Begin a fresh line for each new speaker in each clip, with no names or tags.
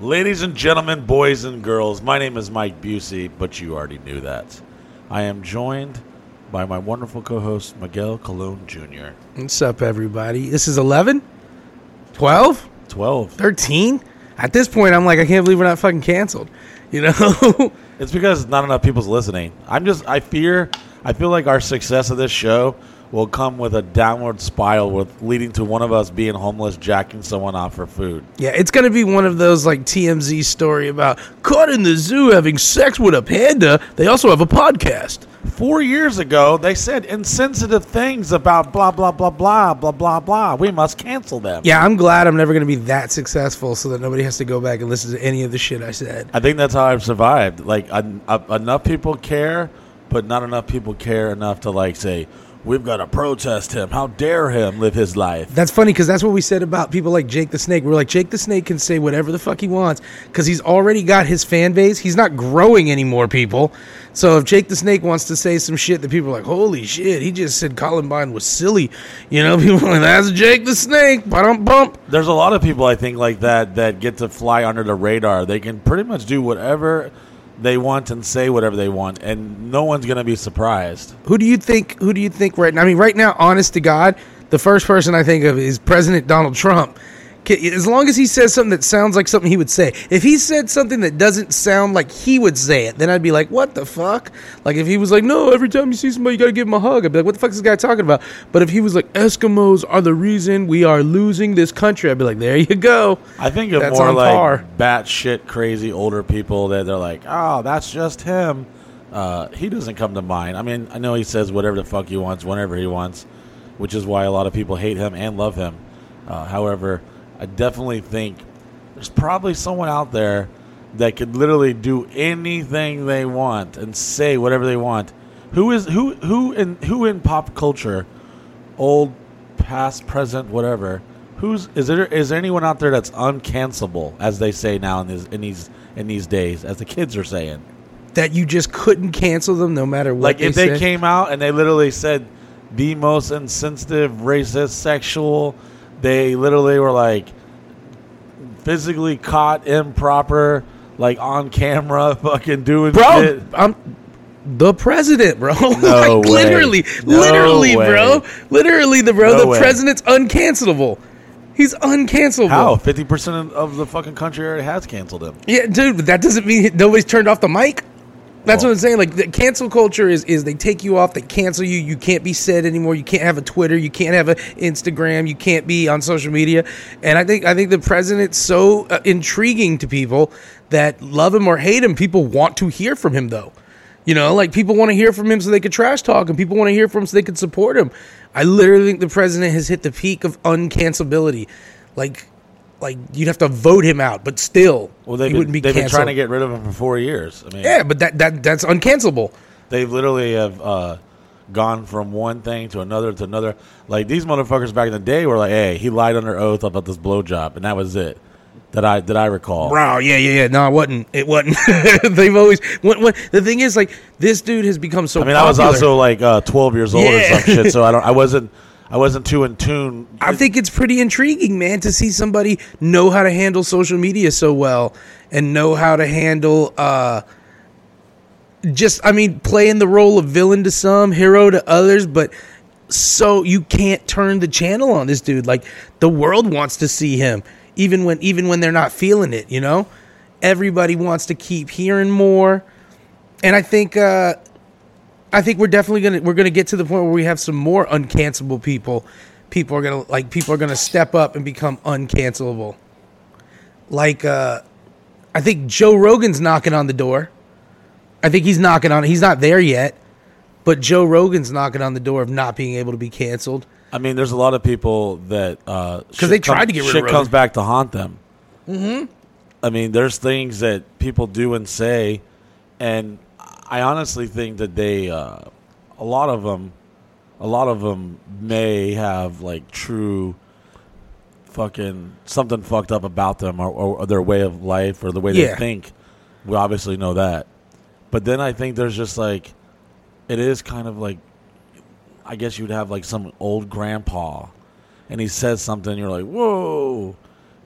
Ladies and gentlemen, boys and girls, my name is Mike Busey, but you already knew that. I am joined by my wonderful co host, Miguel Colon Jr.
What's up, everybody? This is 11, 12,
12.
13. At this point, I'm like, I can't believe we're not fucking canceled. You know?
It's because not enough people's listening. I'm just, I fear, I feel like our success of this show will come with a downward spiral with leading to one of us being homeless, jacking someone off for food.
yeah, it's going to be one of those like TMZ story about caught in the zoo having sex with a panda. They also have a podcast.
Four years ago, they said insensitive things about blah, blah, blah, blah, blah, blah, blah. We must cancel them.
Yeah, I'm glad I'm never going to be that successful so that nobody has to go back and listen to any of the shit I said.
I think that's how I've survived. Like, en- en- enough people care, but not enough people care enough to, like, say, we've got to protest him. How dare him live his life?
That's funny because that's what we said about people like Jake the Snake. We're like, Jake the Snake can say whatever the fuck he wants because he's already got his fan base. He's not growing any more people. So if Jake the Snake wants to say some shit that people are like, holy shit, he just said Columbine was silly, you know, people are like, that's Jake the Snake. Bump bump.
There's a lot of people, I think, like that that get to fly under the radar. They can pretty much do whatever they want and say whatever they want, and no one's going to be surprised.
Who do you think? Who do you think right now? I mean, right now, honest to God, the first person I think of is President Donald Trump. As long as he says something that sounds like something he would say. If he said something that doesn't sound like he would say it, then I'd be like, "What the fuck?" Like if he was like, "No, every time you see somebody, you gotta give him a hug," I'd be like, "What the fuck is this guy talking about?" But if he was like, "Eskimos are the reason we are losing this country," I'd be like, "There you go."
I think of more like
par.
batshit crazy older people that they're like, oh, that's just him. Uh, he doesn't come to mind. I mean, I know he says whatever the fuck he wants, whenever he wants, which is why a lot of people hate him and love him. Uh, however, I definitely think there's probably someone out there that could literally do anything they want and say whatever they want. Who is who who in who in pop culture, old, past, present, whatever. Who's is there is there anyone out there that's uncancelable, as they say now in these in these in these days, as the kids are saying?
That you just couldn't cancel them no matter what.
Like if they
said.
came out and they literally said the most insensitive, racist, sexual, they literally were like physically caught improper, like on camera, fucking doing
bro.
shit.
I'm the president, bro.
No
like,
way.
literally,
No
literally,
way.
bro. Literally, the bro.
No
the
way.
president's uncancelable. He's uncancelable.
How fifty percent of the fucking country already has canceled him.
Yeah, dude. But that doesn't mean nobody's turned off the mic. That's what I'm saying. Like the cancel culture is is they take you off, they cancel you. You can't be said anymore. You can't have a Twitter. You can't have an Instagram. You can't be on social media. And I think I think the president's so uh, intriguing to people that love him or hate him. People want to hear from him though. You know, like people want to hear from him so they could trash talk, and people want to hear from him so they could support him. I literally think the president has hit the peak of uncancelability. Like, like you'd have to vote him out, but still,
Well, been,
wouldn't be
they've been trying to get rid of him for four years. I mean,
Yeah, but that that that's uncancelable.
They've literally have uh, gone from one thing to another to another. Like these motherfuckers back in the day were like, "Hey, he lied under oath about this blowjob," and that was it. That I that I recall.
Bro, yeah, yeah, yeah. No, it wasn't. It wasn't. They've always. When, when, the thing is, like, this dude has become so.
I mean, I was also like uh, twelve years old or
Yeah.
some shit, so I don't. I wasn't. I wasn't too in tune.
I think it's pretty intriguing, man, to see somebody know how to handle social media so well and know how to handle uh just I mean playing the role of villain to some, hero to others, but so you can't turn the channel on this dude. Like the world wants to see him even when even when they're not feeling it, you know? Everybody wants to keep hearing more. And I think uh I think we're definitely gonna we're gonna get to the point where we have some more uncancelable people. People are gonna like people are gonna step up and become uncancelable. Like uh I think Joe Rogan's knocking on the door. I think he's knocking on he's not there yet, but Joe Rogan's knocking on the door of not being able to be canceled.
I mean, there's a lot of people that because
they tried to get rid of
shit
Rogan.
comes back to haunt them. Mm-hmm. I mean, there's things that people do and say, and I honestly think that they, uh, a lot of them, a lot of them may have like true, fucking something fucked up about them or, or their way of life or the way
Yeah.
they think. We obviously know that, but then I think there's just like, it is kind of like I guess you'd have like some old grandpa, and he says something, you're like, whoa,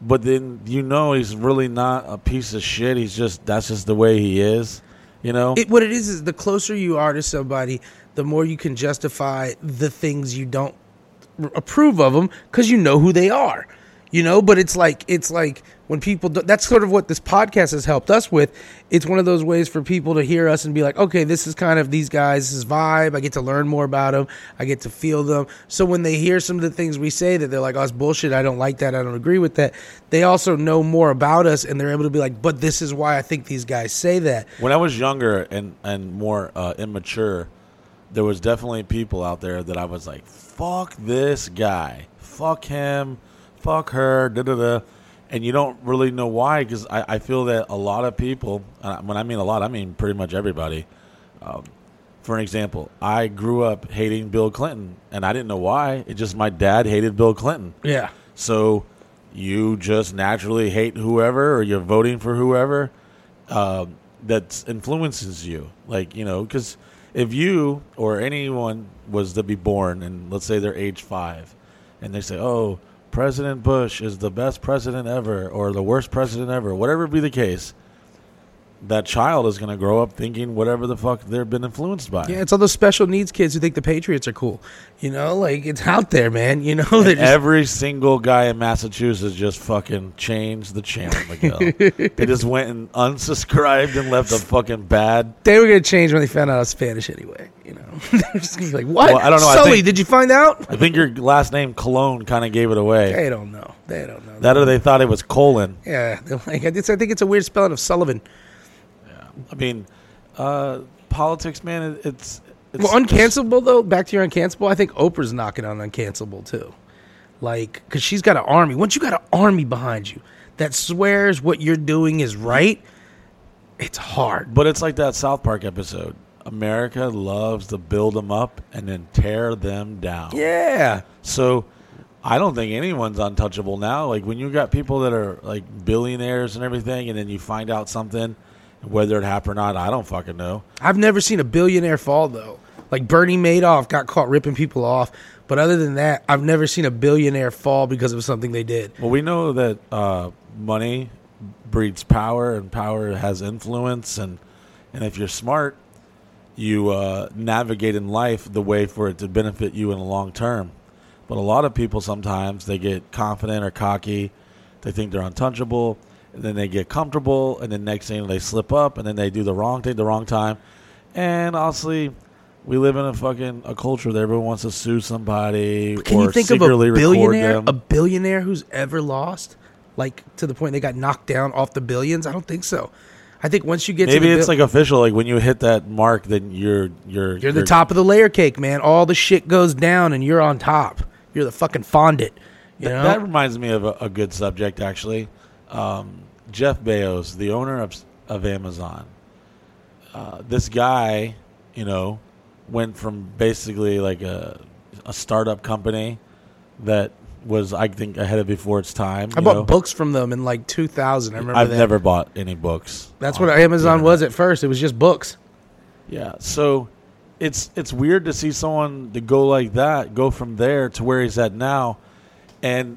but then you know he's really not a piece of shit. He's just that's just the way he is. You know,
It, what it is is the closer you are to somebody, the more you can justify the things you don't approve of them because you know who they are. You know, but it's like it's like when people do, that's sort of what this podcast has helped us with. It's one of those ways for people to hear us and be like, okay, this is kind of these guys' this is vibe. I get to learn more about them. I get to feel them. So when they hear some of the things we say that they're like, oh, it's bullshit. I don't like that. I don't agree with that. They also know more about us and they're able to be like, but this is why I think these guys say that.
when I was younger and and more uh, immature, there was definitely people out there that I was like, "Fuck this guy, fuck him, fuck her," da da da. And you don't really know why because I, I feel that a lot of people, uh, when I mean a lot, I mean pretty much everybody. Um, for an example, I grew up hating Bill Clinton, and I didn't know why. It just my dad hated Bill Clinton.
Yeah.
So you just naturally hate whoever, or you're voting for whoever uh, that influences you. Like you know, because if you or anyone was to be born, and let's say they're age five, and they say, "Oh, President Bush is the best president ever, or the worst president ever," whatever be the case. That child is going to grow up thinking whatever the fuck they've been influenced by.
Yeah, it's all those special needs kids who think the Patriots are cool. You know, like it's out there, man. You know, just
Every single guy in Massachusetts just fucking changed the channel, Miguel. they just went and unsubscribed and left a fucking bad.
they were gonna change when they found out I was Spanish anyway. You know, they're just gonna be like, "What?
Well, I don't know,
Sully,
think-
did you find out?"
I think your last name Cologne kind of gave it away.
They don't know. They don't know.
That or they thought it was colon.
yeah, like I think it's a weird spelling of Sullivan.
I mean, uh, politics, man. It, it's, it's
Well, uncancelable though. Back to your uncancelable. I think Oprah's knocking on uncancelable too. Like, because she's got an army. Once you got an army behind you that swears what you're doing is right, it's hard.
But it's like that South Park episode. America loves to build them up and then tear them down.
Yeah.
So I don't think anyone's untouchable now. Like when you got people that are like billionaires and everything, and then you find out something, whether it happened or not, I don't fucking know.
I've never seen a billionaire fall though. Like Bernie Madoff got caught ripping people off, but other than that, I've never seen a billionaire fall because of something they did.
Well, we know that uh, money breeds power, and power has influence, and and if you're smart, you uh, navigate in life the way for it to benefit you in the long term. But a lot of people sometimes they get confident or cocky, they think they're untouchable, and then they get comfortable, and then next thing they slip up, and then they do the wrong thing the wrong time, and honestly. We live in a fucking a culture that everyone wants to sue somebody
Can
or
you think of a billionaire, a billionaire who's ever lost, like to the point they got knocked down off the billions? I don't think so. I think once you get
Maybe it's
bill-
like official. Like when you hit that mark, then you're you're
you're the top of the layer cake, man. All the shit goes down, and you're on top. You're the fucking fondant. You know?
That reminds me of a, a good subject, actually. Um, Jeff Bezos, the owner of of Amazon. Uh, this guy, you know, went from basically like a a startup company that was, I think, ahead of before its time.
I bought
know.
books from them in like 2000. I remember
I've
that.
never bought any books.
That's what Amazon was at first. It was just books.
Yeah, so it's it's weird to see someone to go like that, go from there to where he's at now, and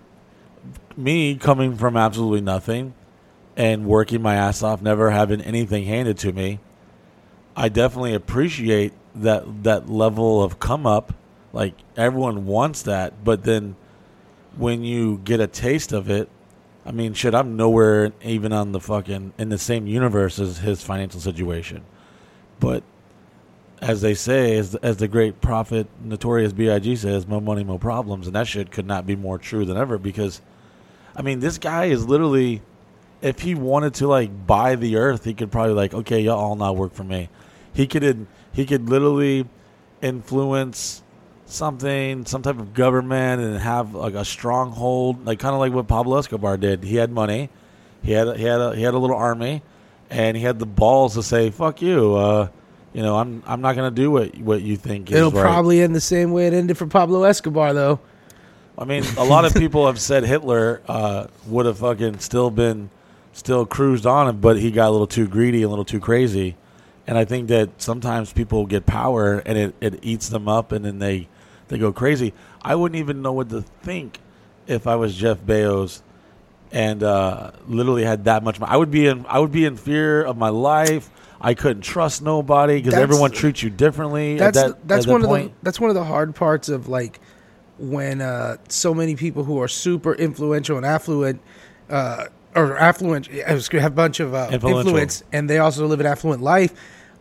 me coming from absolutely nothing and working my ass off, never having anything handed to me. I definitely appreciate that that level of come up. Like everyone wants that, but then when you get a taste of it, I mean, shit, I'm nowhere even on the fucking in the same universe as his financial situation. But as they say, as, as the great prophet Notorious B.I.G. says, "More money, more problems," and that shit could not be more true than ever. Because, I mean, this guy is literally, if he wanted to like buy the earth, he could probably like, okay, y'all all now work for me. He could he could literally influence something, some type of government, and have like a stronghold, like kind of like what Pablo Escobar did. He had money, he had he had a, he had a little army, and he had the balls to say, "Fuck you." Uh, you know, I'm I'm not gonna do what what you think
It'll
right.
probably end the same way it ended for Pablo Escobar, though.
I mean, a lot of people have said Hitler uh, would have fucking still been, still cruised on him, but he got a little too greedy, a little too crazy. And I think that sometimes people get power and it, it eats them up and then they, they go crazy. I wouldn't even know what to think if I was Jeff Bezos and uh, literally had that much. money. I would be in I would be in fear of my life. I couldn't trust nobody because everyone treats you differently. at
that's
that,
that's
at that
one of the that's one of the hard parts of like when uh, so many people who are super influential and affluent uh, or affluent gonna have a bunch of uh, influence and they also live an affluent life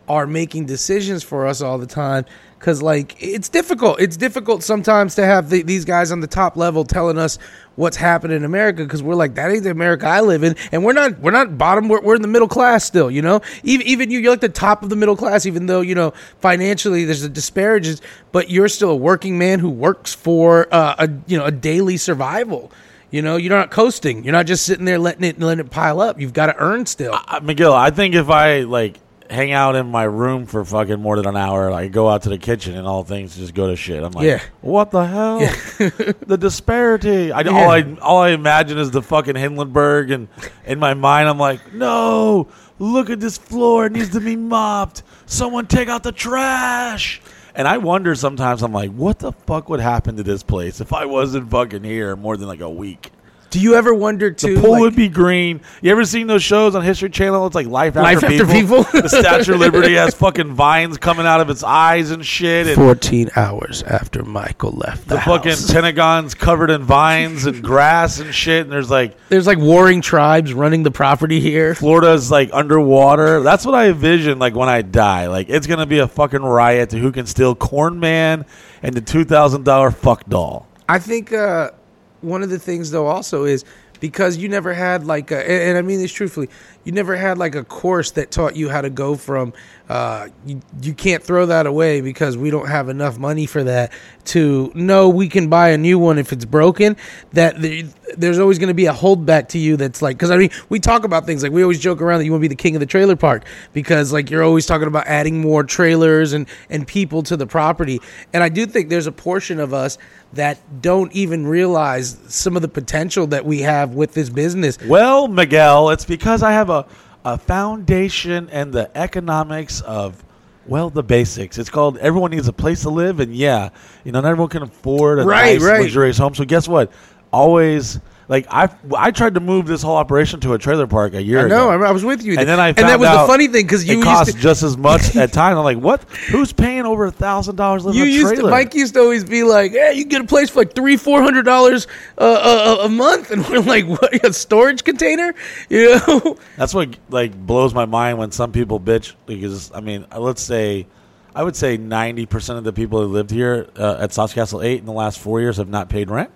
are making decisions for us all the time because like it's difficult. It's difficult sometimes to have the, these guys on the top level telling us what's happening in america because we're like that ain't the america i live in. And we're not we're not bottom we're, we're in the middle class still you know? Even, even you you're like the top of the middle class even though you know financially there's a disparages but you're still a working man who works for uh, a you know a daily survival. You know you're not coasting. You're not just sitting there letting it letting it pile up. You've got to earn still.
Uh, Miguel, I think if I like hang out in my room for fucking more than an hour, like go out to the kitchen and all things just go to shit. I'm like,
Yeah.
what the hell? the disparity. I,
Yeah.
all I all I imagine is the fucking Hindenburg, and in my mind, I'm like, no, look at this floor. It needs to be mopped. Someone take out the trash. And I wonder sometimes, I'm like, what the fuck would happen to this place if I wasn't fucking here more than like a week?
Do you ever wonder too
The pool
like-
would be green. You ever seen those shows on History Channel? It's like Life After,
Life After
people.
People?
the Statue of Liberty has fucking vines coming out of its eyes and shit. And
14 hours after Michael left the,
the fucking
house.
Pentagon's covered in vines and grass and shit. And there's like
There's like warring tribes running the property here.
Florida's like underwater. That's what I envision like when I die. Like it's gonna be a fucking riot to who can steal Corn Man and the two thousand dollar fuck doll.
I think uh, one of the things though also is because you never had like a, and, and I mean this truthfully, you never had like a course that taught you how to go from uh, you, you can't throw that away because we don't have enough money for that to no we can buy a new one if it's broken that the, there's always going to be a holdback to you that's like because I mean we talk about things like we always joke around that you want to be the king of the trailer park because like you're always talking about adding more trailers and and people to the property and I do think there's a portion of us that don't even realize some of the potential that we have with this business.
Well, Miguel, it's because I have a, a foundation and the economics of, well, the basics. It's called everyone needs a place to live. And yeah, you know, not everyone can afford a
Right,
nice,
right.
luxurious home. So guess what? Always, like, I I tried to move this whole operation to a trailer park a year
I know.
ago.
I, I was with you,
And then I
and that was
out
the funny thing because you
it costs
to,
just as much at times. I'm like, what? Who's paying over a thousand dollars living
you
a
used to? Mike used to always be like, "Yeah, you can get a place for like three, four hundred dollars uh, a, a month," and we're like, "What? A storage container?" You know?
That's what like blows my mind when some people bitch because I mean, uh, let's say I would say 90% of the people who lived here uh, at Sauce Castle 8 in the last 4 years have not paid rent.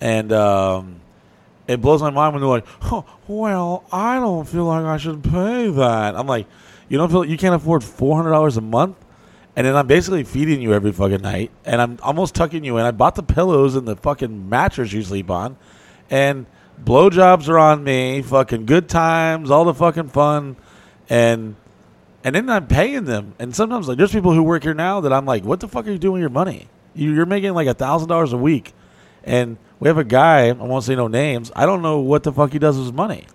And um, it blows my mind when they're like, huh, "Well, I don't feel like I should pay that." I'm like, "You don't feel you can't afford $400 a month?" And then I'm basically feeding you every fucking night, and I'm almost tucking you in. I bought the pillows and the fucking mattress you sleep on, and blowjobs are on me. Fucking good times, all the fucking fun, and and then I'm paying them. And sometimes like there's people who work here now that I'm like, what the fuck are you doing with your money? You, you're making like a thousand dollars a week, and we have a guy. I won't say no names. I don't know what the fuck he does with his money.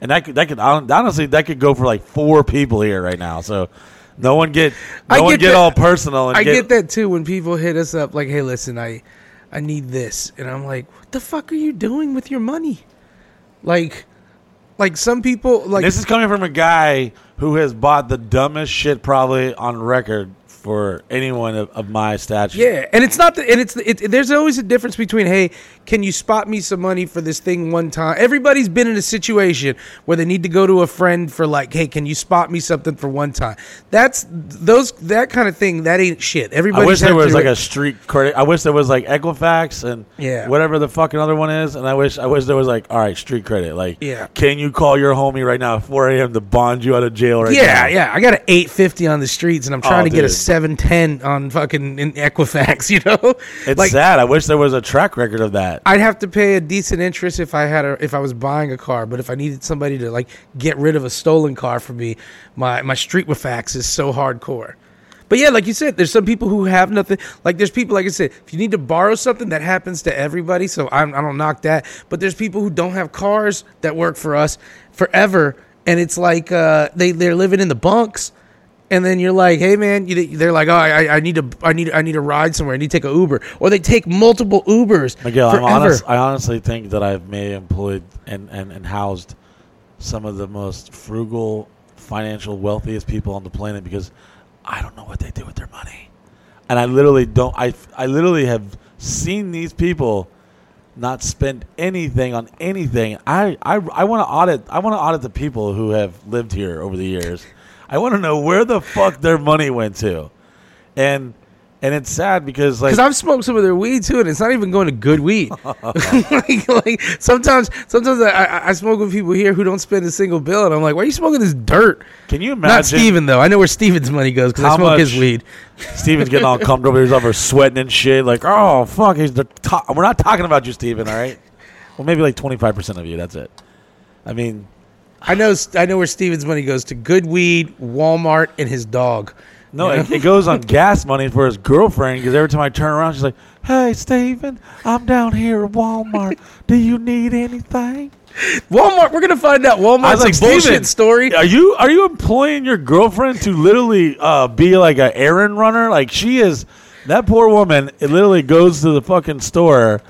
And that could that could honestly that could go for like four people here right now. So no one get no
I
one
get
get
that-
all personal. And
I get that too when people hit us up like, "Hey, listen, I, I need this," and I'm like, "What the fuck are you doing with your money?" Like, like some people like
this is coming from a guy who has bought the dumbest shit probably on record for anyone of, of my stature.
Yeah, and it's not the, and it's it, there's always a difference between hey, can you spot me some money for this thing one time? Everybody's been in a situation where they need to go to a friend for like, hey, can you spot me something for one time? That's those that kind of thing. That ain't shit. Everybody.
I wish there was like a street credit. I wish there was like Equifax and
Yeah.
whatever the fucking other one is. And I wish I wish there was like all right street credit. Like
Yeah.
can you call your homie right now at 4 a.m. to bond you out of jail right now?
Yeah, yeah. I got an eight fifty on the streets, and I'm trying
Oh,
to get a
dude.
Seven ten on fucking in Equifax. You know,
It's
like
sad. I wish there was a track record of that.
I'd have to pay a decent interest if I had a if I was buying a car, but if I needed somebody to like get rid of a stolen car for me, my my street Equifax is so hardcore. But yeah, like you said, there's some people who have nothing. Like there's people, like I said, if you need to borrow something, that happens to everybody. So I'm, I don't knock that. But there's people who don't have cars that work for us forever, and it's like uh, they they're living in the bunks, and then you're like, "Hey, man," you, they're like, "Oh, I, I need to, I need, I need to ride somewhere. I need to take an Uber," or they take multiple Ubers.
Miguel,
forever.
honest, I honestly think that I've may employed and, and, and housed some of the most frugal, financial, wealthiest people on the planet because I don't know what they do with their money, and I literally don't. I I literally have seen these people not spend anything on anything. I I, I want to audit. I want to audit the people who have lived here over the years. I want to know where the fuck their money went to, and and it's sad because like
Because I've smoked some of their weed too, and it's not even going to good weed. like, like sometimes, sometimes I, I, I smoke with people here who don't spend a single bill, and I'm like, "Why are you smoking this dirt?"
can you imagine?
Not Steven though. I know where Steven's money goes because I smoke his weed.
Steven's getting all comfortable. He's over sweating and shit. Like, oh fuck, he's the top. We're not talking about you, Steven. All right. Well, maybe like twenty five percent of you. That's it. I mean,
I know, I know where Steven's money goes to good weed, Walmart, and his dog.
no, it, it goes on gas money for his girlfriend because every time I turn around, she's like, "Hey, Steven, I'm down here at Walmart. Do you need anything?"
Walmart. We're gonna find out. Walmart's
like,
a bullshit
"Steven,
story.
Are you are you employing your girlfriend to literally uh, be like an errand runner? Like she is. That poor woman. It literally goes to the fucking store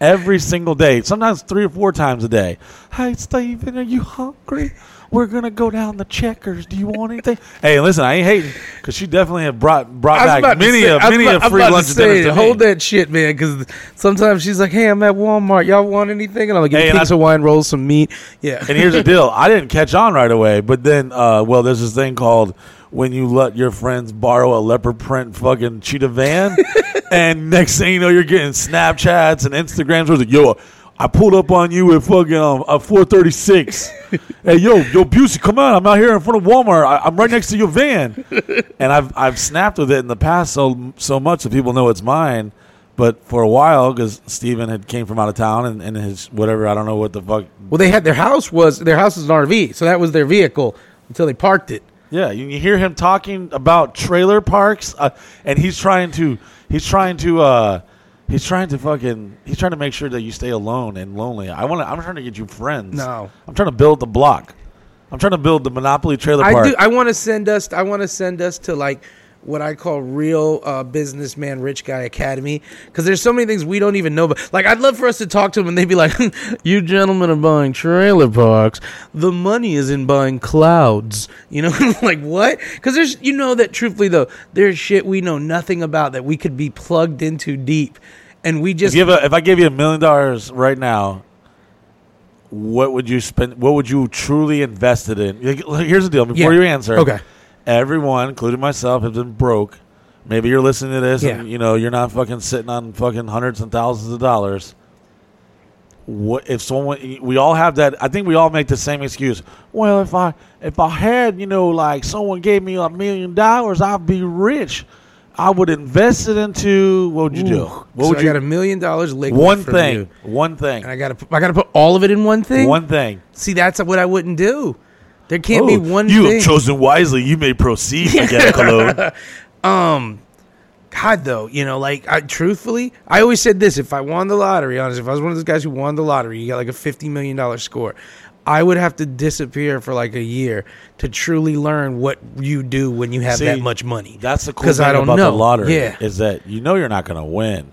every single day. Sometimes three or four times a day. Hey, Steven, are you hungry? We're gonna go down the checkers. Do you want anything? hey, listen, I ain't hating because she definitely have brought brought back
about to
many
say-
a
I was
many
about-
a
I'm
free
about to
lunch and
say,
dinners to
Hold
me.
that shit, man. Because sometimes she's like, "Hey, I'm at Walmart. Y'all want anything?" And I'm like, "Give
Hey,
me
and
King's
I-
Hawaiian rolls, some meat." Yeah.
And here's the deal: I didn't catch on right away, but then, uh, well, there's this thing called when you let your friends borrow a leopard print fucking cheetah van, and next thing you know, you're getting Snapchats and Instagrams. Where it's like, yo, I pulled up on you at fucking um, a 436. hey, yo, yo, Busey, come on! I'm out here in front of Walmart. I, I'm right next to your van, and I've I've snapped with it in the past so so much that people know it's mine. But for a while, because Steven had came from out of town and, and his whatever, I don't know what the fuck
Well, they had their house was their house was an RV, so that was their vehicle until they parked it.
Yeah, you, you hear him talking about trailer parks, uh, and he's trying to he's trying to uh, he's trying to fucking he's trying to make sure that you stay alone and lonely. I want to. I'm trying to get you friends.
No.
I'm trying to build the block. I'm trying to build the Monopoly trailer
I
park.
do. I want to send us. I want to send us to like what I call real uh, businessman rich guy academy because there's so many things we don't even know. But like, I'd love for us to talk to them and they'd be like, "You gentlemen are buying trailer parks. The money is in buying clouds." You know, like what? Because there's, you know, that truthfully though, there's shit we know nothing about that we could be plugged into deep, and we just
have a, if I gave you a million dollars right now, what would you spend? What would you truly invest it in? Like, Here's the deal. Before
Yeah.
you answer,
Okay.
Everyone, including myself, has been broke. Maybe you're listening to this,
Yeah.
and you know you're not fucking sitting on fucking hundreds and thousands of dollars. What if someone? We all have that. I think we all make the same excuse. Well, if I if I had you know like someone gave me a million dollars, I'd be rich. I would invest it into what would you do? What
so
would
I
you?
got a million dollars liquid
one thing.
you.
One thing.
And I gotta, I gotta put all of it in one thing.
One thing.
See, that's what I wouldn't do. There can't be one.
You
thing.
have chosen wisely. You may proceed, Miguel Colon.
um, God, though, you know, like I truthfully, I always said this: if I won the lottery, honestly, if I was one of those guys who won the lottery, you got like a fifty million dollar score. I would have to disappear for like a year to truly learn what you do when you have
See,
that much money.
That's the cool thing
I don't
about
know.
the lottery
Yeah.
is that you know you're not going to win,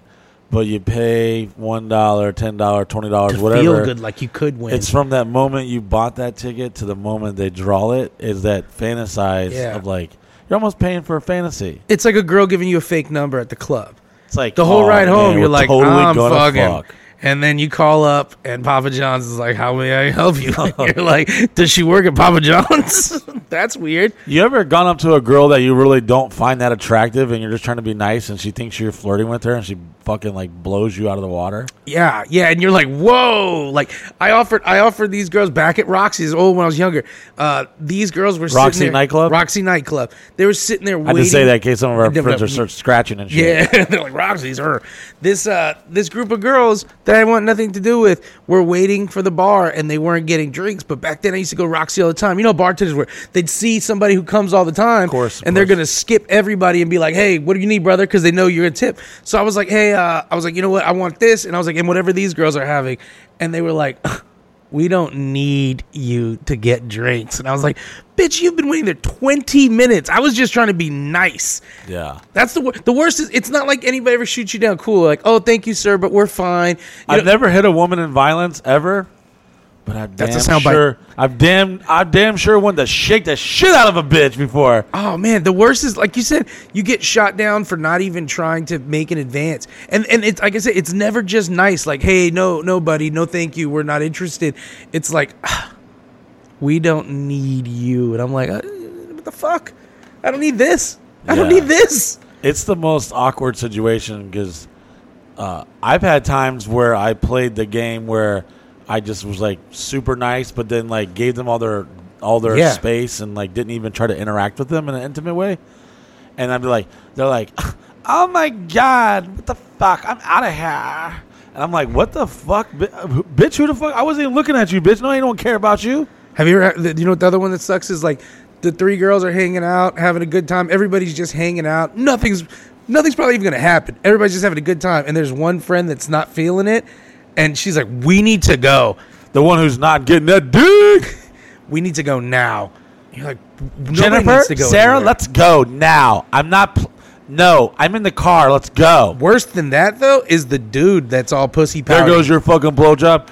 but you pay one dollar, ten dollar, twenty dollars, whatever.
feel good, like you could win.
It's from that moment you bought that ticket to the moment they draw it. Is that fantasize
Yeah.
of like you're almost paying for a fantasy.
It's like a girl giving you a fake number at the club.
It's like
The whole
oh,
ride home, you're like,
totally
I'm
gonna
fucking.
fuck.
And then you call up, and Papa John's is like, "How may I help you?" you're like, "Does she work at Papa John's?" That's weird.
You ever gone up to a girl that you really don't find that attractive, and you're just trying to be nice, and she thinks you're flirting with her, and she fucking like blows you out of the water?
Yeah, yeah, and you're like, "Whoa!" Like I offered, I offered these girls back at Roxy's. Oh, when I was younger, uh, these girls were
Roxy
sitting there,
nightclub?
Roxy nightclub. They were sitting there.
I
waiting.
had to say that in case some of our friends are start scratching and shit.
Yeah, they're like Roxy's her. This uh this group of girls that I want nothing to do with were waiting for the bar and they weren't getting drinks. But back then I used to go Roxy all the time. You know, bartenders were they'd see somebody who comes all the time,
Of course, of
and they're
course.
gonna skip everybody and be like, "Hey, what do you need, brother?" Because they know you're a tip. So I was like, "Hey, uh, I was like, you know what? I want this," and I was like, "And whatever these girls are having," and they were like. we don't need you to get drinks. And I was like, bitch, you've been waiting there 20 minutes. I was just trying to be nice.
Yeah.
That's the wor- the worst. Is it's not like anybody ever shoots you down. Cool, like oh thank you sir, but we're fine. You
I've
know-
never hit a woman in violence ever, but I'm
That's a
damn
soundbite.
sure. I've damn, I'm damn sure wanted to shake the shit out of a bitch before.
Oh man, the worst is like you said, you get shot down for not even trying to make an advance. And and it's like I said, it's never just nice. Like hey, no, no, buddy, no, thank you, we're not interested. It's like ah, we don't need you, and I'm like, uh, what the fuck? I don't need this. I don't need this.
It's the most awkward situation because uh, I've had times where I played the game where I just was like super nice, but then like gave them all their all their
Yeah.
space and like didn't even try to interact with them in an intimate way. And I'd be like, they're like, oh my god, what the fuck? I'm out of here. And I'm like, what the fuck, Bi- bitch? Who the fuck? I wasn't even looking at you, bitch. No, I don't care about you.
Have you ever? You know what the other one that sucks is like the three girls are hanging out, having a good time. Everybody's just hanging out. Nothing's nothing's probably even gonna happen. Everybody's just having a good time, and there's one friend that's not feeling it, and she's like, "We need to go.
The one who's not getting that dick.
We need to go now." You're like,
Jennifer,
needs to go
Sarah,
anywhere."
let's go now. I'm not. Pl- no, I'm in the car. Let's go.
Worse than that though is the dude that's all pussy
There goes your fucking blowjob.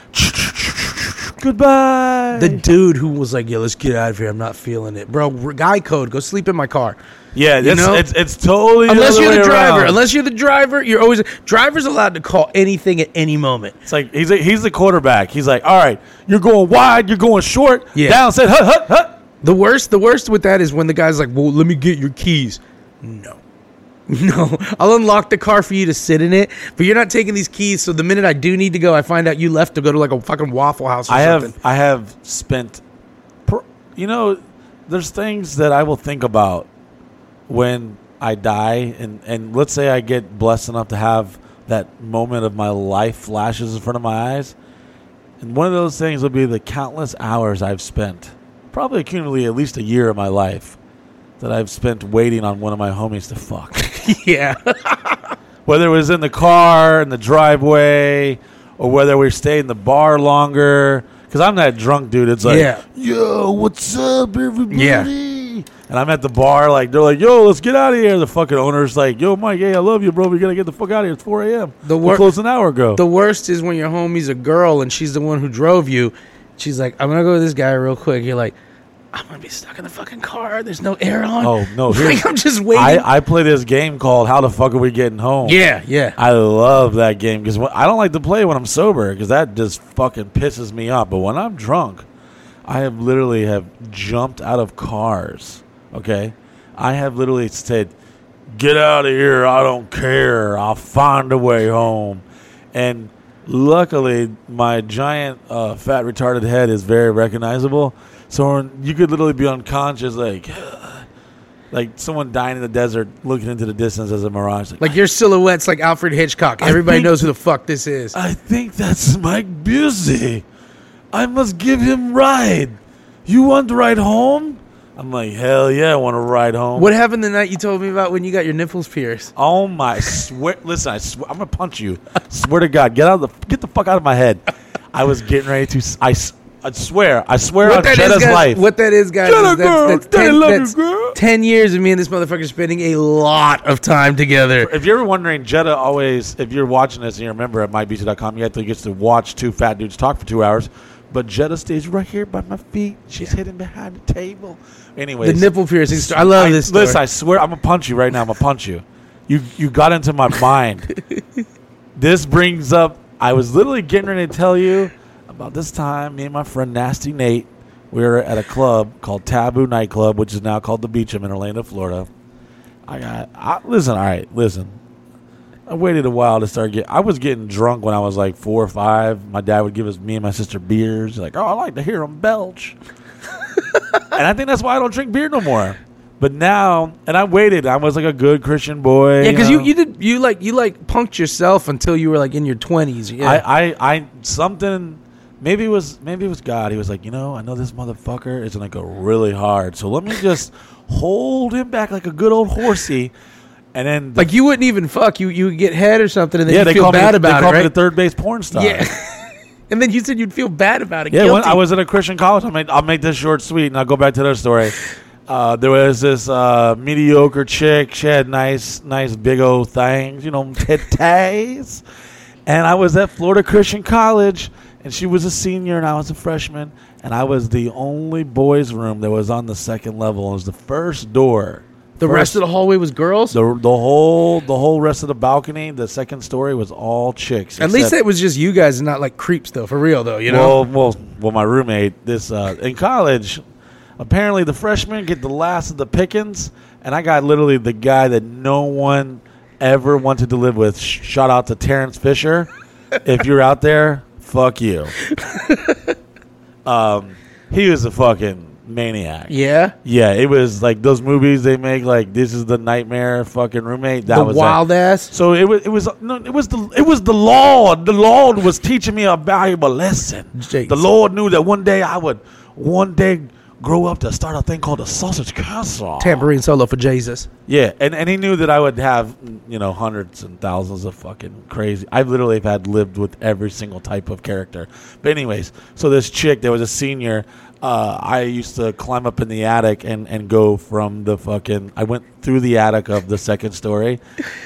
Goodbye.
the dude who was like, "Yeah, let's get out of here. I'm not feeling it, bro." Guy code, go sleep in my car.
yeah, it's,
know?
it's it's totally
Unless
the
you're the driver,
around.
unless you're the driver, you're always driver's allowed to call anything at any moment.
it's like he's a, he's the quarterback. He's like, all right, you're going wide, you're going short.
Yeah.
Down, said hut hut hut.
The worst, the worst with that is when the guy's like, "Well, let me get your keys." No, no, I'll unlock the car for you to sit in it, but you're not taking these keys. So the minute I do need to go, I find out you left to go to like a fucking Waffle House. Or
I
something.
have I have spent, per, you know, there's things that I will think about when I die, and and let's say I get blessed enough to have that moment of my life flashes in front of my eyes, and one of those things will be the countless hours I've spent, probably accumulatively at least a year of my life, that I've spent waiting on one of my homies to fuck.
yeah,
whether it was in the car in the driveway or whether we stayed in the bar longer because i'm that drunk dude it's like
Yeah.
yo what's up everybody
Yeah.
and i'm at the bar like they're like yo let's get out of here the fucking owner's like yo mike hey i love you bro we gotta get the fuck out of here it's 4 a.m
The
we
wor-
closed an hour ago
the worst is when your homie's a girl and she's the one who drove you. She's like, "I'm gonna go with this guy real quick." You're like, "I'm gonna be stuck in the fucking car. There's no air on."
oh no
like, I'm just waiting.
I, I play this game called how the fuck are we getting home
yeah, yeah.
I love that game because I don't like to play when I'm sober because that just fucking pisses me off. But when I'm drunk, I have literally have jumped out of cars. Okay, I have literally said, "Get out of here! I don't care. I'll find a way home." And luckily, my giant uh, fat retarded head is very recognizable. So you could literally be unconscious, like. Like someone dying in the desert, looking into the distance as a mirage. Like,
Like your silhouette's like Alfred Hitchcock. Everybody
think-
knows who the fuck this is.
I think that's Mike Busey. I must give him ride. You want to ride home? I'm like, hell yeah, I want to ride home.
What happened the night you told me about when you got your nipples pierced?
Oh my swear! Listen, I swear, I'm gonna punch you. swear to God, get out of the get the fuck out of my head. I was getting ready to. I, I swear, I swear on
that is,
Jetta's
guys,
life.
what that is, guys,
Jetta
is
girl,
that's, ten,
love you,
that's
girl.
10 years of me and this motherfucker spending a lot of time together.
if you're ever wondering, Jetta always, if you're watching this and you remember at mybeat.com, you have to get to watch two fat dudes talk for two hours. But Jetta stays right here by my feet. She's hidden behind the table. Anyways,
The nipple piercing story. I love this story.
Listen, I swear, I'm gonna punch you right now. I'm gonna punch you. You you got into my mind. this brings up. I was literally getting ready to tell you about this time. Me and my friend Nasty Nate, we were at a club called Tabu Nightclub, which is now called the Beacham in Orlando, Florida. I got. I, listen, all right, listen. I waited a while to start getting. I was getting drunk when I was like four or five. My dad would give us me and my sister beers. Like, oh, I like to hear them belch. and I think that's why I don't drink beer no more. But now, and I waited. I was like a good Christian boy.
yeah, because you,
know?
you did you like you like punked yourself until you were like in your twenties. Yeah,
I, I, I, something. Maybe it was, maybe it was God. He was like, you know, I know this motherfucker is gonna go really hard, so let me just hold him back like a good old horsey, and then the-
like you wouldn't even fuck you. You would get head or something, and then
yeah,
you
they
feel bad
me,
about
they
it,
me
right?
the third base porn star.
Yeah. And then you said you'd feel bad about it.
Yeah, when I was at a Christian college. I'll make, I'll make this short, sweet, and I'll go back to their story. Uh, there was this uh, mediocre chick. She had nice, nice big old things, you know, titties. And I was at Florida Christian College, and she was a senior, and I was a freshman. And I was the only boys' room that was on the second level. It was the first door.
the rest of the hallway was girls.
the the whole the whole rest of the balcony, the second story was all chicks.
At least it was just you guys and not like creeps though, for real though. You know.
well, well, well, my roommate this uh, in college. Apparently, the freshmen get the last of the pickings, and I got literally the guy that no one ever wanted to live with. Shout out to Terrence Fisher. if you're out there, fuck you. um, he was a fucking maniac.
yeah.
Yeah, it was like those movies they make, like this is the nightmare fucking roommate. That
the
was that.
wild ass.
So it was it was no it was the it was the Lord. The Lord was teaching me a valuable lesson. The Lord knew that one day I would one day grow up to start a thing called a sausage castle.
Tambourine solo for Jesus.
Yeah, and, and he knew that I would have you know hundreds and thousands of fucking crazy. I literally have had lived with every single type of character. But anyways, so this chick, there was a senior. Uh, I used to climb up in the attic and, and go from the fucking. I went through the attic of the second story,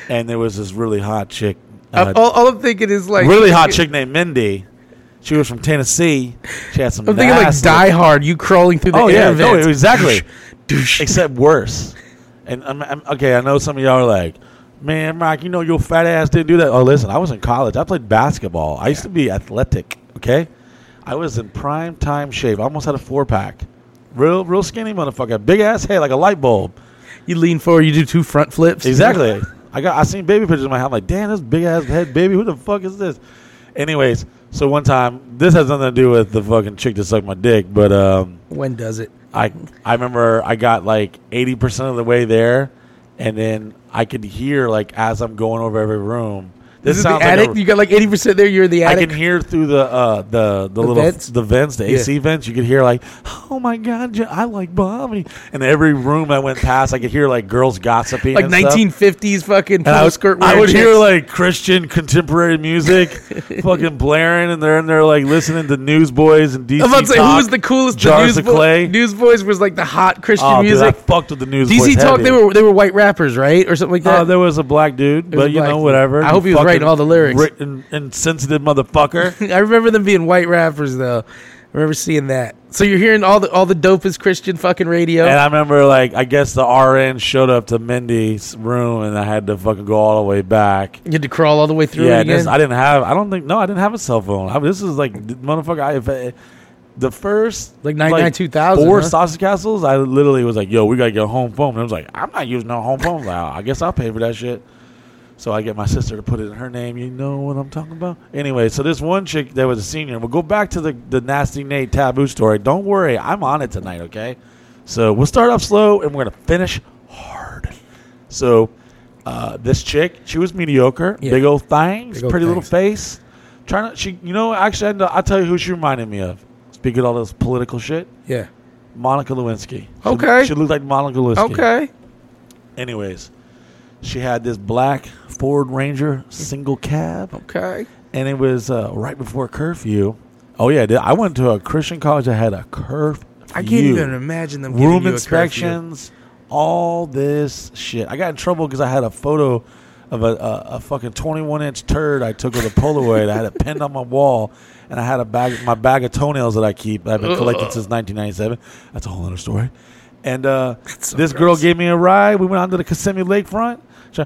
and there was this really hot chick. Uh,
all, all I'm thinking is like
really hot chick named Mindy. She was from Tennessee. She had some.
I'm thinking like Die Hard. You crawling through the
Oh
air
yeah, no,
vents.
exactly.
Douche.
Except worse. And I'm, I'm- okay, I know some of y'all are like, man, Mike, you know your fat ass didn't do that. Oh, listen, I was in college. I played basketball. I used to be athletic. Okay, I was in prime time shape. I almost had a four pack. Real, real skinny motherfucker. Big ass head like a light bulb.
You lean forward. You do two front flips.
Exactly. I got. I seen baby pictures in my head. I'm like, damn, this big ass head baby. Who the fuck is this? Anyways, so one time, this has nothing to do with the fucking chick that sucked my dick, but um,
When does it?
I I remember I got like eighty percent of the way there, and then I could hear like as I'm going over every room.
This is the
like
attic.
a-
you got like 80 percent there. You're in the attic.
I can hear through the uh, the the,
The
little
vents?
the vents, the
Yeah.
AC vents. You could hear like, "Oh my god, I like Bobby." And every room I went past, I could hear like girls gossiping,
like
and stuff.
1950s fucking
I
skirt.
I would hear like Christian contemporary music, fucking blaring, and they're in there like listening to Newsboys and DC.
I'm about to say who was the coolest. The
Jars of Clay.
Newsboys was like the hot Christian
Oh, dude, I
music.
fucked with the Newsboys.
DC Talk.
heavy.
They were they were white rappers, right, or something like that.
Uh, there was a black dude, but you know,
dude.
whatever.
I hope he was writing all the lyrics.
Written, insensitive motherfucker.
I remember them being white rappers though. I remember seeing that. So you're hearing all the all the dopest Christian fucking radio.
and I remember, like, I guess the RN showed up to Mindy's room, and I had to fucking go all the way back.
you had to crawl all the way through
yeah, this. I didn't have. I don't think. No, I didn't have a cell phone. I, this is like, motherfucker. I, if I, the first
Like 99, 2000,
four
huh?
sausage castles. I literally was like, "Yo, we gotta get a home phone." And I was like, "I'm not using no home phone." Like, I guess I'll pay for that shit. So I get my sister to put it in her name. You know what I'm talking about. Anyway, so this one chick that was a senior. We'll go back to the the nasty Nate Tabu story. Don't worry, I'm on it tonight. Okay, so we'll start off slow and we're gonna finish hard. So uh, this chick, she was mediocre,
Yeah.
big old things,
Big old
pretty little face. Trying to, she, you know, actually, I know- I'll tell you who she reminded me of. Speaking of all this political shit,
yeah.
Monica Lewinsky. She,
Okay.
she looked like Monica Lewinsky.
Okay.
Anyways, she had this black Ford Ranger single cab,
Okay.
and it was uh, right before curfew. Oh yeah, I went to a Christian college that had a curfew.
I can't even imagine them
room inspections, all this shit. I got in trouble because I had a photo of a, a, a fucking 21 inch turd I took with a Polaroid. I had it pinned on my wall, and I had a bag, my bag of toenails that I keep. that I've been collecting since 1997. That's a whole other story. And uh,
so
this girl gave me a ride. We went onto the Kissimmee Lakefront. She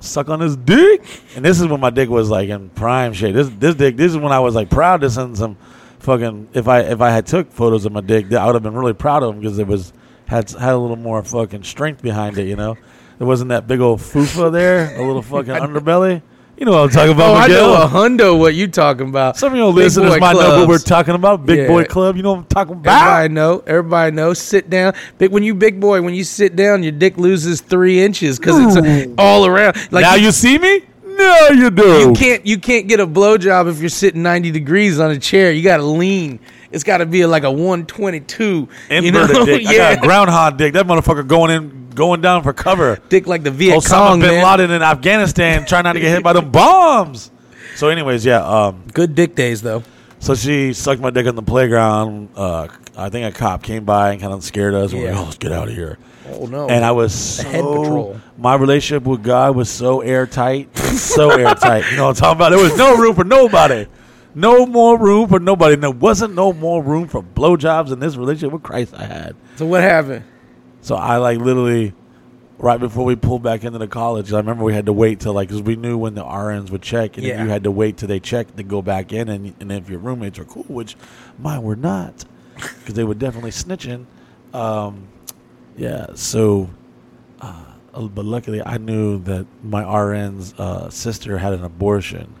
suck on his dick, and this is when my dick was like in prime shape. This this dick. This is when I was like proud to send some fucking. If I if I had took photos of my dick, I would have been really proud of them because it was had had a little more fucking strength behind it. You know, there wasn't that big old fufa there, a little fucking underbelly. You know what I'm talking about,
Oh, I know a hundo. What you talking about?
Some of your
Big
listeners might know what we're talking about. Big
Yeah.
boy club. You know what I'm talking about?
Everybody know. Everybody know. Sit down. Big when you big boy, when you sit down, your dick loses three inches because it's all around. Like
now
you,
you see me? No, you do.
you can't you can't get a blowjob if you're sitting ninety degrees on a chair. You got to lean. It's got to be like a one twenty two. You
Inverted
know,
dick. I
yeah.
got a groundhog dick. That motherfucker going in, going down for cover.
dick like the Viet
Osama
Cong
bin
man.
Laden in Afghanistan trying not to get hit by the bombs. So, anyways, yeah. Um,
Good dick days though.
so she sucked my dick on the playground. Uh, I think a cop came by and kind of scared us. We're like, oh, let's get out of here.
Oh no.
And I was
The head
so
patrol.
my relationship with God was so airtight, so airtight. You know what I'm talking about? There was no room for nobody, no more room for nobody. And there wasn't no more room for blowjobs in this relationship with Christ I had.
So what happened?
So I like literally right before we pulled back into the college. I remember we had to wait till like because we knew when the RNs would check, and
Yeah.
you had to wait till they checked to go back in, and and if your roommates were cool, which mine were not, because they were definitely snitching. Um, yeah, so. Uh, but luckily, I knew that my RN's uh, sister had an abortion.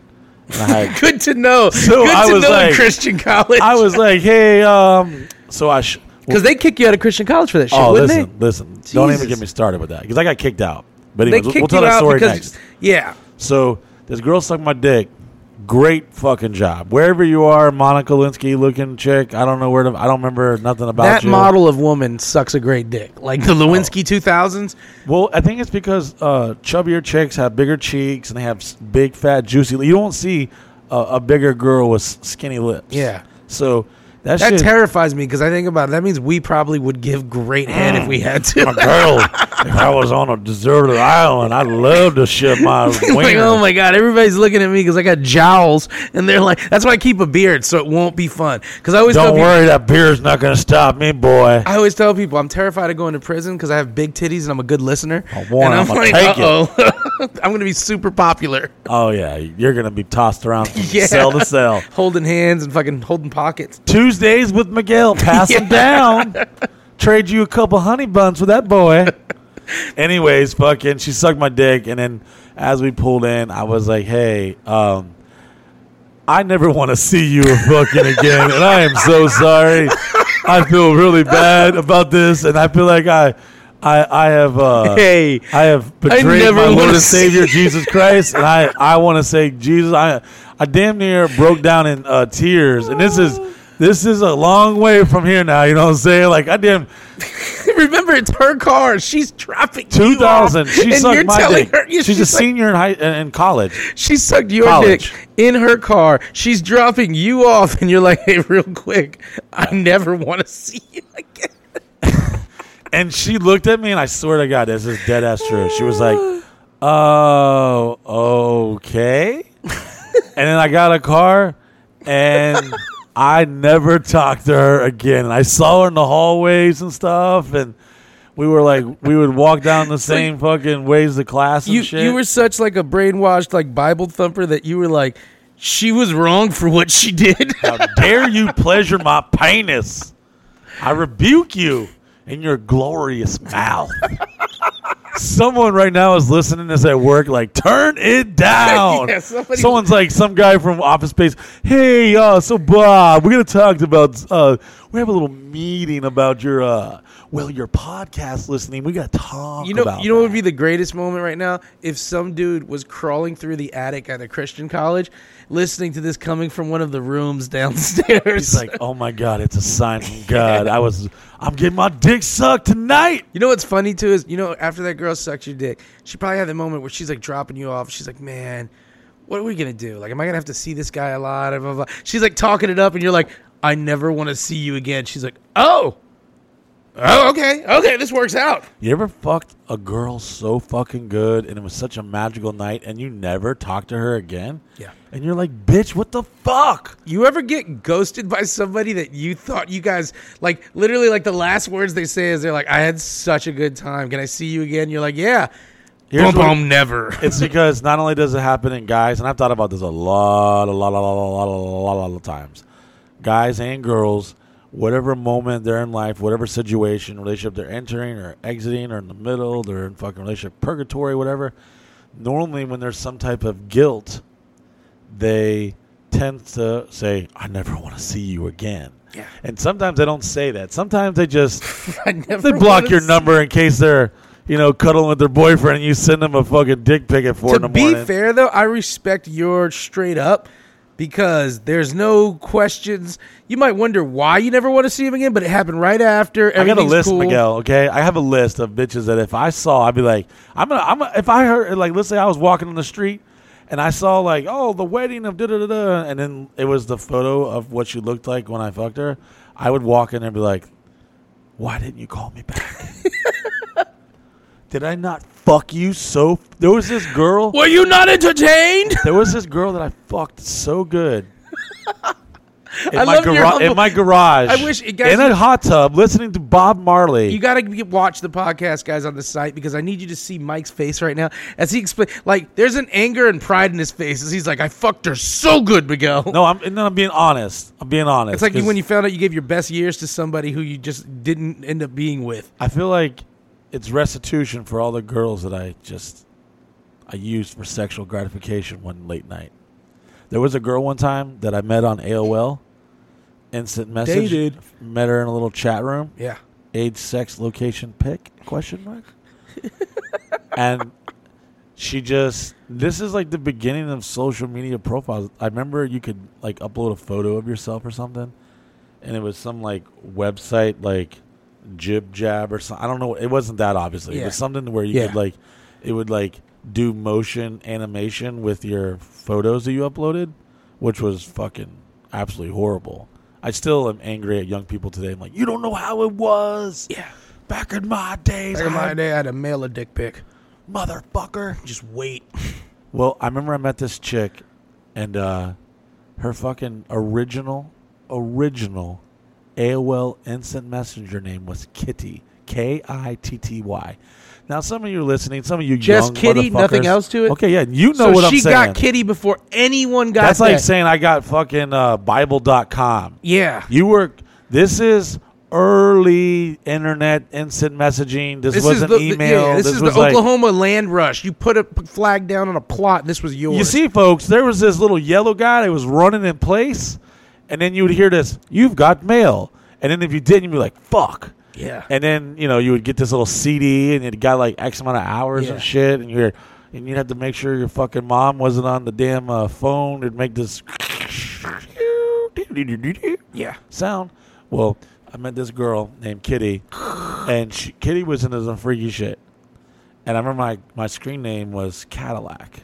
And I had
Good to know.
So
Good
I
to
was
know in Christian college.
I was like, hey, um, so I. Sh-
because they kick you out of Christian college for that shit,
Oh,
wouldn't
listen, listen! Don't even get me started with that because I got kicked out. But
they? They
anyways, we'll- we'll tell that story next.
yeah.
So this girl sucked my dick. Great fucking job. Wherever you are, Monica Lewinsky looking chick. I don't know where to. I don't remember nothing about
That
you.
model of woman sucks a great dick. Like the Lewinsky 2000s.
Well, I think it's because uh, chubbier chicks have bigger cheeks and they have big, fat, juicy. You don't see a, a bigger girl with skinny lips.
Yeah.
So that,
That
shit.
terrifies me because I think about it. That means we probably would give great head if we had to.
a girl. if I was on a deserted island, I'd love to ship my
like, oh my god, everybody's looking at me because I got jowls, and they're like, "That's why I keep a beard, so it won't be fun." Because I always
Don't
people,
worry, that beer's not going to stop me, boy.
I always tell people I'm terrified of going to prison because I have big titties and I'm a good listener.
Oh, boy,
and I'm,
I'ma
like,
take it.
uh-oh. I'm gonna be super popular,
Oh yeah, you're gonna be tossed around from
Yeah.
cell to cell.
holding hands and fucking holding pockets.
Tuesdays with Miguel, pass him down. Trade you a couple honey buns for that boy. Anyways, fucking, she sucked my dick, and then as we pulled in, I was like, "Hey, um, I never want to see you fucking again, and I am so sorry. I feel really bad about this, and I feel like I, I, I have, uh,
Hey,
I have betrayed
never
my Lord and Savior Jesus Christ, and I, I want to say Jesus. I, I damn near broke down in uh, tears, and this is this is a long way from here now. You know what I'm saying? Like I didn't.
remember it's her car. She's dropping you
two thousand.
off,
She
and you're
sucked my
telling
dick.
her yeah,
she's, a
like-
senior in high in college.
She sucked your
College.
dick in her car. She's dropping you off, and you're like, "Hey, real quick, I never want to see you again."
And she looked at me, and I swear to God, this is dead ass true. She was like, "Oh, okay." and then I got a car, and I never talked to her again. And I saw her in the hallways and stuff, and we were like, we would walk down the same fucking ways to class and
You
shit.
you were such like a brainwashed like Bible thumper that you were like, she was wrong for what she did.
How dare you pleasure my penis? I rebuke you in your glorious mouth. Someone right now is listening to this at work, like, turn it down.
Yeah, somebody-
Someone's like, some guy from Office Space, hey, uh, so Bob, we're going to talk about, uh, we have a little meeting about your, uh, well, your podcast listening. We got to talk
You know, you know what would be the greatest moment right now if some dude was crawling through the attic at a Christian college, listening to this coming from one of the rooms downstairs.
He's like, oh my God, it's a sign from God. I was, I'm getting my dick sucked tonight.
You know what's funny too is you know after that girl sucks your dick, she probably had the moment where she's like dropping you off. She's like, man, what are we gonna do? Like, am I gonna have to see this guy a lot? Blah, blah, blah. She's like talking it up, and you're like, I never want to see you again. She's like, oh, oh, okay, okay, this works out.
You ever fucked a girl so fucking good and it was such a magical night and you never talked to her again?
Yeah.
And you're like, bitch, what the fuck?
You ever get ghosted by somebody that you thought you guys like literally like the last words they say is they're like, I had such a good time. Can I see you again? You're like, yeah.
Here's
Boom, boom, never.
It's because not only does it happen in guys, and I've thought about this a lot, a lot, a lot, a lot, a lot, a lot of times. Guys and girls, whatever moment they're in life, whatever situation, relationship they're entering or exiting or in the middle, they're in fucking relationship purgatory, whatever. Normally, when there's some type of guilt, they tend to say, I never want to see you again.
Yeah.
And sometimes they don't say that. Sometimes they just they block your number in case they're, you know, cuddling with their boyfriend and you send them a fucking dick pic at four in
to be fair though i respect your straight up because there's no questions you might wonder why you never want to see him again but it happened right after
I got a list,
cool.
Miguel. Okay, I have a list of bitches that if I saw, I'd be like, I'm gonna, I'm gonna, if I heard, like, let's say I was walking on the street and I saw like, oh, the wedding of da da da da, and then it was the photo of what she looked like when I fucked her. I would walk in there and be like, why didn't you call me back? Did I not fuck you so? There was this girl.
Were you not entertained?
There was this girl that I fucked so good. In
I
my
love your
gara-
humble-
in my garage.
I wish- guys,
in a hot tub, listening to Bob Marley.
You gotta watch the podcast, guys, on the site because I need you to see Mike's face right now as he explain. Like, there's an anger and pride in his face as he's like, "I fucked her so good, Miguel."
no, I'm, no, I'm being honest. I'm being honest.
it's like when you found out you gave your best years to somebody who you just didn't end up being with.
I feel like it's restitution for all the girls that I just I used for sexual gratification one late night. There was a girl one time that I met on AOL, instant message.
Dated.
Met her in a little chat room.
Yeah.
age, sex, location, pick? Question mark. and she just this is like the beginning of social media profiles. I remember you could like upload a photo of yourself or something, and it was some like website like Jib Jab or something. I don't know. It wasn't that obviously. It was something where you
Yeah.
could like it would like do motion animation with your photos that you uploaded, which was fucking absolutely horrible. I still am angry at young people today. I'm like, you don't know how it was.
Yeah.
Back in my days,
Back in my day, I had to mail a dick pic.
motherfucker.
Just wait.
Well, I remember I met this chick, and uh, her fucking original, original AOL Instant Messenger name was Kitty. K I T T Y. Now, some of you are listening. Some of you
Just Kitty, nothing else to it?
Okay, yeah, you know
so
what I'm saying.
she got Kitty before anyone got
That's like saying I got fucking uh, Bible.com.
yeah.
You were. This is early internet instant messaging. This,
This
wasn't
the,
email.
yeah, this,
this
is
was
the
like,
Oklahoma land rush. You put a flag down on a plot, and this was yours.
You see, folks, there was this little yellow guy that was running in place, and then you would hear this, "You've got mail," and then if you didn't, you'd be like, "Fuck."
Yeah.
And then you know you would get this little CD, and it got like X amount of hours
Yeah.
and shit, and you're and you'd have to make sure your fucking mom wasn't on the damn uh, phone. It'd make this
yeah.
sound. Well, I met this girl named Kitty, and she, Kitty was into some freaky shit. And I remember my, my screen name was Cadillac,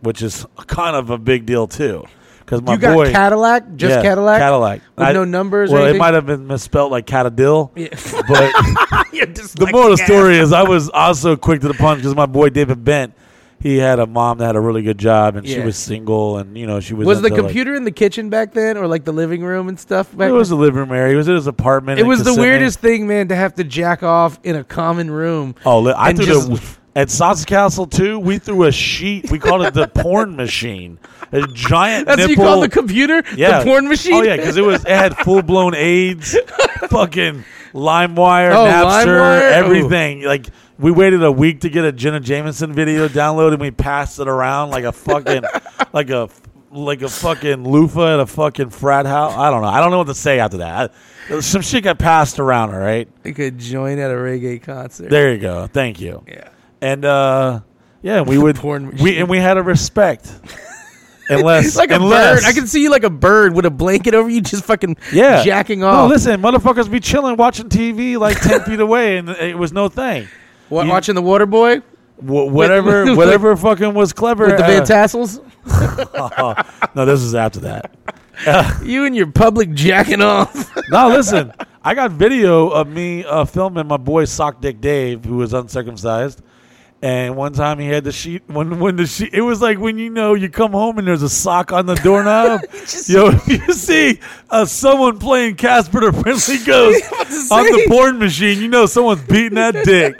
which is kind of a big deal too, because my
you got
boy
Cadillac, just
yeah,
Cadillac,
Cadillac,
with
I-
no numbers.
Well, it might have been misspelled like Catadill,
Yeah.
but the moral of the story is I was also quick to the punch because my boy David Bent, he had a mom that had a really good job, and she was single, and you know she was
Was the
into, like-
computer in the kitchen back then, or like the living room and stuff? Back
it was the living room area. He was in his apartment.
It was the weirdest thing, man, to have to jack off in a common room.
Oh, I threw
just-
the at Sauce Castle too. We threw a sheet. We called it the porn machine. A giant
That's what you call the computer,
yeah,
the porn machine.
Oh yeah, because it was it had full blown AIDS, fucking LimeWire,
Oh,
Napster,
LimeWire? Oh.
everything. Like we waited a week to get a Jenna Jameson video downloaded. and We passed it around like a fucking like a like a fucking loofah at a fucking frat house. I don't know. I don't know what to say after that. I, some shit got passed around. All right.
You could join at a reggae concert.
There you go. Thank you.
yeah.
And uh yeah we would
porn
we and we had a respect unless
like a
unless,
bird. I can see you like a bird with a blanket over you, just fucking
yeah
jacking off.
no listen motherfuckers be chilling watching tv like 10 feet away and it was no thing
Wa-
you-
watching the Water Boy
Wh- whatever
with-
whatever fucking was clever
with the
uh,
Van Tassels.
no this is after that
You and your public jacking off.
no listen i got video of me uh, filming my boy sock dick dave who was uncircumcised and one time he had the sheet when when the sheet it was like when you know you come home and there's a sock on the doorknob. Yo, you see uh, someone playing Casper the Friendly Ghost on the porn machine. You know someone's beating that dick.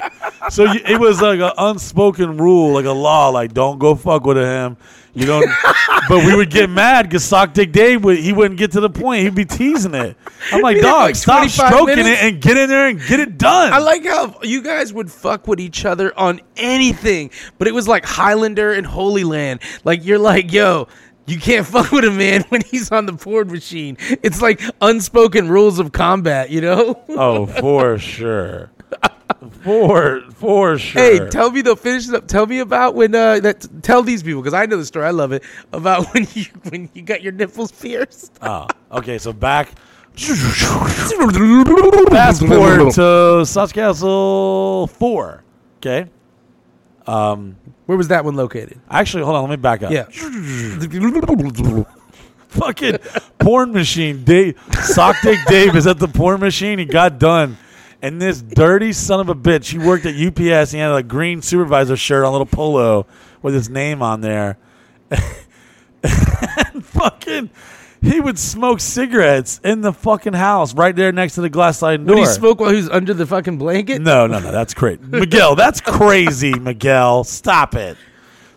So you, it was like an unspoken rule, like a law, like don't go fuck with him. You don't. but we would get mad because Sock Dick Dave would he wouldn't get to the point. He'd be teasing it. I'm like, dog,
like,
stop
25
stroking
minutes.
it and get in there and get it done.
I like how you guys would fuck with each other on anything, but it was like Highlander and Holy Land. Like you're like, yo, you can't fuck with a man when he's on the porn machine. It's like unspoken rules of combat, you know?
Oh, for sure. For for sure.
Hey, tell me though. Finish up. Tell me about when uh that. Tell these people because I know the story. I love it about when you when you got your nipples pierced.
oh, okay. So back. Fast forward to Sauce Castle four. Okay. Um,
Where was that one located?
Actually, hold on. Let me back up.
Yeah.
Fucking porn machine. Dave, Sock Dick Dave is at the porn machine. He got done. And this dirty son of a bitch, he worked at UPS. He had a green supervisor shirt on a little polo with his name on there. and fucking, he would smoke cigarettes in the fucking house right there next to the glass sliding door.
Would he smoke while he was under the fucking blanket?
No, no, no. That's crazy. Miguel, that's crazy, Miguel. Stop it.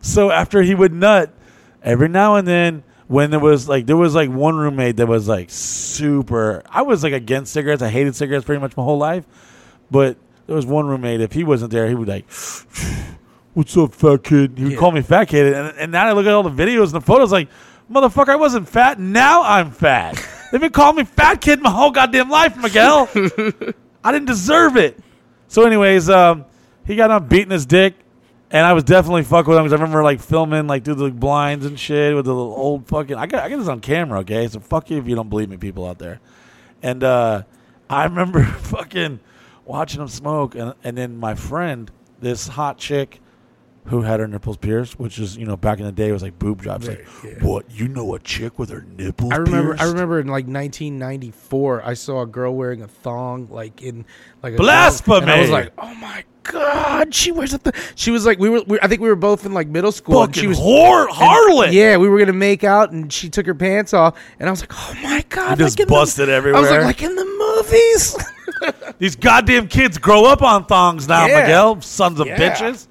So after he would nut, every now and then, when there was like, there was like one roommate that was like super. I was like against cigarettes. I hated cigarettes pretty much my whole life. But there was one roommate, if he wasn't there, he would like, What's up, fat kid? He would
Yeah.
call me fat kid. And, and now I look at all the videos and the photos, like, motherfucker, I wasn't fat. Now I'm fat. They've been calling me fat kid my whole goddamn life, Miguel. I didn't deserve it. So, anyways, um, he got on beating his dick, and I was definitely fucking with him because I remember like filming like through the blinds and shit with the old fucking. I got I got this on camera, okay? So fuck you if you don't believe me, people out there. And uh, I remember fucking watching him smoke, and and then my friend, this hot chick. Who had her nipples pierced? Which is, you know, back in the day, it was like boob jobs.
Right,
like,
yeah.
what? You know a chick with her nipples?
I remember. I remember in like 1994, I saw a girl wearing a thong, like in like a
Blasphemy!
And I was like, oh my god, she wears a. Th-. She was like, we were. We, I think we were both in like middle school. and she was
whore, harlot.
Yeah, we were gonna make out, and she took her pants off, and I was like, "Oh my god!"
You just
like in the-
busted
I was
everywhere.
like, like in the movies.
These goddamn kids grow up on thongs now,
Yeah.
Miguel. Sons of
Yeah.
bitches.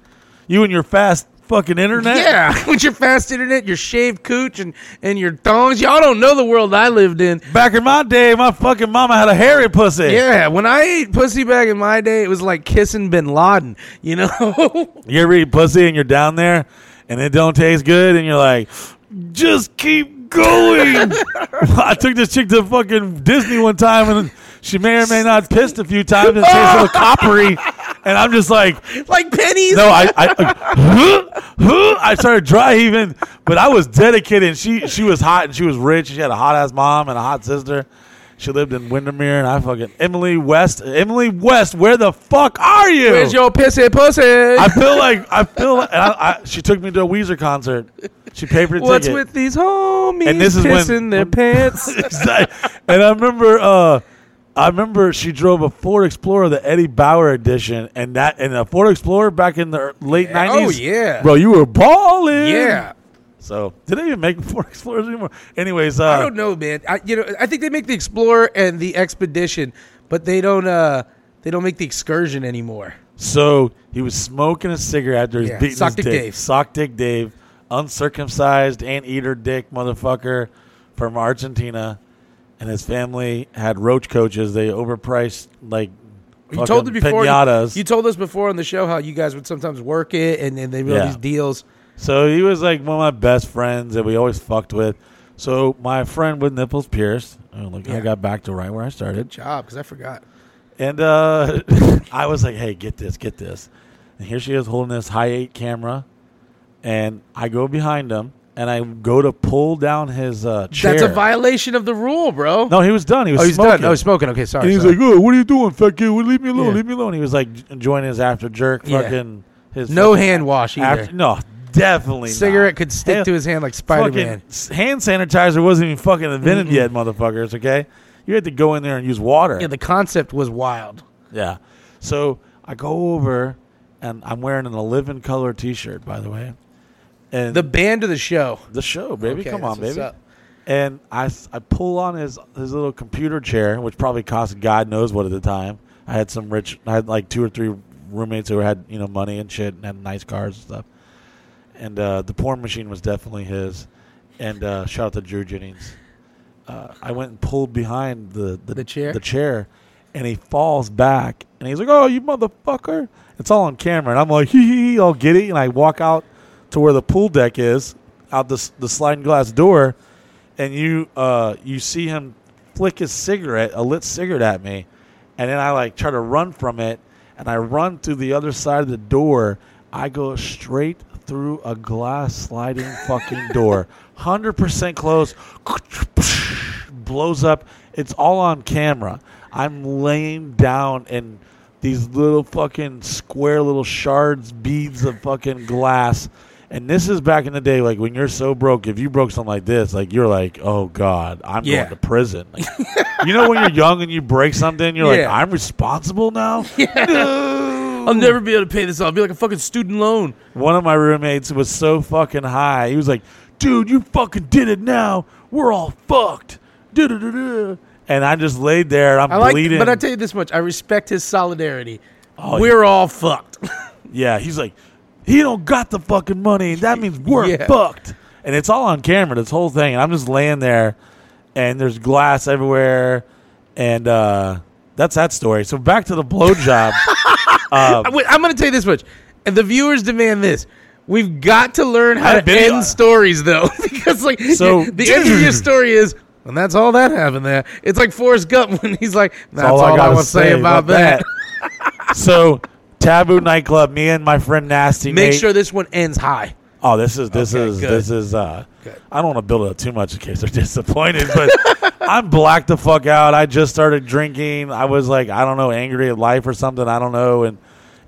You and your fast fucking internet.
yeah, with your fast internet, your shaved cooch, and and your thongs. Y'all don't know the world I lived in.
Back in my day, my fucking mama had a hairy pussy.
Yeah, when I ate pussy back in my day, it was like kissing Bin Laden. You know?
You ever eat pussy and you're down there and it don't taste good and you're like, just keep going. I took this chick to fucking Disney one time and she may or may not pissed a few times and tastes a little coppery. And I'm just like,
like pennies.
No, I I, huh, I started dry heaving, but I was dedicated. And she she was hot and she was rich. She had a hot ass mom and a hot sister. She lived in Windermere, and I fucking Emily West. Emily West, where the fuck are you?
Where's your pissy pussy?
I feel like I feel like and I, I, she took me to a Weezer concert. She paid for the
What's
ticket.
with these homies
And this is when-
pissing their pants?
And I remember, uh, I remember she drove a Ford Explorer, the Eddie Bauer edition, and that and a Ford Explorer back in the late nineties.
Oh, yeah.
bro, you were balling.
yeah.
So did they even make Ford Explorers anymore? Anyways, uh,
I don't know, man. I, you know, I think they make the Explorer and the Expedition, but they don't. uh They don't make the Excursion anymore.
so he was smoking a cigarette after he's
Yeah,
beating
Sock
his
Dick
dick.
Dave.
Sock Dick Dave, uncircumcised anteater dick motherfucker from Argentina, and his family had roach coaches. They overpriced like
You told it before.
pinatas.
You told us before on the show how you guys would sometimes work it, and then they would
Yeah.
these deals.
So he was like one of my best friends that we always fucked with. So my friend with nipples pierced. Oh, look, I got back to right where I
Good
started.
job, because I forgot.
And uh, I was like, hey, get this, get this. And here she is holding this Hi8 camera. And I go behind him and I go to pull down his uh, chair.
That's a violation of the rule, bro.
No, he was done. He was
oh, he's
smoking.
done. Oh, he's smoking. Okay, sorry.
and he's
sorry.
like, oh, what are you doing, kid? Well, leave me alone.
Yeah.
Leave me alone. He was like enjoying his after jerk.
Yeah.
Fucking his
no
fucking
hand wash either.
after, no, definitely not.
Cigarette could stick
Hell-
to his hand like Spider Man.
hand sanitizer wasn't even fucking invented
Mm-mm.
yet, motherfuckers. Okay, you had to go in there and use water.
Yeah, the concept was wild.
Yeah. So I go over, and I'm wearing an 11 color T-shirt, by the way, and
The band of the show.
the show, baby.
Okay,
Come on, baby.
up.
And I pull on his his little computer chair, which probably cost God knows what at the time. I had some rich, I had like two or three roommates who had you know money and shit and had nice cars and stuff. And uh, the porn machine was definitely his. And uh, shout out to Drew Jennings. Uh, I went and pulled behind the, the
The chair?
the chair, and he falls back, and he's like, "Oh, you motherfucker!" It's all on camera, and I'm like, "Hee hee hee!" I'll get it, and I walk out to where the pool deck is, out the the sliding glass door, and you uh you see him flick his cigarette, a lit cigarette at me, and then I like try to run from it, and I run through the other side of the door. I go straight through a glass sliding fucking door, hundred percent closed, blows up. It's all on camera. I'm laying down and these little fucking square little shards, beads of fucking glass. And this is back in the day, like when you're so broke, if you broke something like this, like you're like, oh god, I'm
Yeah.
going to prison. Like, you know when you're young and you break something, you're like, I'm responsible now. No.
I'll never be able to pay this off. I'll be like a fucking student loan.
One of my roommates was so fucking high. He was like, "Dude, you fucking did it now. We're all fucked." Du-du-du-du. And I just laid there. I'm
I like,
bleeding.
but I tell you this much: I respect his solidarity.
Oh,
We're all fucked.
yeah, he's like, he don't got the fucking money. That means we're
Yeah.
fucked. And it's all on camera. This whole thing. And I'm just laying there, and there's glass everywhere, and uh, that's that story. So back to the blowjob. um,
Wait, I'm going to tell you this much, and the viewers demand this. We've got to learn how
I've
to end stories, though, because like
So-
the end of your story is, and that's all that happened there. It's like Forrest Gump when he's like, "That's all, I,
gotta
want to say about, that."
so Tabu nightclub. Me and my friend Nasty.
Make
Nate-
sure this one ends high.
Oh, this is this
Okay,
is
good.
this is. uh
Good.
I don't want to build it up too much in case they're disappointed, but I'm blacked the fuck out. I just started drinking. I was like, I don't know, angry at life or something. I don't know, and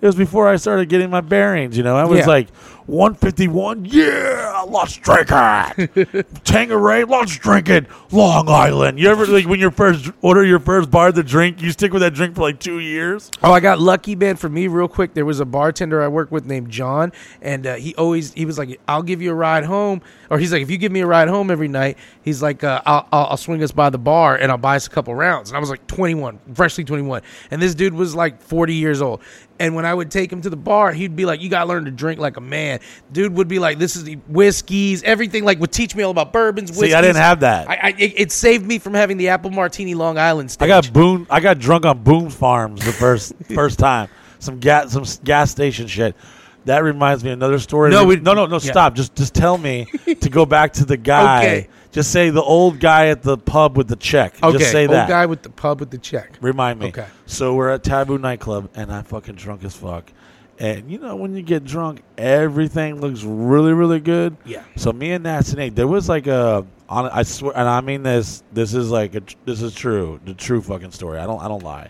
it was before I started getting my bearings. You know, I was
Yeah.
like 151. Yeah, let's drink it. Tanqueray, let's drink it. Long Island. You ever like when you first order your first bar to drink, you stick with that drink for like two years.
Oh, I got lucky, man. For me, real quick, there was a bartender I worked with named John, and uh, he always he was like, "I'll give you a ride home," or he's like, "If you give me a ride home every night, he's like, uh, I'll, I'll I'll swing us by the bar and I'll buy us a couple rounds." And I was like 21, freshly 21, and this dude was like 40 years old. And when I would take him to the bar, he'd be like, "You gotta learn to drink like a man." Dude would be like, "This is the whiskeys, everything." Like would teach me all about bourbons.
See, I didn't have that.
I, I it, it saved me from having the apple martini Long Island
I got boom. I got drunk on Boone's Farms the first first time. Some gas, some gas station shit. That reminds me of another story.
No, we-
no, no, no.
yeah.
Stop. Just, just tell me to go back to the guy.
Okay.
Just say the old guy at the pub with the check.
okay,
Just say
old
that.
guy with the pub with the check.
Remind me.
Okay.
So we're at Tabu nightclub, and I'm fucking drunk as fuck. And you know when you get drunk, everything looks really, really good.
Yeah.
So me and Nats and Nate, there was like a, on, I swear, and I mean this. This is like a, this is true, the true fucking story. I don't, I don't lie.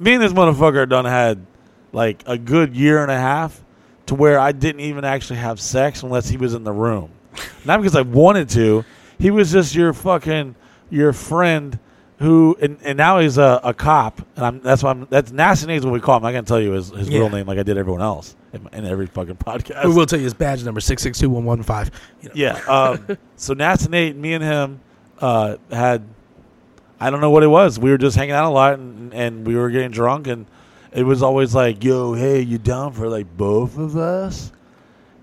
Me and this motherfucker done had like a good year and a half to where I didn't even actually have sex unless he was in the room. Not because I wanted to. He was just your fucking your friend who and, and now he's a, a cop and I'm that's why I'm that's Nasty Nate's what we call him. I can't tell you his, his
Yeah.
real name like I did everyone else in, in every fucking podcast.
We will tell you his badge number six six two one one five.
Yeah. Um, so Nasty Nate, me and him uh, had I don't know what it was. We were just hanging out a lot and, and we were getting drunk and it was always like, "Yo, hey, you down for like both of us?"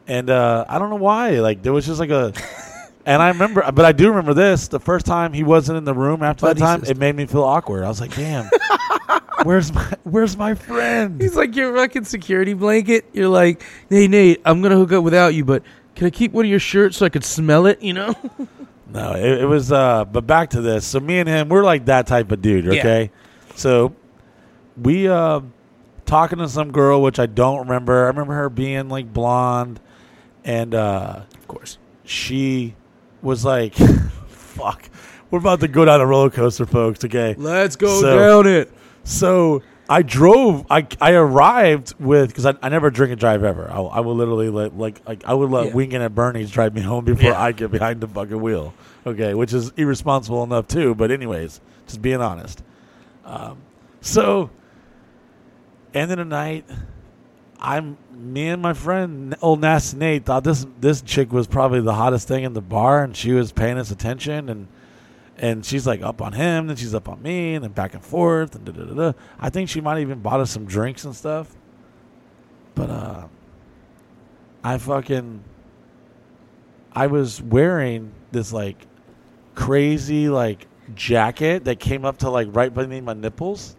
And uh, I don't know why. Like there was just like a. And I remember, but I do remember this. The first time he wasn't in the room after
Buddy
that time,
system.
it made me feel awkward. I was like, "Damn, where's my Where's my friend?"
He's like your fucking security blanket. You're like, hey Nate, I'm gonna hook up without you, but can I keep one of your shirts so I could smell it? You know?
No, it, it was. uh But back to this. So me and him, we're like that type of dude.
Yeah.
Okay, so we uh talking to some girl, which I don't remember. I remember her being like blonde, and uh
Of course.
she was like, "Fuck, we're about to go down a roller coaster, folks." Okay,
Let's go
So-
down it.
so I drove. I I arrived with because I, I never drink and drive ever. I, I will literally let like like I would let
Yeah.
Weekend at Bernie's drive me home before
Yeah.
I get behind the fucking wheel. Okay, which is irresponsible enough too. But anyways, just being honest. Um, so end of the night, I'm me and my friend old Nasty Nate thought this this chick was probably the hottest thing in the bar, and she was paying us attention and and she's like up on him, then she's up on me, and then back and forth, and da da da. I think she might even bought us some drinks and stuff. But uh, I fucking, I was wearing this like crazy like jacket that came up to like right beneath my nipples.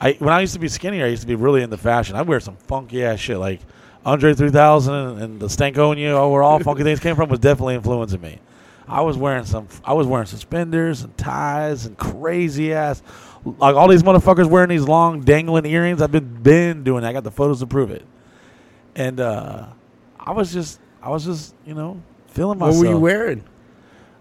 I when I used to be skinnier, I used to be really into fashion. I wear some funky ass shit like Andre 3000 and, and the Stankonia, oh, where all funky things came from, was definitely influencing me. I was wearing some. I was wearing suspenders and ties and crazy ass. Like all these motherfuckers wearing these long dangling earrings. I've been been doing. That. I got the photos to prove it. And uh, I was just, I was just, you know, feeling myself.
What were you wearing?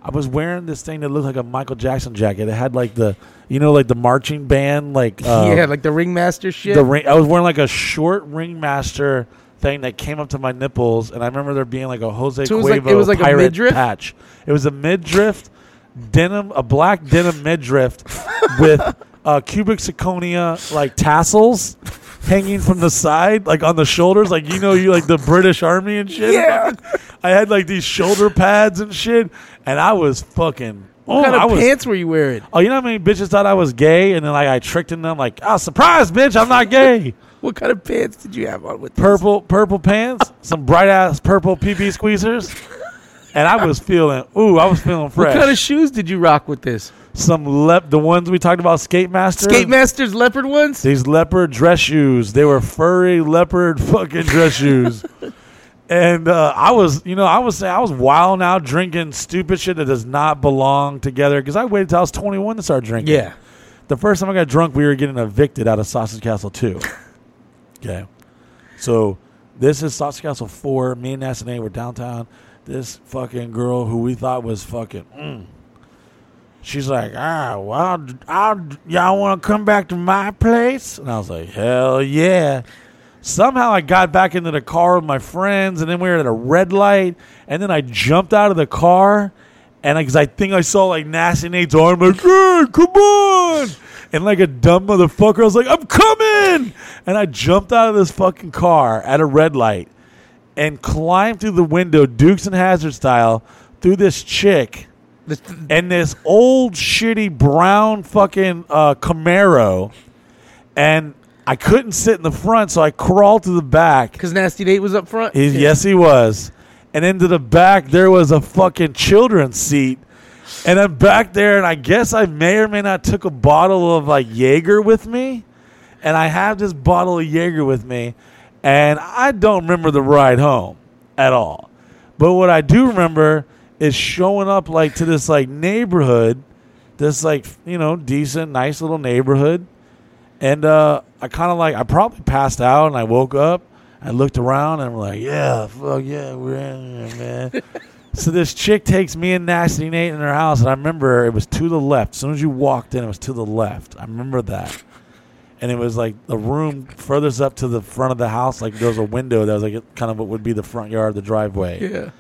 I was wearing this thing that looked like a Michael Jackson jacket. It had like the, you know, like the marching band, like uh,
yeah, like the ringmaster shit.
the ring. I was wearing like a short ringmaster thing that came up to my nipples, and I remember there being like a Jose
So it was
Cuervo
like- it was like a
pirate
midriff?
patch. It was a midriff denim, a black denim midriff with uh, cubic zirconia like tassels hanging from the side, like on the shoulders, like you know, you like the British Army and shit.
Yeah.
I had like these shoulder pads and shit, and I was fucking.
Oh, what
oh,
kind of
was,
pants were you wearing?
Oh, you know how many bitches thought I was gay, and then like I tricked in them, like, "Oh, surprise, bitch, I'm not gay."
What kind of pants did you have on with this?
purple purple pants, some bright ass purple PP squeezers, and I was feeling ooh, I was feeling fresh.
What kind of shoes did you rock with this?
Some lep the ones we talked about, Skate Master.
Skate Masters leopard ones?
These leopard dress shoes. They were furry leopard fucking dress shoes. And uh, I was, you know, I was saying I was wilding out drinking stupid shit that does not belong together because I waited till I was 21 to start drinking.
Yeah.
The first time I got drunk, we were getting evicted out of Sausage Castle 2. okay. So this is Sausage Castle 4. Me and Nassane were downtown. This fucking girl who we thought was fucking. Mm, she's like, ah, well, I'll, y'all want to come back to my place? And I was like, hell yeah. Somehow I got back into the car with my friends, and then we were at a red light, and then I jumped out of the car, and because I, think I saw like Nasty Nate's arm, like, hey, come on! And like a dumb motherfucker, I was like, I'm coming! And I jumped out of this fucking car at a red light and climbed through the window, Dukes and Hazzard style, through this chick and this old shitty brown fucking uh, Camaro, and I couldn't sit in the front, so I crawled to the back.
Because Nasty Nate was up front?
He- Yes, he was. And into the back, there was a fucking children's seat. And I'm back there, and I guess I may or may not took a bottle of like Jaeger with me. And I have this bottle of Jaeger with me, and I don't remember the ride home at all. But what I do remember is showing up like to this like neighborhood, this like you know decent, nice little neighborhood, and uh, I kind of like I probably passed out and I woke up. I looked around and I'm like, yeah, fuck yeah, we're in here, man. so this chick takes me and Nasty Nate in her house, and I remember it was to the left. As soon as you walked in, it was to the left. I remember that. And it was like the room furthest up to the front of the house, like there was a window that was like kind of what would be the front yard, the driveway
Yeah.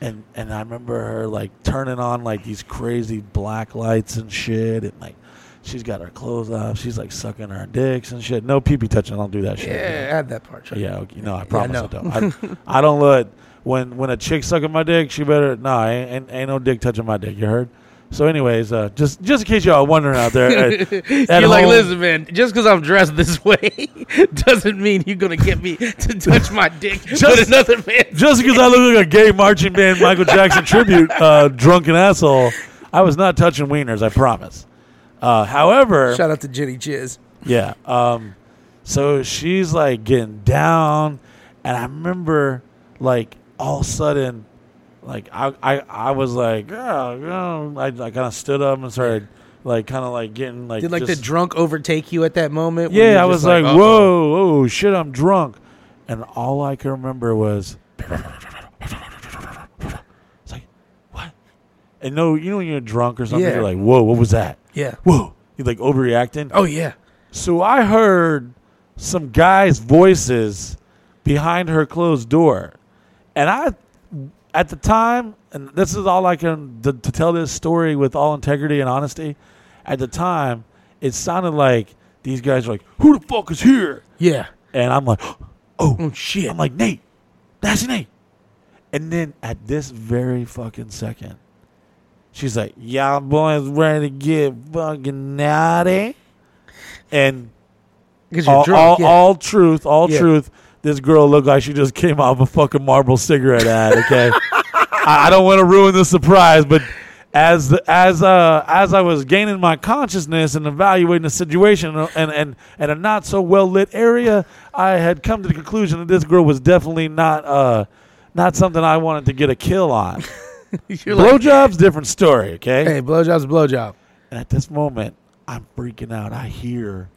And and I remember her like turning on like these crazy black lights and shit, and like she's got her clothes off, she's like sucking her dicks and shit. No pee pee touching, I don't do that shit.
Yeah, add that part. Chuck.
yeah, okay, no, I
Yeah,
promise
no.
I don't. I, I don't let when when a chick sucking my dick, she better no, ain't, ain't, ain't no dick touching my dick. You heard? So, anyways, uh, just just in case y'all are wondering out there, at, at
You're like, listen, man, just because I'm dressed this way doesn't mean you're going to get me to touch my dick
Just-
another man.
just because I look like a gay marching band Michael Jackson tribute uh, drunken asshole, I was not touching wieners. I promise. Uh, however,
Shout out to Jenny Chiz.
yeah. Um, so she's like getting down, and I remember like all of a sudden, like I I, I was like, oh, oh. I, I kind of stood up and started like kind of like getting like
Did like
just-
the drunk overtake you at that moment?
yeah, I was like,
"Uh-oh."
whoa, oh shit, I'm drunk, and all I can remember was, it's like, what? And no, you know when you're drunk or something,
Yeah.
you're like, whoa, what was that?
Yeah.
Whoa, you're like overreacting.
Oh yeah.
So I heard some guys' voices behind her closed door, and I, at the time, and this is all I can to, to tell this story with all integrity and honesty. At the time, it sounded like these guys were like, "Who the fuck is here?"
Yeah.
And I'm like, "Oh,
Oh shit.
I'm like Nate, that's Nate." And then at this very fucking second, she's like, "Y'all boys ready to get fucking naughty?" And all,
drunk.
all,
yeah.
all truth, all
Yeah.
truth. This girl looked like she just came off a fucking Marlboro cigarette ad. Okay, I, I don't want to ruin the surprise, but as the, as uh as I was gaining my consciousness and evaluating the situation and and and a not so well lit area, I had come to the conclusion that this girl was definitely not uh not something I wanted to get a kill on.
you're like,
Blowjob's different story. Okay,
hey, blowjob's blowjob.
and at this moment, I'm freaking out. I hear,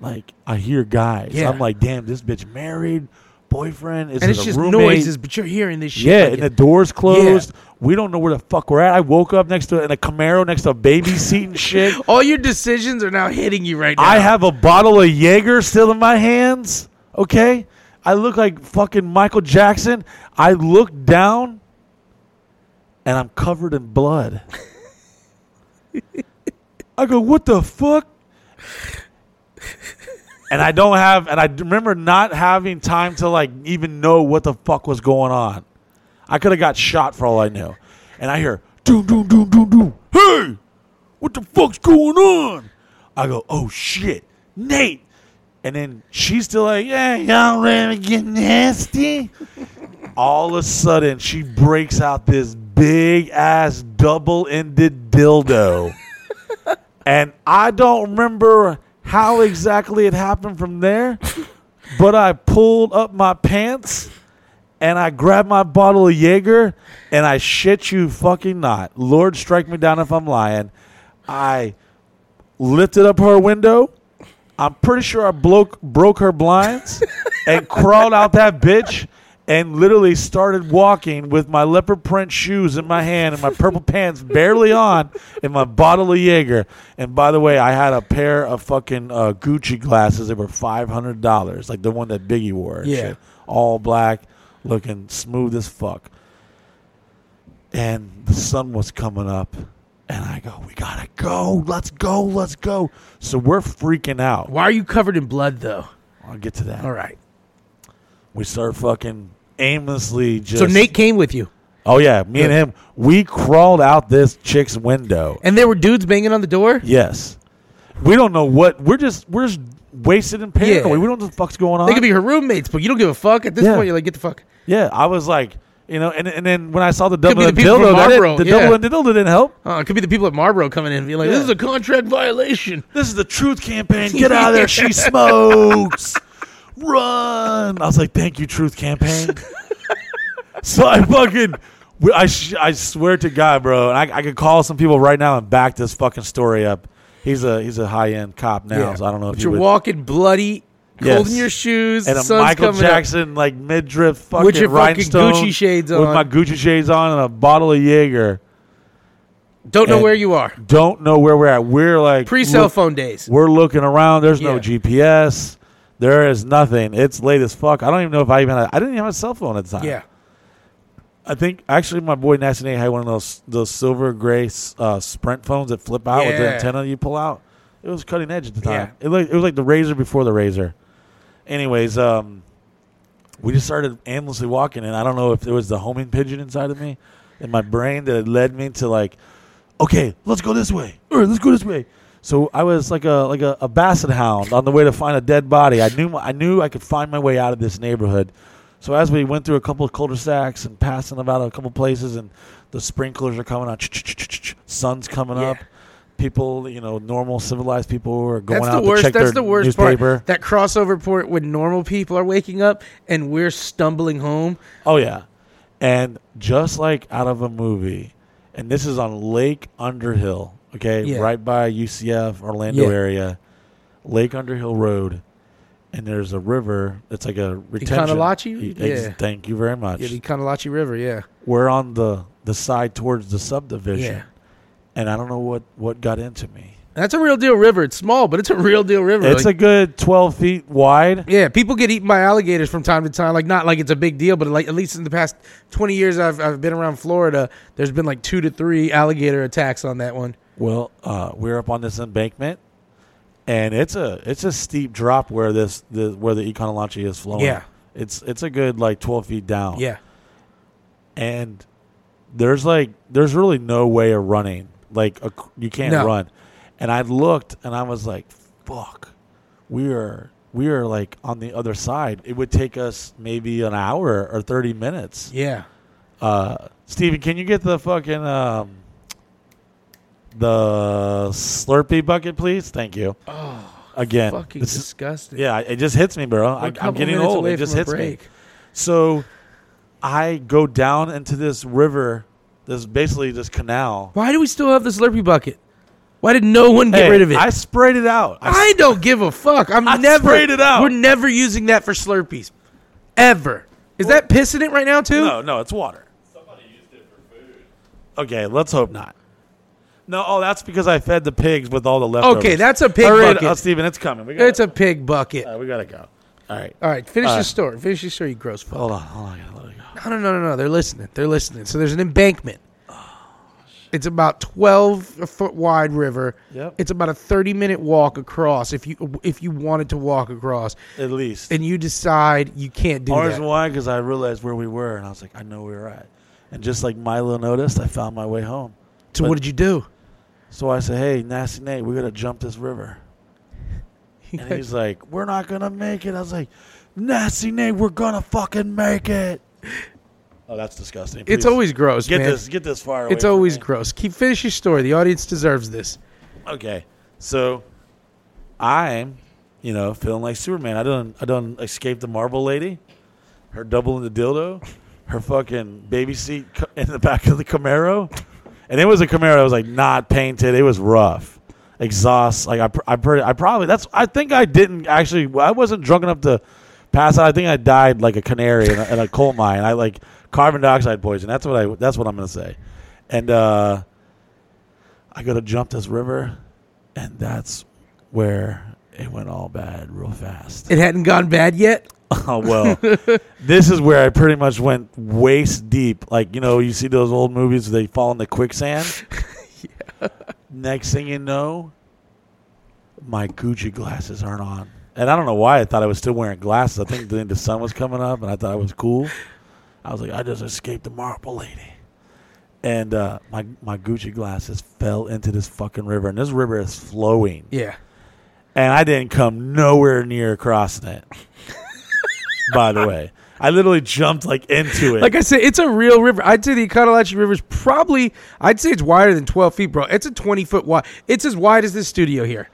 like, I hear guys.
Yeah.
I'm like, damn, this bitch married boyfriend? Is
and
it
it's
a
just
roommate?
noises, but you're hearing this shit.
Yeah,
like
and
it-
the doors closed. We don't know where the fuck we're at. I woke up next to in a Camaro next to a baby seat and shit.
all your decisions are now hitting you right now.
I have a bottle of Jaeger still in my hands. Okay, I look like fucking Michael Jackson. I look down, and I'm covered in blood. I go, what the fuck? And I don't have, and I remember not having time to like even know what the fuck was going on. I could have got shot for all I knew. And I hear, doom, doom, doom, doom, doom. Hey, what the fuck's going on? I go, oh shit, Nate. And then she's still like, yeah, y'all ready to get nasty? All of a sudden, she breaks out this big ass double ended dildo. and I don't remember how exactly it happened from there, but I pulled up my pants and I grabbed my bottle of Jaeger and I shit you fucking not. Lord, strike me down if I'm lying. I lifted up her window. I'm pretty sure I broke broke her blinds and crawled out that bitch and literally started walking with my leopard print shoes in my hand and my purple pants barely on and my bottle of Jaeger. And by the way, I had a pair of fucking uh, Gucci glasses. They were five hundred dollars, like the one that Biggie wore.
Yeah.
shit. all black, looking smooth as fuck. And the sun was coming up. And I go, we gotta go. Let's go. Let's go. So we're freaking out.
Why are you covered in blood though?
I'll get to that.
All right.
We start fucking aimlessly just.
So Nate came with you,
Oh yeah, me and him. We crawled out this chick's window.
and there were dudes banging on the door.
Yes. We don't know what. We're just we're just wasted and paranoid.
Yeah.
We don't know what the fuck's going on.
They could be her roommates, but you don't give a fuck at this
Yeah.
point. You're like, get the fuck.
yeah, I was like, you know, and and then when I saw the double
the
dildo,
Marlboro,
didn't- the
yeah.
double and dildo didn't help.
Uh, it could be the people at Marlboro coming in and being like,
Yeah.
this is a contract violation.
This is the truth campaign. Get out of there. She smokes. Run. I was like, thank you, truth campaign. so I fucking, I, sh- I swear to God, bro, and I, I could call some people right now and back this fucking story up. He's a he's a high end cop now, so I don't know if
But
you
you're
would.
walking bloody,
Yes.
in your shoes,
and a
sun's
Michael
coming up.
Jackson like midriff fucking
With your fucking
rhinestone
Gucci shades
with
on.
my Gucci shades on and a bottle of Jaeger.
Don't know
and-
where you are.
Don't know where we're at. We're like
Pre cell
look-
phone days.
We're looking around. There's no
Yeah.
GPS. There is nothing. It's late as fuck. I don't even know if I even had, I didn't even have a cell phone at the time.
Yeah.
I think actually my boy Nasty had one of those those silver gray uh, Sprint phones that flip out with the
Yeah.
antenna you pull out. It was cutting edge at the time.
Yeah.
It, like, it was like the Razr before the Razr. Anyways, um, we just started aimlessly walking, and I don't know if it was the homing pigeon inside of me in my brain that had led me to like, okay, let's go this way, or let's go this way. So I was like a like a, a basset hound on the way to find a dead body. I knew I knew I could find my way out of this neighborhood. So as we went through a couple of cul-de-sacs and passing about a couple places, and the sprinklers are coming on, sun's coming
Yeah.
up. People, you know, normal civilized people are going
That's
out
the worst.
to check
That's
their
the worst
newspaper.
part. That crossover point when normal people are waking up and we're stumbling home.
Oh yeah, and just like out of a movie, and this is on Lake Underhill, okay,
Yeah.
right by UCF Orlando
Yeah.
area, Lake Underhill Road, and there's a river. It's like a retention.
Yeah.
Thank you very much.
Yeah, the Econology River. Yeah.
We're on the the side towards the subdivision,
Yeah.
and I don't know what what got into me.
That's a real deal river. It's small, but it's a real deal river.
It's
Like-
a good twelve feet wide.
Yeah, people get eaten by alligators from time to time. Like not like it's a big deal, but like at least in the past twenty years I've I've been around Florida, there's been like two to three alligator attacks on that one.
Well, uh, we're up on this embankment, and it's a it's a steep drop where this the where the Econology is flowing.
Yeah.
it's it's a good like twelve feet down.
Yeah.
and there's like there's really no way of running. Like a, you can't
No.
run. And I looked, and I was like, "Fuck, we are we are like on the other side. It would take us maybe an hour or thirty minutes."
Yeah.
Uh, Steven, can you get the fucking um, the Slurpee bucket, please? Thank you.
Oh,
Again,
fucking
this is-
disgusting.
yeah, it just hits me, bro.
We're a
I, I'm getting
minutes
old.
away
It just
from a
hits me. So I go down into this river, this basically this canal.
Why do we still have the Slurpee bucket? Why did no one get
Hey,
rid of it?
I sprayed it out. I,
I don't give a fuck. I'm
I
never.
sprayed it out.
We're never using that for Slurpees, ever. Is that piss in it right now too?
No, no, it's water. Somebody used it for food. Okay, let's hope not. No, oh, that's because I fed the pigs with all the leftovers.
Okay, that's a pig
Hurry
bucket.
Oh, Steven, it's coming. We
It's a pig bucket.
we gotta go. All right.
All right, finish
All
your
right.
story. Finish your story, you gross fuck.
Hold on, hold on. I gotta let it go.
No, no, no, no, no. They're listening. They're listening. So there's an embankment. Oh, it's about 12 foot wide river.
Yep.
It's about a 30 minute walk across if you if you wanted to walk across,
At least.
and you decide you can't do
Only
that.
why? Because I realized where we were, and I was like, I know where we're at. And just like Milo noticed, I found my way home.
So what did you do?
So I said, "Hey, Nasty Nate, we gotta jump this river." And he's like, "We're not gonna make it." I was like, "Nasty Nate, we're gonna fucking make it." Oh, that's disgusting.
it's always gross,
get
man.
this get this far away.
It's always
me.
gross. Keep finish your story. The audience deserves this.
okay. So I'm, you know, feeling like Superman. I don't I don't escape the Marlboro lady, her double in the dildo, her fucking baby seat in the back of the Camaro, and it was a Camaro that was like not painted. It was rough. Exhaust, like I, I, I probably that's. I think I didn't actually. I wasn't drunk enough to pass out. I think I died like a canary in a, in a coal mine. I like carbon dioxide poison. That's what I. That's what I'm gonna say. And uh, I go to jump this river, and that's where it went all bad real fast.
It hadn't gone bad yet.
Oh well, this is where I pretty much went waist deep. Like you know, you see those old movies where they fall in the quicksand. yeah. Next thing you know, my Gucci glasses aren't on, and I don't know why I thought I was still wearing glasses. I think the, the sun was coming up, and I thought I was cool. I was like, I just escaped the marble lady, and uh, my my Gucci glasses fell into this fucking river, and this river is flowing
Yeah.
And I didn't come nowhere near crossing it. by the way, I literally jumped like into it.
Like I said, it's a real river. I'd say the Econlockhatchee River is probably, I'd say it's wider than 12 feet, bro. It's a 20 foot wide. It's as wide as this studio here.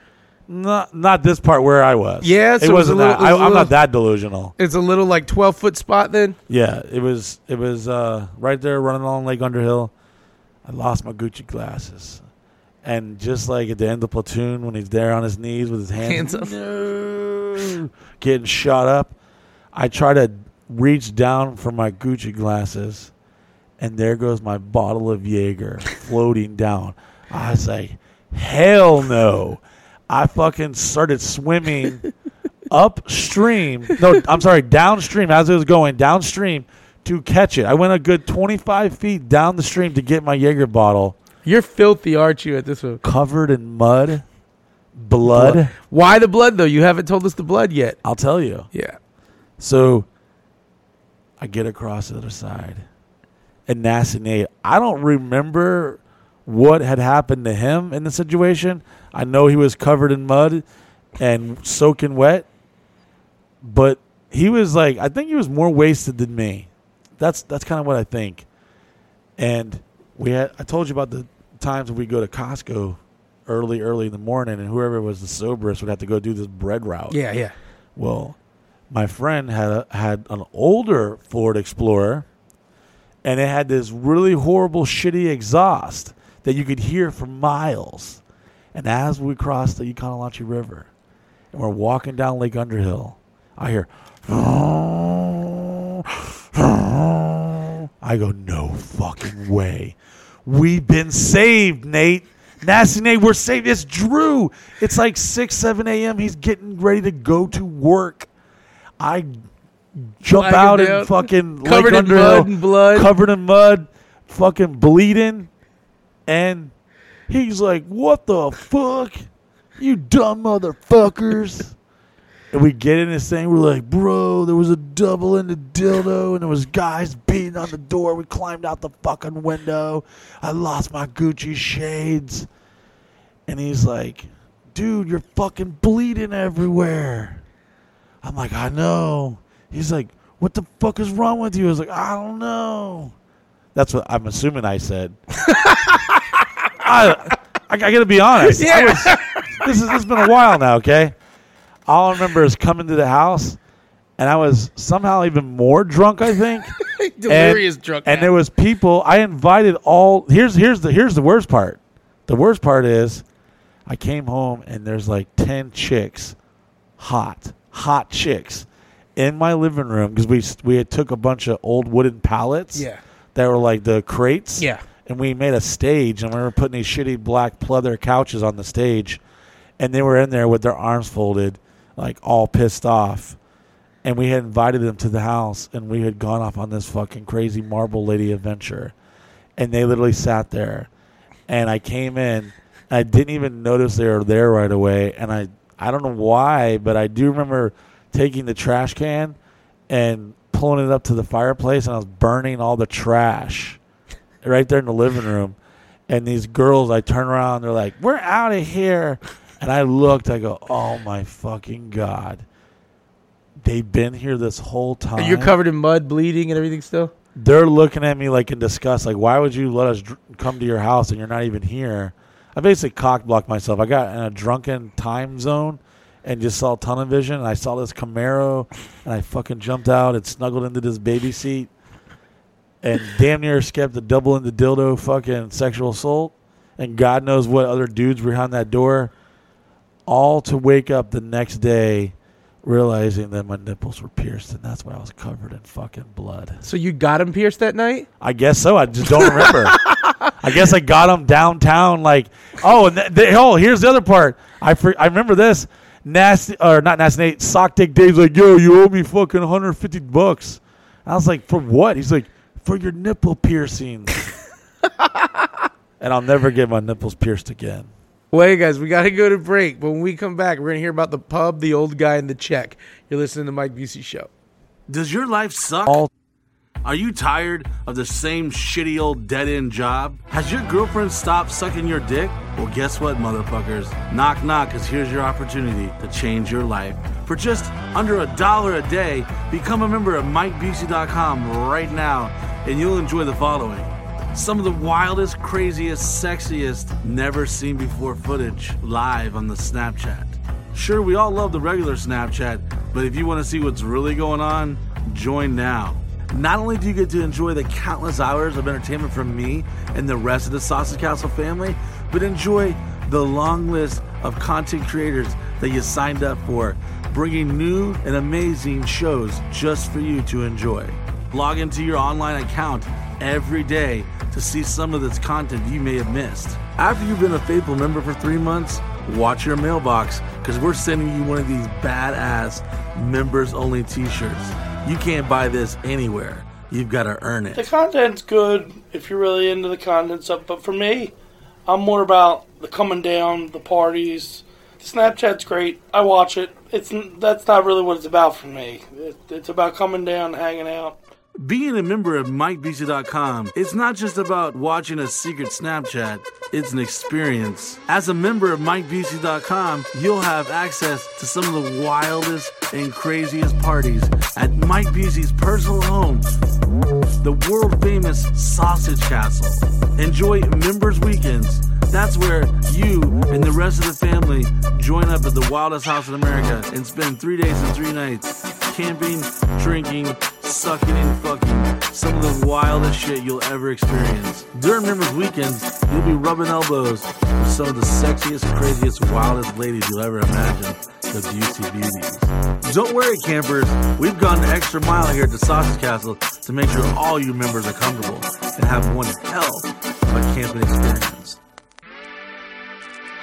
not not this part where I was.
Yeah, so
it
it was a
wasn't
little-
that.
it was
I,
a
I'm not that delusional.
It's a little like 12 foot spot then.
Yeah, it was. It was uh, right there running along Lake Underhill. I lost my Gucci glasses, and just like at the end of Platoon, when he's there on his knees with his hands,
Hands up.
no, getting shot up, I try to reach down for my Gucci glasses, and there goes my bottle of Jaeger floating down. I say, hell no! I fucking started swimming upstream. No, I'm sorry, downstream as it was going downstream to catch it. I went a good 25 feet down the stream to get my Jaeger bottle
You're filthy, aren't you, at this one?
covered in mud, blood.
Why the blood, though? You haven't told us the blood yet.
I'll tell you.
Yeah.
So I get across the other side. And Nasty Nate, I don't remember what had happened to him in the situation. I know he was covered in mud and soaking wet, but he was like, I think he was more wasted than me. That's that's kind of what I think. And we had, I told you about the times when we go to Costco early, early in the morning, and whoever was the soberest would have to go do this bread route.
Yeah, yeah.
Well, my friend had a, had an older Ford Explorer, and it had this really horrible, shitty exhaust that you could hear for miles. And as we crossed the Econlockhatchee River, and we're walking down Lake Underhill, I hear. I go, no fucking way. We've been saved, Nate. Nasty Nate, we're saved. It's Drew. It's like 6, 7 a.m. He's getting ready to go to work. I jump
Flag him
out
down.
and fucking
Covered in mud and blood.
covered in mud, fucking bleeding. And he's like, what the fuck? You dumb motherfuckers. And we get in this thing. We're like, bro, there was a double in the dildo, and there was guys beating on the door. We climbed out the fucking window. I lost my Gucci shades. And he's like, dude, you're fucking bleeding everywhere. I'm like, I know. He's like, what the fuck is wrong with you? I was like, I don't know. That's what I'm assuming I said. I, I, I gotta be honest. I was, this, is, this has been a while now, okay? All I remember is coming to the house, and I was somehow even more drunk, I think.
Delirious
and,
drunk.
And
now.
there was people. I invited all. Here's here's the here's the worst part. The worst part is, I came home and there's like ten chicks, hot hot chicks,
in my living room because we we had took a bunch of old wooden pallets
Yeah.
that were like the crates.
Yeah.
And we made a stage and we were putting these shitty black pleather couches on the stage and they were in there with their arms folded, like all pissed off. And we had invited them to the house and we had gone off on this fucking crazy marble lady adventure. And they literally sat there. And I came in I didn't even notice they were there right away and I I don't know why, but I do remember taking the trash can and pulling it up to the fireplace and I was burning all the trash right there in the living room. And these girls, I turn around, they're like, "We're out of here." And I looked, I go, "Oh my fucking god!" They've been here this whole time.
And you're covered in mud, bleeding, and everything still.
They're looking at me like in disgust, like, "Why would you let us dr- come to your house and you're not even here?" I basically cock blocked myself. I got in a drunken time zone and just saw tunnel vision. And I saw this Camaro, and I fucking jumped out and snuggled into this baby seat, and damn near escaped the double into dildo fucking sexual assault, and God knows what other dudes were behind that door, all to wake up the next day realizing that my nipples were pierced, and that's why I was covered in fucking blood.
So you got him pierced that night?
I guess so. I just don't remember. I guess I got them downtown. Like, oh, and th- they, oh, here's the other part. I I remember this. Nasty or not nasty Nate. Sock Dick Dave's like, yo, you owe me fucking 150 bucks. I was like, for what? He's like, for your nipple piercings. and I'll never get my nipples pierced again.
Wait, guys, we got to go to break. But when we come back, we're going to hear about the pub, the old guy, and the check. You're listening to Mike Busey Show.
Does your life suck?
All
Are you tired of the same shitty old dead end job? Has your girlfriend stopped sucking your dick? Well, guess what, motherfuckers? Knock, knock, because here's your opportunity to change your life. For just under a dollar a day, become a member of MikeBusey.com right now, and you'll enjoy the following. Some of the wildest, craziest, sexiest, never seen before footage live on the Snapchat. Sure, we all love the regular Snapchat, but if you want to see what's really going on, join now. Not only do you get to enjoy the countless hours of entertainment from me and the rest of the Sausage Castle family, but enjoy the long list of content creators that you signed up for, bringing new and amazing shows just for you to enjoy. Log into your online account every day to see some of this content you may have missed. After you've been a faithful member for three months, watch your mailbox because we're sending you one of these badass members only t shirts. You can't buy this anywhere. You've got to earn it.
The content's good if you're really into the content stuff, but for me, I'm more about the coming down, the parties. Snapchat's great. I watch it. It's that's not really what it's about for me. It, it's about coming down, hanging out.
Being a member of MikeBusey.com, it's not just about watching a secret Snapchat, it's an experience. As a member of MikeBusey.com, you'll have access to some of the wildest and craziest parties at Mike Busey's personal home, the world famous Sausage Castle. Enjoy Members Weekends. That's where you and the rest of the family join up at the wildest house in America and spend three days and three nights camping, drinking, sucking, and fucking. Some of the wildest shit you'll ever experience. During Members Weekends, you'll be rubbing elbows with some of the sexiest, craziest, wildest ladies you'll ever imagine. The Busey Beauties. Don't worry, campers. We've gone the extra mile here at the Sausage Castle to make sure all you members are comfortable and have one hell of a camping experience.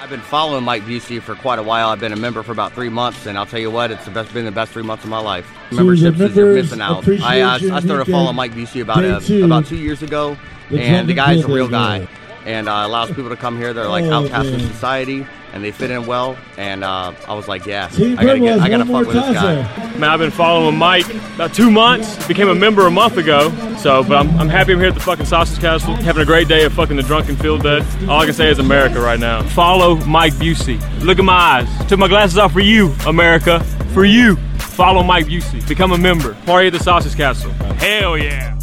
I've been following Mike Busey for quite a while. I've been a member for about three months, and I'll tell you what, it's the best, been the best three months of my life.
So
Memberships is you're missing out. I, uh, I started following Mike Busey about
day
uh,
two.
about two years ago, and the guy's a real guy, and uh, allows people to come here. They're like
Oh,
outcasts in society, and they fit in well. And uh, I was like, yeah,
Team
I gotta get, I gotta fuck with this guy.
Man, I've been following Mike about two months. Became a member a month ago. So, but I'm, I'm happy I'm here at the fucking Sausage Castle, having a great day of fucking the drunken field dead. All I can say is America right now. Follow Mike Busey. Look at my eyes. Took my glasses off for you, America. For you. Follow Mike Busey. Become a member. Party at the Sausage Castle. Hell yeah.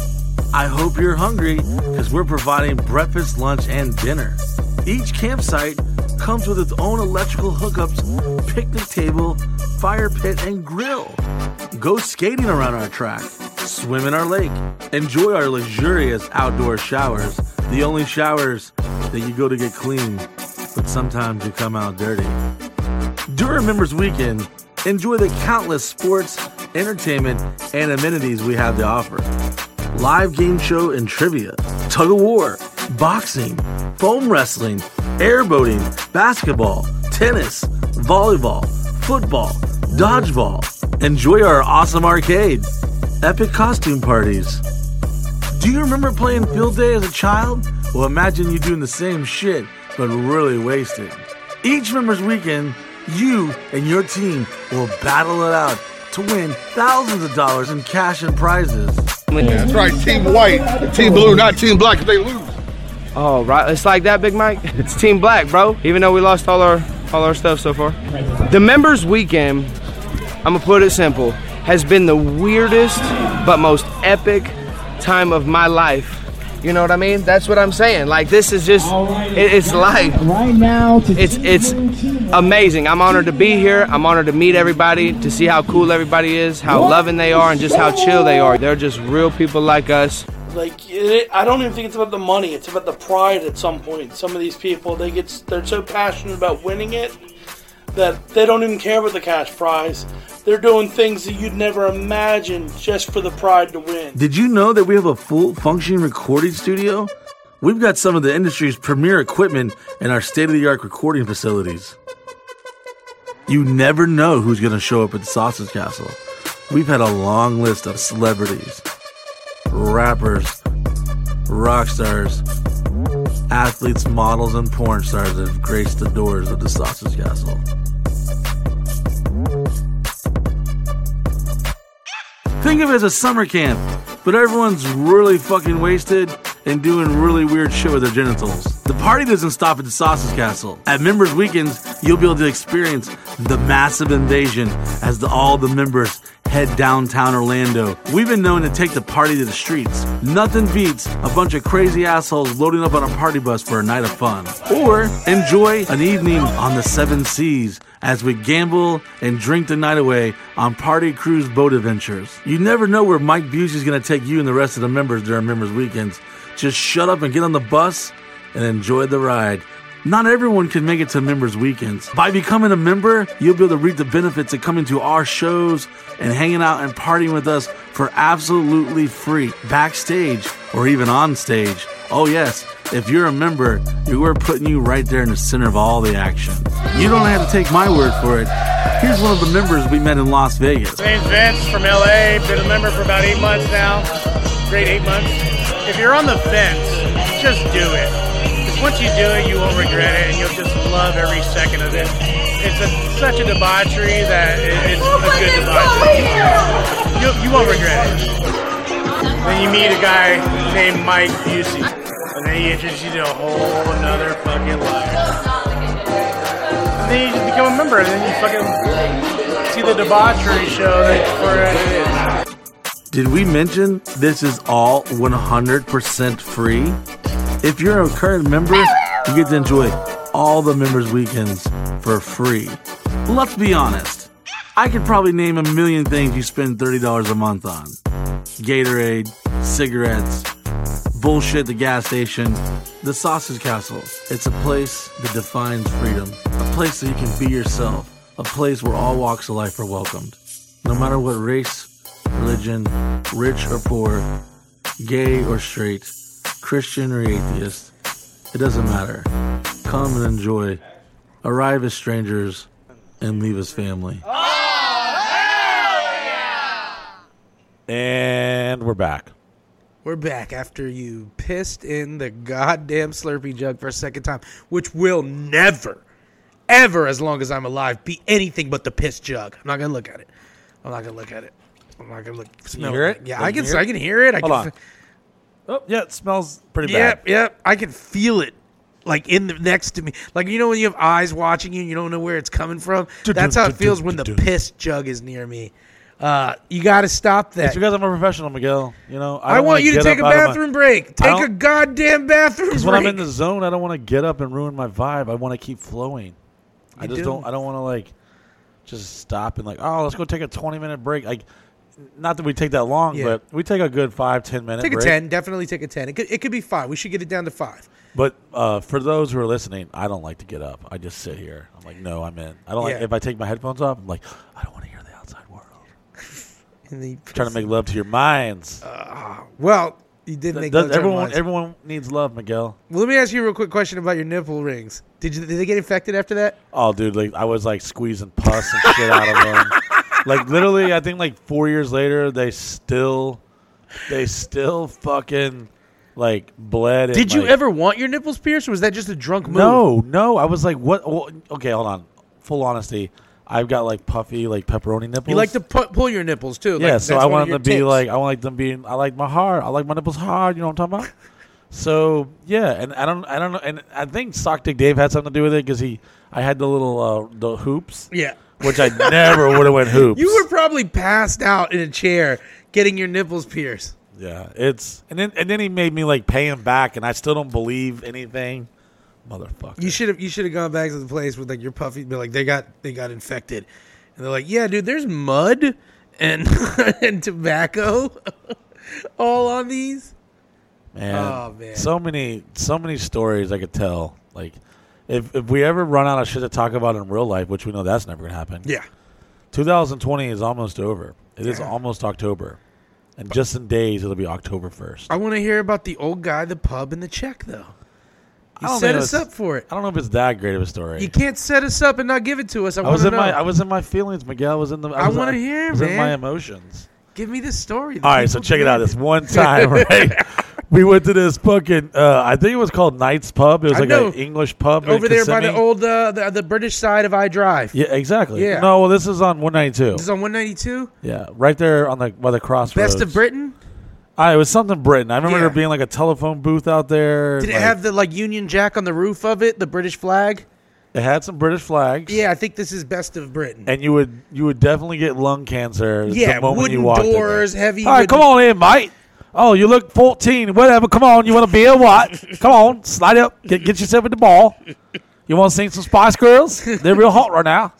I hope you're hungry because we're providing breakfast, lunch, and dinner. Each campsite comes with its own electrical hookups, picnic table, fire pit, and grill. Go skating around our track, swim in our lake, enjoy our luxurious outdoor showers, the only showers that you go to get clean, but sometimes you come out dirty. During Members Weekend, enjoy the countless sports, entertainment, and amenities we have to offer. Live game show and trivia, tug of war, boxing, foam wrestling, airboating, basketball, tennis, volleyball, football, dodgeball. Enjoy our awesome arcade, epic costume parties. Do you remember playing field day as a child? Well, imagine you doing the same shit, but really wasted. Each member's weekend, you and your team will battle it out to win thousands of dollars in cash and prizes.
That's right, Team White, Team Blue, not Team Black if they lose.
Oh, right. It's like that, Big Mike. It's Team Black, bro. Even though we lost all our all our stuff so far. The members weekend, I'm gonna put it simple, has been the weirdest but most epic time of my life. You know what I mean? That's what I'm saying. Like this is just it, it's life.
Right now,
It's it's amazing. I'm honored to be here. I'm honored to meet everybody, to see how cool everybody is, how loving they are, and just how chill they are. They're just real people like us.
Like it, I don't even think it's about the money. It's about the pride. At some point, some of these people they get they're so passionate about winning it that they don't even care about the cash prize. They're doing things that you'd never imagine just for the pride to win.
Did you know that we have a full functioning recording studio? We've got some of the industry's premier equipment in our state of the art recording facilities. You never know who's going to show up at the Sausage Castle. We've had a long list of celebrities, rappers, rock stars, athletes, models, and porn stars have graced the doors of the Sausage Castle. Think of it as a summer camp, but everyone's really fucking wasted and doing really weird shit with their genitals. The party doesn't stop at the Sausage Castle. At members' weekends, you'll be able to experience the massive invasion as the, all the members head downtown Orlando. We've been known to take the party to the streets. Nothing beats a bunch of crazy assholes loading up on a party bus for a night of fun. Or enjoy an evening on the seven seas as we gamble and drink the night away on party cruise boat adventures. You never know where Mike Busey's to take you and the rest of the members during members' weekends. Just shut up and get on the bus and enjoy the ride. Not everyone can make it to members' weekends. By becoming a member, you'll be able to reap the benefits of coming to our shows and hanging out and partying with us for absolutely free, backstage or even on stage. Oh, yes, if you're a member, we're putting you right there in the center of all the action. You don't have to take my word for it. Here's one of the members we met in Las Vegas.
My name's Vince from LA. Been a member for about eight months now. Great eight months. If you're on the fence, just do it. Because once you do it, you won't regret it, and you'll just love every second of it. It's a, such a debauchery that it, it's a good debauchery. You, you won't regret it. Then you meet a guy named Mike Busey, and then he introduces you to a whole another fucking life. And then you just become a member, and then you fucking see the debauchery show that for it is.
Did we mention this is all 100% free? If you're a current member, you get to enjoy all the members' weekends for free. Let's be honest. I could probably name a million things you spend $30 a month on Gatorade, cigarettes, bullshit the gas station, the Sausage Castle. It's a place that defines freedom, a place that you can be yourself, a place where all walks of life are welcomed. No matter what race, religion, rich or poor, gay or straight, Christian or atheist, it doesn't matter. Come and enjoy. Arrive as strangers and leave as family.
And we're back.
We're back after you pissed in the goddamn Slurpee jug for a second time, which will never, ever, as long as I'm alive, be anything but the piss jug. I'm not gonna look at it. I'm not gonna look at it. I'm not gonna look. Smell
hear it?
Yeah,
Can
I
you
can.
hear
I
it?
can hear it. I
Hold
can.
on. Oh, yeah, it smells pretty
Yep,
bad.
yep. Yep. I can feel it. Like in the next to me, like you know when you have eyes watching you, and you don't know where it's coming from. That's how it feels when the piss jug is near me. Uh, you got to stop that.
It's because I'm a professional, Miguel. You know, I,
I,
don't
want
wanna
you to
get
take a
up out of my-
bathroom break. Take a
don't-
goddamn bathroom break.
Because when I'm in the zone, I don't want to get up and ruin my vibe. I want to keep flowing. I
You
just
do.
don't. I don't want to like just stop and like, oh, let's go take a 20 minute break. Like, not that we take that long,
Yeah.
but we take a good five, 10 minute
take a
break.
ten. Definitely take a ten. It could, it could be five. We should get it down to five.
But uh, for those who are listening, I don't like to get up. I just sit here. I'm like, no, I'm in. I don't like if I take my headphones off. I'm like, I don't want to hear the outside world.
Then
Trying to make love to your minds.
Well, you did make
Does-
love to our
everyone,
minds.
everyone needs love, Miguel.
Well, let me ask you a real quick question about your nipple rings. Did you did they get infected after that?
Oh, dude, like I was like squeezing pus and shit out of them. Like literally, I think like four years later, they still, they still fucking like bled. and,
Did you
like-
ever want your nipples pierced, or was that just a drunk move?
No, no. I was like, what? well, okay, hold on. Full honesty, I've got like puffy, like pepperoni nipples.
You like to pu- pull your nipples too.
yeah.
like,
so I want them to be like, I want them being, I like my hard, I like my nipples hard. You know what I'm talking about? So yeah, and I don't, I don't know, and I think Sock Dick Dave had something to do with it because he, I had the little uh, the hoops,
Yeah.
Which I never would have went hoops.
You were probably passed out in a chair getting your nipples pierced.
Yeah, it's and then and then he made me like pay him back, and I still don't believe anything, motherfucker.
You should have you should have gone back to the place with like your puffy be like they got they got infected. And they're like, "Yeah, dude, there's mud and and tobacco all on these."
Man,
Oh, man.
so many so many stories I could tell. Like, if if we ever run out of shit to talk about in real life, which we know that's never gonna happen.
Yeah.
2020 is almost over. It is almost October, and just in days it'll be October 1st.
I want to hear about the old guy, the pub, and the check though. You
don't
set
think
us
it's-
up for it.
I don't know if it's that great of a story.
You can't set us up and not give it to us. I,
I was
to
in
know.
my I was in my feelings, Miguel. Was in the.
I
was-
wanna hear,
was in my emotions.
Give me this story. The
All right, so
people
check it out. This one time, right? we went to this fucking. Uh, I think it was called Knights Pub. It was
I
like
know.
an English pub
over there by the old uh, the, the British side of I Drive.
Yeah, exactly.
Yeah.
No, well, this is on 192.
This is on 192.
Yeah, right there on the by the crossroads.
Best of Britain.
Ah, it was something Britain. I remember
Yeah.
there being like a telephone booth out there.
Did it have the like Union Jack on the roof of it, the British flag?
It had some British flags.
Yeah, I think this is best of Britain.
And you would you would definitely get lung cancer.
Yeah,
the moment
wooden
you walked in
doors, heavy
All right,
wooden-
come on in, mate. Oh, you look 14. Whatever. Come on. You want to be a? What? come on. Slide up. Get, get yourself at the ball. You want to sing some Spice Girls? They're real hot right now.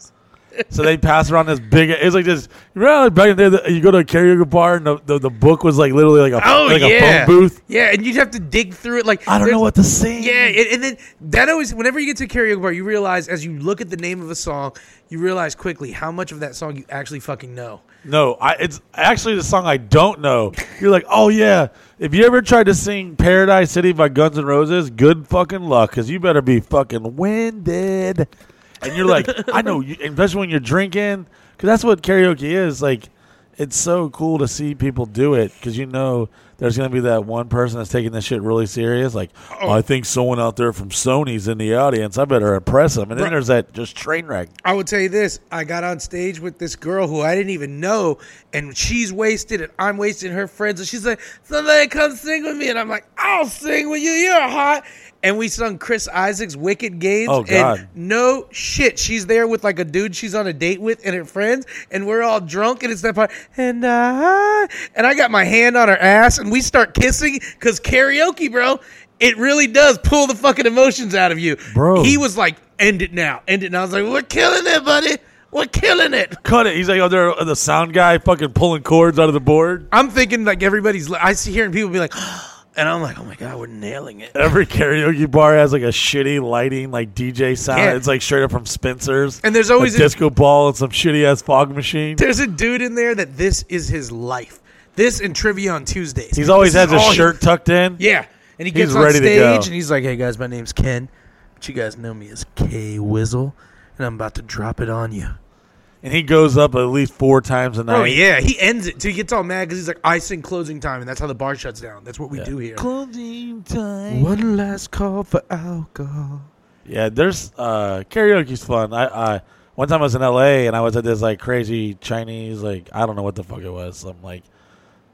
So they pass around this big. It's like this. You remember back in the day, you go to a karaoke bar and the, the, the book was like literally like a
Oh
like
yeah,
a phone booth.
Yeah, and you'd have to dig through it. Like
I don't know what to sing.
Yeah, and, and then that always, whenever you get to a karaoke bar, you realize as you look at the name of a song, you realize quickly how much of that song you actually fucking know.
No, I, it's actually the song I don't know. You're like, oh yeah. If you ever tried to sing "Paradise City" by Guns N' Roses, good fucking luck, because you better be fucking winded. And you're like, I know, you, especially when you're drinking, because that's what karaoke is. Like, it's so cool to see people do it, because you know there's gonna be that one person that's taking this shit really serious. Like, oh, I think someone out there from Sony's in the audience. I better impress them. And then
Bro-
there's that just train wreck.
I would tell you this: I got on stage with this girl who I didn't even know, and she's wasted, and I'm wasting her friends, and she's like, "Somebody come sing with me," and I'm like, "I'll sing with you. You're hot." And we sung Chris Isaak's "Wicked Games."
Oh, God.
And no shit, she's there with like a dude she's on a date with and her friends, and we're all drunk, and it's that part. And I and I got my hand on her ass, and we start kissing because karaoke, bro. It really does pull the fucking emotions out of you,
Bro.
He was like, "End it now, end it." now." I was like, "We're killing it, buddy. We're killing it."
Cut it. He's like, oh, there, the sound guy fucking pulling cords out of the board.
I'm thinking like everybody's. I see hearing people be like, and I'm like, "Oh my god, we're nailing it."
Every karaoke bar has like a shitty lighting, like DJ sound.
Yeah.
It's like straight up from Spencer's.
And there's always
a
a-
disco ball and some shitty ass fog machine.
There's a dude in there that this is his life. This and trivia on Tuesdays.
He's always
This
has
is
his
all he-
shirt tucked in.
Yeah, and he
He's
gets on
ready to
stage
go.
and he's like, "Hey guys, my name's Ken, but you guys know me as K Wizzle, and I'm about to drop it on you."
And he goes up at least four times a night.
Oh yeah, he ends it. So he gets all mad because he's like, "I sing closing time, and that's how the bar shuts down. That's what we do here."
Closing time.
One last call for alcohol.
Yeah, there's uh karaoke's fun. I, I one time I was in LA and I was at this like crazy Chinese like I don't know what the fuck it was. Some like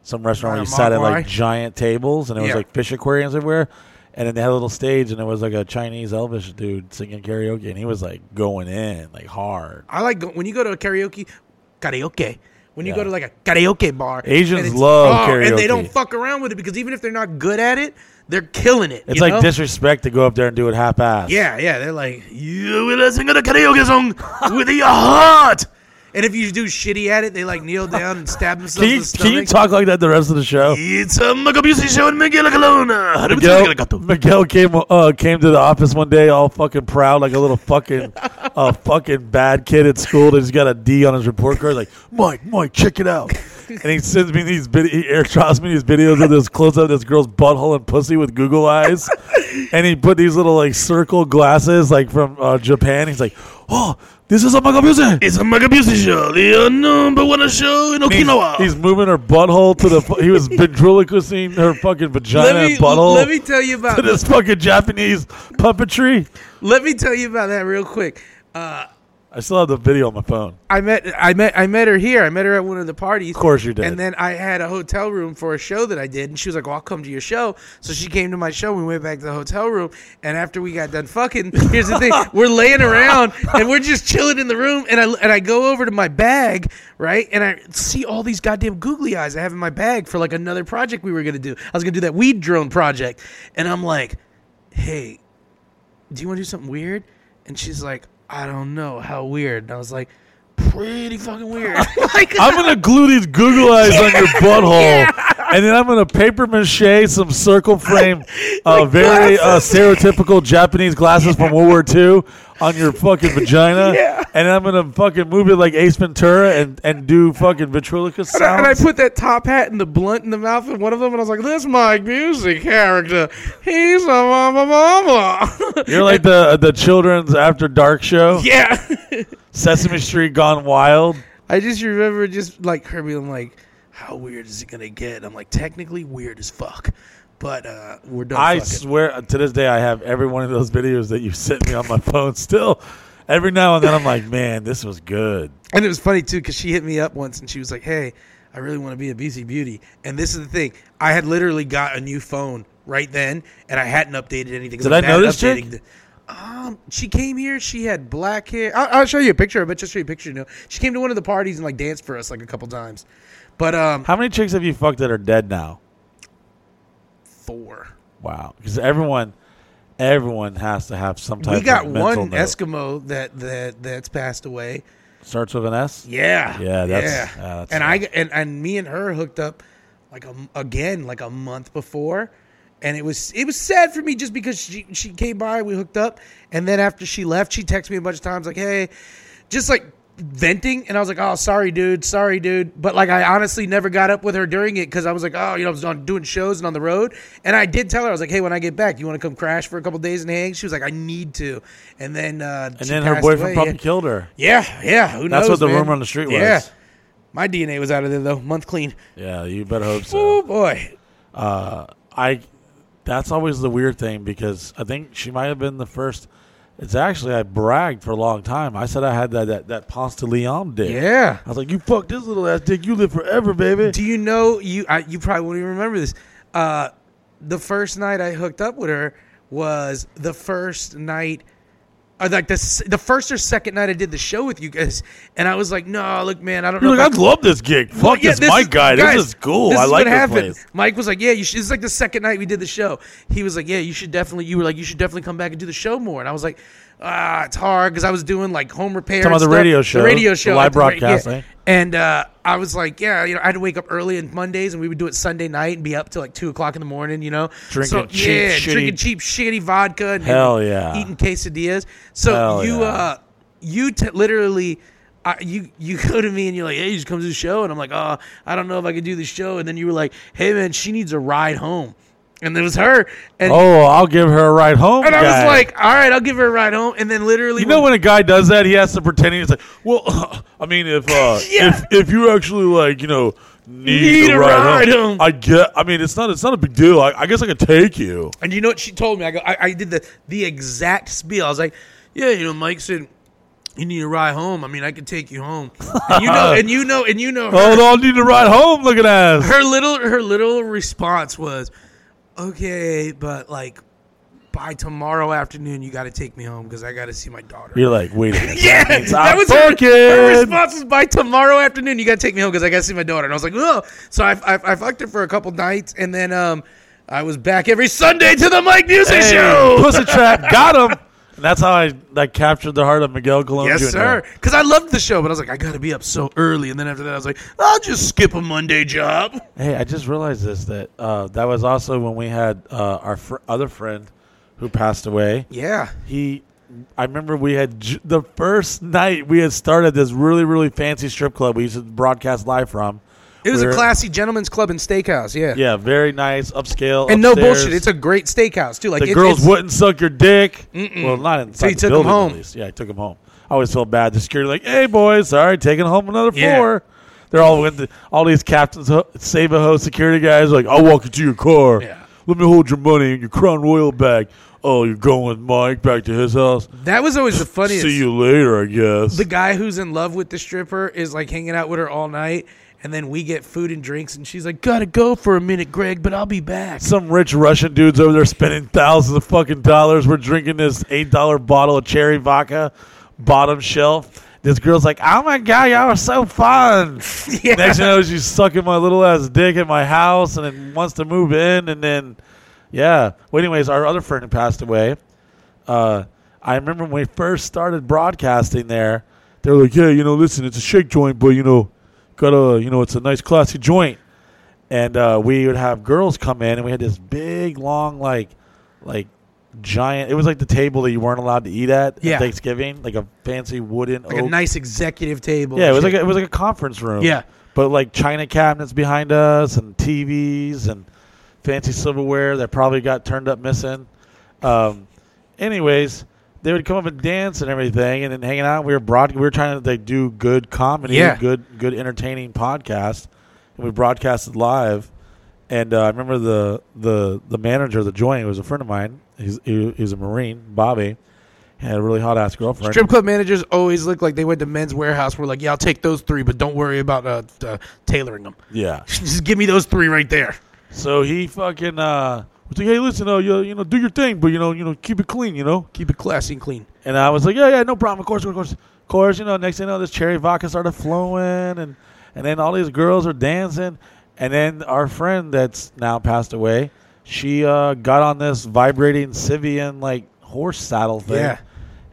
some restaurant where you sat at
Mogwai?
like giant tables and it was
Yeah.
like fish aquariums everywhere. And then they had a little stage and it was like a Chinese Elvis dude singing karaoke and he was like going in like hard.
I like go- when you go to a karaoke, karaoke. When you
Yeah.
go to like a karaoke bar,
Asians
and it's-
love
and they don't fuck around with it because even if they're not good at it, they're killing it.
It's
you
like
know?
disrespect to go up there and do it half ass.
Yeah, yeah. They're like, you will sing a karaoke song with your heart. And And if you do shitty at it, they like kneel down and stab themselves
Can
in
you,
the
can you talk like that the rest of the show?
It's a Magabusi show in Miguel Colonna.
Miguel, Miguel came uh, came to the office one day all fucking proud like a little fucking uh, fucking bad kid at school. That he's got a D on his report card like Mike Mike check it out. And he sends me these vid- he airdrops me these videos of this close up of this girl's butthole and pussy with Google eyes. And he put these little like circle glasses like from uh, Japan. He's like oh this is a Magabusi
It's a Magabusi show, the number one show in
And he's,
Okinawa.
he's moving her butthole to the he was ventriloquisting her fucking vagina
let me
and butthole
let me tell you about
to this fucking Japanese puppetry.
let me tell you about that real quick. Uh,
I still have the video on my phone.
I met I met I met her here. I met her at one of the parties. Of
course you did.
And then I had a hotel room for a show that I did, and she was like, "Well, I'll come to your show." So she came to my show. We went back to the hotel room, and after we got done fucking, here's the thing: we're laying around and we're just chilling in the room, and I and I go over to my bag, right, and I see all these goddamn googly eyes I have in my bag for like another project we were gonna do. I was gonna do that weed drone project, and I'm like, "Hey, do you want to do something weird?" And she's like, I don't know how weird. And I was like, pretty fucking weird. like,
I'm gonna glue these Google eyes on your butthole, and then I'm gonna paper mache some circle frame, uh, very uh, stereotypical Japanese glasses from World War II on your fucking vagina,
Yeah.
and I'm gonna fucking move it like Ace Ventura and and do fucking ventriloquist
and I, and I put that top hat and the blunt in the mouth of one of them, and I was like, "This Mike Music character, he's a mama mama."
You're like the the children's after dark show,
yeah.
Sesame Street gone wild.
I just remember just like her being like, "How weird is it gonna get?" I'm like, "Technically weird as fuck." But uh, we're done.
I
fucking.
swear to this day, I have every one of those videos that you sent me on my phone still. Every now and then, I'm like, man, this was good.
And it was funny too because she hit me up once and she was like, "Hey, I really want to be a Busey Beauty." And this is the thing: I had literally got a new phone right then, and I hadn't updated anything.
Did I know
bad
this chick?
the- um, she came here. She had black hair. I'll, I'll show you a picture. I bet just show you a picture. You know, she came to one of the parties and like danced for us like a couple times. But um,
How many chicks have you fucked that are dead now?
Four.
Wow, because everyone, everyone has to have some type. Of.
We got
of
one
note.
Eskimo that that that's passed away.
Starts with an S.
Yeah,
Yeah, that's-
yeah.
yeah, that's
and I and and me and her hooked up like a, again like a month before, and it was it was sad for me just because she she came by, we hooked up, and then after she left, she texted me a bunch of times like, hey, just like venting, and I was like, oh, sorry, dude, sorry, dude, but like I honestly never got up with her during it because I was like, oh, you know, I was on doing shows and on the road, and I did tell her I was like, hey, when I get back, you want to come crash for a couple days and hang? She was like, I need to, and then uh,
And then her boyfriend
away,
probably
yeah.
killed her.
Yeah, yeah. Who knows?
That's
knows,
what the
man?
rumor on the street was.
Yeah, my DNA was out of there though, month clean.
Yeah, you better hope so.
Oh boy,
Uh, I. That's always the weird thing because I think she might have been the first. It's actually I bragged for a long time. I said I had that that that Ponce de Leon dick.
yeah.
I was like, "You fuck this little ass dick, you live forever, baby."
Do you know you? I, you probably won't even remember this. Uh, the first night I hooked up with her was the first night. Or like the the first or second night I did the show with you guys, and I was like, "No, look, man, I don't
You're
know."
like, I love this gig. Fuck
Well, yeah,
this Mike
is-
guy.
guys,
this is cool.
this
I
is
like
what
this
happened.
place.
Mike was like, "Yeah, you should." It's like the second night we did the show. He was like, "Yeah, you should definitely." You were like, "You should definitely come back and do the show more." And I was like, "Ah, it's hard because I was doing like home repair." And
about the
stuff.
radio show,
the radio
the
show,
live
the yeah.
broadcasting.
And uh, I was like, "Yeah, you know, I had to wake up early on Mondays, and we would do it Sunday night and be up till like two o'clock in the morning." You know,
Drinking
so,
cheap,
yeah,
shitty-
drinking cheap, shitty vodka. And,
Hell yeah.
eating quesadillas. So
Hell
you,
yeah.
uh, you t- literally I, you you go to me and you're like, hey, you just come to the show, and I'm like, oh, I don't know if I could do the show, and then you were like, hey, man, she needs a ride home, and it was her, and
Oh, I'll give her a ride home.
and I
guy.
was like, all right, I'll give her a ride home, and then literally,
You know when a guy does that, he has to pretend he's like, well, I mean, if uh,
Yeah.
if if you actually like, you know, need,
Need
a
a
ride,
ride
home,
home.
I get. I mean, it's not it's not a big deal. I, I guess I could take you.
And you know what she told me? I go, I, I did the the exact spiel. I was like, yeah, you know, Mike said you need a ride home. I mean, I could take you home. And you know, and you know, and you know, her,
Oh, no, I need to ride home. Look at that.
her little her little response was, okay, but like by tomorrow afternoon, you got to take me home because I got to see my daughter.
You're like, wait a minute.
Yeah, that
I'm
was her, her response was by tomorrow afternoon. You got to take me home because I got to see my daughter. And I was like, oh. So I, I, I fucked her for a couple nights, and then um, I was back every Sunday to the Mike Busey
Hey,
Show.
Pussy trap got him. And that's how I like captured the heart of Miguel Colon
Yes,
Jr.
sir. Because I loved the show, but I was like, I got to be up so early. And then after that, I was like, I'll just skip a Monday job.
Hey, I just realized this that uh, that was also when we had uh, our fr- other friend who passed away.
Yeah.
He, I remember we had j- the first night we had started this really really fancy strip club we used to broadcast live from.
It was a classy gentleman's club and steakhouse. Yeah.
Yeah, very nice, upscale,
And no bullshit. It's a great steakhouse, too. Like
the
it-
girls wouldn't suck your dick. Well, not inside
So
the
took
building,
home.
At least. Yeah, I took them home. I always felt bad. The security like, "Hey, boys, sorry, taking home another
Yeah.
floor." They're all with the, all these captains, save a ho security guys. Like, I'll walk you to your car.
Yeah.
Let me hold your money and your Crown Royal bag. Oh, you're going with Mike back to his house.
That was always the funniest.
See you later, I guess.
the guy who's in love with the stripper is like hanging out with her all night. And then we get food and drinks, and she's like, "Gotta go for a minute, Greg, but I'll be back."
Some rich Russian dudes over there spending thousands of fucking dollars. We're drinking this eight dollar bottle of cherry vodka, bottom shelf. This girl's like, "Oh my god, y'all are so fun."
Yeah.
Next thing you know, she's sucking my little ass dick at my house, and then wants to move in, and then, yeah. Well, anyways, our other friend passed away. Uh, I remember when we first started broadcasting there, they were like, "Yeah, you know, listen, it's a shake joint, but you know, gotta, you know, it's a nice classy joint." and uh, we would have girls come in, and we had this big, long, like, like giant. It was like the table that you weren't allowed to eat at
Yeah.
at Thanksgiving, like a fancy wooden,
Like a nice executive table.
yeah. It was like a, it was like a conference room.
Yeah.
but like china cabinets behind us, and TVs, and fancy silverware that probably got turned up missing. Um, anyways. They would come up and dance and everything, and then hanging out. We were broad. We were trying to like do good comedy,
Yeah.
good, good entertaining podcast, and we broadcasted live. And uh, I remember the the the manager of the joint was a friend of mine. He's he, he's a marine, Bobby. Had a really hot ass girlfriend.
Strip club managers always look like they went to Men's Wearhouse. We're like, yeah, I'll take those three, but don't worry about uh, uh, tailoring them.
Yeah.
Just give me those three right there.
So he fucking uh was like, hey, listen, uh, you, you know, do your thing, but you know, you know, keep it clean, you know.
Keep it classy and clean.
And I was like, yeah, yeah, no problem. Of course, of course, of course. You know, next thing you know, this cherry vodka started flowing, and and then all these girls are dancing, and then our friend that's now passed away, she uh, got on this vibrating Sybian like horse saddle thing,
Yeah.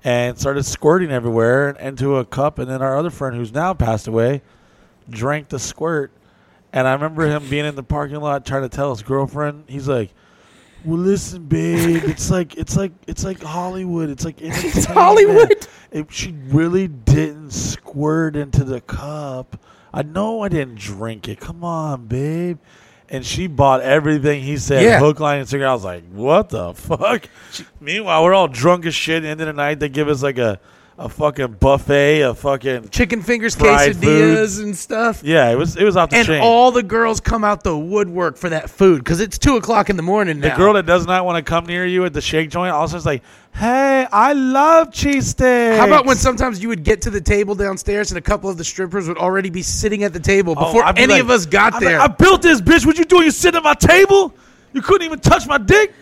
and started squirting everywhere into a cup, and then our other friend who's now passed away, drank the squirt, and I remember him being in the parking lot trying to tell his girlfriend, he's like. Well, listen, babe. It's like it's like it's like Hollywood. It's like it's
Hollywood.
If she really didn't squirt into the cup, I know I didn't drink it. Come on, babe. And she bought everything he said,
Yeah.
hook, line, and sinker. I was like, what the fuck? Meanwhile, we're all drunk as shit. End of the night, they give us like a, a fucking buffet, a fucking
Chicken fingers,
Fried
quesadillas, and stuff.
yeah. It was it was off the
And
chain.
all the girls come out the woodwork for that food because it's two o'clock in the morning Now.
the girl that does not want to come near you at the shake joint also is like, hey, I love cheesesteaks.
How about when sometimes you would get to the table downstairs and a couple of the strippers would already be sitting at the table
Oh,
before
I'd be
any
like-
of us got
I'm
there?
like, I built this bitch. What you doing? You sitting at my table? You couldn't even touch my dick.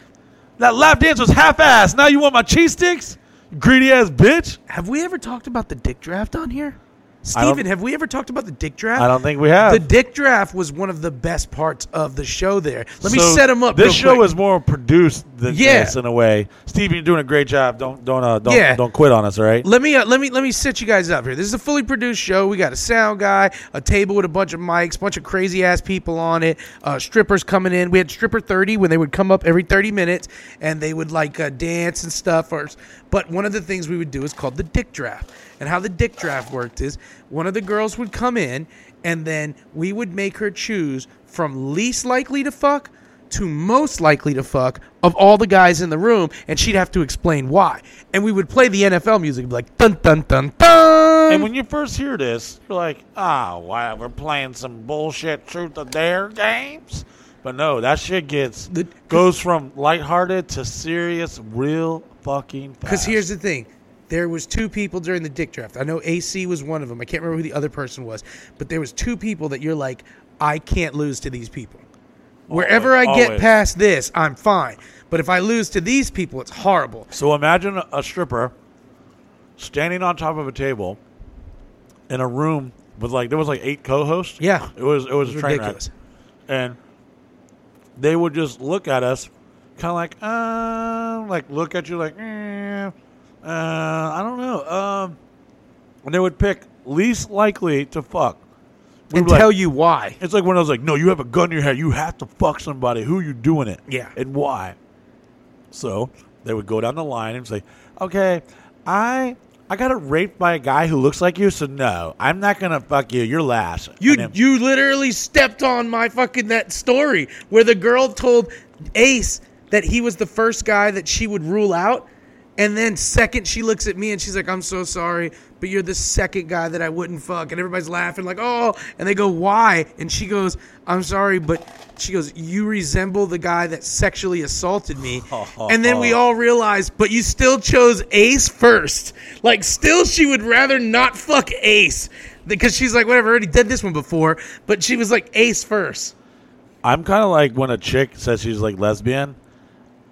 That lap dance was half-assed. Now you want my cheese sticks? Greedy ass bitch.
have we ever talked about the dick draft on here? Steven, have we ever talked about the dick draft?
I don't think we have.
The dick draft was one of the best parts of the show there. Let me set him up.
This show
quick.
is more produced than
Yeah.
this in a way. Steve, you're doing a great job. Don't don't uh, don't
Yeah.
don't quit on us, all right?
Let me uh, let me let me set you guys up here. This is a fully produced show. We got a sound guy, a table with a bunch of mics, bunch of crazy ass people on it, uh, strippers coming in. We had stripper thirty when they would come up every thirty minutes and they would like uh, dance and stuff. Or, but one of the things we would do is called the dick draft. And how the dick draft worked is one of the girls would come in and then we would make her choose from least likely to fuck to most likely to fuck of all the guys in the room, and she'd have to explain why. And we would play the NFL music, like dun dun dun dun.
And when you first hear this, you're like, "Ah, wow, we're playing some bullshit truth or dare games." But no, that shit gets
The-
goes from lighthearted to serious, real fucking.
Because here's the thing. There was two people during the dick draft. I know AC was one of them. I can't remember who the other person was, but there was two people that you're like, I can't lose to these people. Wherever I
Always,
get past this, I'm fine. But if I lose to these people, it's horrible.
So imagine a- stripper standing on top of a table in a room with like there was like eight co-hosts.
Yeah.
it was it was,
It
a train
ridiculous.
wreck, and they would just look at us, kind of like uh, like look at you like, eh, Uh, I don't know. Um, and they would pick least likely to fuck. We
and
were like-
tell you why.
It's like when I was like, "No, you have a gun in your head. You have to fuck somebody. Who are you doing it?
Yeah.
and why?" So they would go down the line and say, "Okay, I I got raped by a guy who looks like you, so no, I'm not gonna fuck you. You're last."
You
And then-
you literally stepped on my fucking that story where the girl told Ace that he was the first guy that she would rule out. And then second she looks at me and she's like, I'm so sorry, but you're the second guy that I wouldn't fuck. And everybody's laughing like, oh, and they go, why? And she goes, I'm sorry, but she goes, you resemble the guy that sexually assaulted me. and then we all realized, but you still chose Ace first. Like, still she would rather not fuck Ace because she's like, whatever, I already did this one before. But she was like Ace first.
I'm kind of like when a chick says she's like lesbian,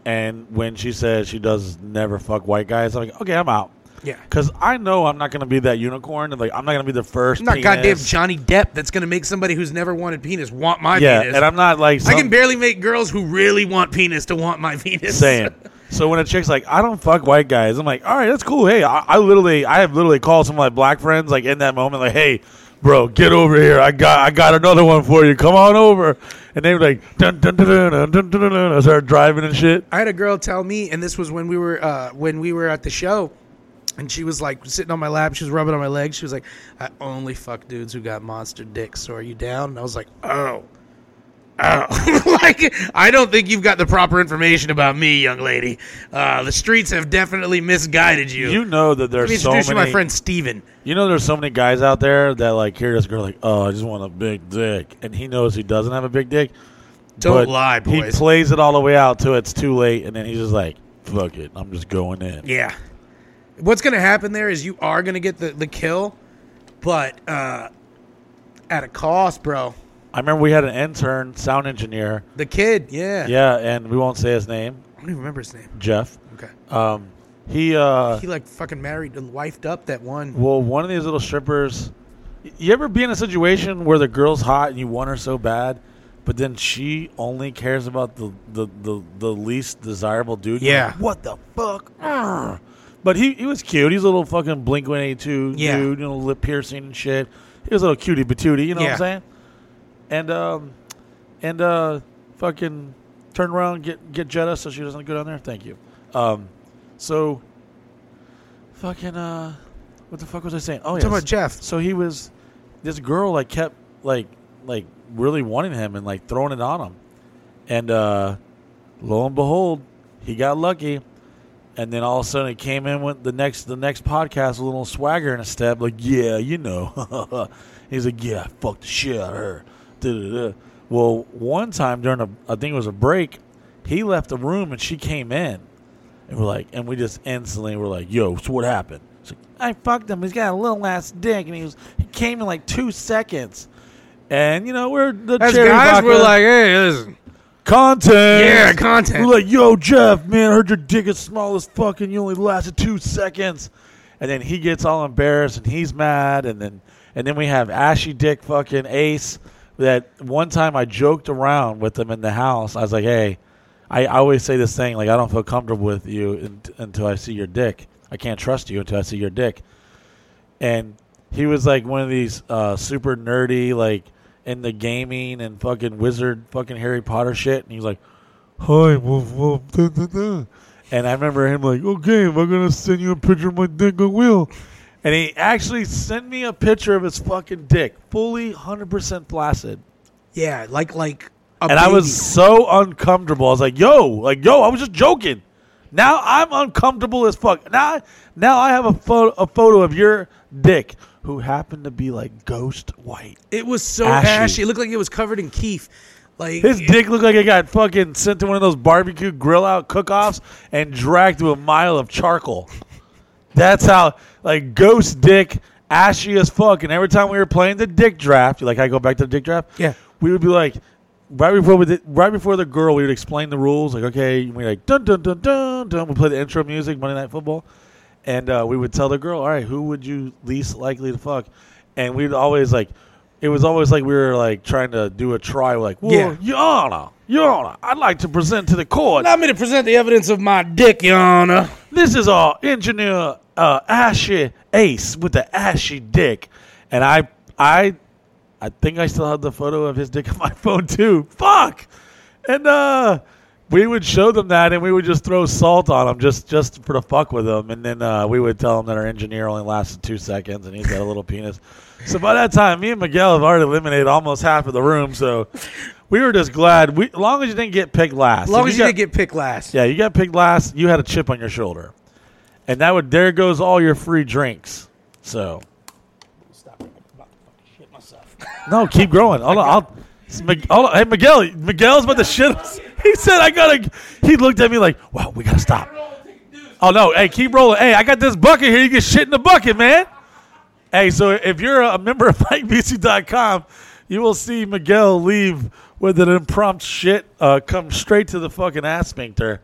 and when she says she does never fuck white guys, I'm like, okay, I'm out.
Yeah.
Because I know I'm not going to be that unicorn. and, Like I'm not going to be the 1st
I'm not
penis.
goddamn Johnny Depp that's gonna make somebody who's never wanted penis want my
yeah,
penis.
and I'm not like
I can barely make girls who really want penis to want my penis.
saying. So when a chick's like, I don't fuck white guys, I'm like, all right, that's cool. Hey, I, I literally, I have literally called some of my black friends like in that moment, like, hey, bro, get over here. I got, I got another one for you. Come on over. And they were like, dun dun dun dun dun dun dun. dun. I started driving and shit.
I had a girl tell me, and this was when we were uh, when we were at the show, and she was like sitting on my lap. She was rubbing on my leg. She was like, "I only fuck dudes who got monster dicks. So are you down?" And I was like, "Oh." Oh, like I don't think you've got the proper information about me, young lady. Uh, the streets have definitely misguided you.
You know that
Let
there's
me
so
introduce
many.
you to my friend Steven.
You know, there's so many guys out there that like hear this girl like, oh, I just want a big dick, and he knows he doesn't have a big dick.
Don't lie,
He plays it all the way out till it's too late, and then he's just like, fuck it, I'm just going in.
Yeah. What's going to happen there is you are going to get the, the kill, but uh, at a cost, bro.
I remember we had an intern, sound engineer.
The kid, yeah.
Yeah, and we won't say his name,
I don't even remember his name.
Jeff.
Okay.
Um, he uh,
he like fucking married and wifed up that one.
well, one of these little strippers. You ever be in a situation where the girl's hot and you want her so bad, but then she only cares about the the, the, the least desirable dude? You're
Yeah.
like, what the fuck? Arr. But he, he was cute. He's a little fucking Blink One Eighty Two
Yeah.
dude, you know, lip piercing and shit. He was a little cutie patootie, you know what
Yeah.
I'm saying? And um, and uh, fucking turn around, get get Jetta so she doesn't go down there. Thank you. Um, so fucking uh, what the fuck was I saying? Oh yeah,
Talking about Jeff.
So he was this girl like kept like like really wanting him and like throwing it on him, and uh, lo and behold, he got lucky. And then all of a sudden, it came in with the next the next podcast, a little swagger and a step, like yeah, you know. He's like, yeah, I fucked the shit out of her. Da-da-da. Well, one time during a, I think it was a break, he left the room and she came in, and we're like, and we just instantly were like, yo, so what happened? She's like, I fucked him. He's got a little ass dick, and he was he came in like two seconds, and you know we're the
As
cherry
guys,
vodka-
we're like, hey, listen.
content.
Yeah, content.
We're like, yo, Jeff, man, I heard your dick is small as fuck, and you only lasted two seconds. And then he gets all embarrassed and he's mad, and then and then we have Ashy Dick fucking Ace. That one time I joked around with him in the house. I was like, hey, I, I always say this thing like I don't feel comfortable with you un- until I see your dick. I can't trust you until I see your dick. And he was like one of these uh, super nerdy, like in the gaming and fucking wizard, fucking Harry Potter shit. And he was like, "Hi, woof, woof, da, da, da." and I remember him like, "Okay, if I'm gonna send you a picture of my dick, I will." And he actually sent me a picture of his fucking dick, fully 100% flaccid.
Yeah, like like a
and I was so uncomfortable. I was like, "Yo, like, yo, I was just joking." Now I'm uncomfortable as fuck. Now, now I have a photo, a photo of your dick, who happened to be like ghost white.
It was so
Ashy.
ashy. It looked like it was covered in keef. Like
His dick looked like it got fucking sent to one of those barbecue grill out cook-offs and dragged through a mile of charcoal. That's how like ghost dick, ashy as fuck. And every time we were playing the dick draft, like I go back to the dick draft.
Yeah.
we would be like, right before we did, right before the girl, we would explain the rules. Like, okay, we like dun dun dun dun dun. We play the intro music, Monday Night Football, and uh, we would tell the girl, all right, who would you least likely to fuck? And we'd always like, it was always like we were like trying to do a try. Like, well,
Yeah.
Your Honor, Your Honor, I'd like to present to the court.
Allow me to present the evidence of my dick, Your Honor.
This is our engineer uh, Ashy Ace with the ashy dick, and I, I, I think I still have the photo of his dick on my phone too. Fuck, and uh, we would show them that, and we would just throw salt on them just just for the fuck with them, and then uh, we would tell them that our engineer only lasted two seconds, and he's got a little penis. So by that time, me and Miguel have already eliminated almost half of the room. So we were just glad. We, as long as you didn't get picked last.
As long
If
as you
got-
didn't get picked last.
yeah, you got picked last. You had a chip on your shoulder, and that would there goes all your free drinks. So
Stop. I'm about fucking shit myself.
no, keep growing. Hold on, I'll, it's Mig- hold on. Hey, Miguel, Miguel's about to shit. He said, "I gotta." He looked at me like, "Wow, we gotta stop." Oh no! Hey, keep rolling. Hey, I got this bucket here. You can shit in the bucket, man. Hey, so if you're a member of MikeBC.com, you will see Miguel leave with an impromptu shit uh, come straight to the fucking ass sphincter.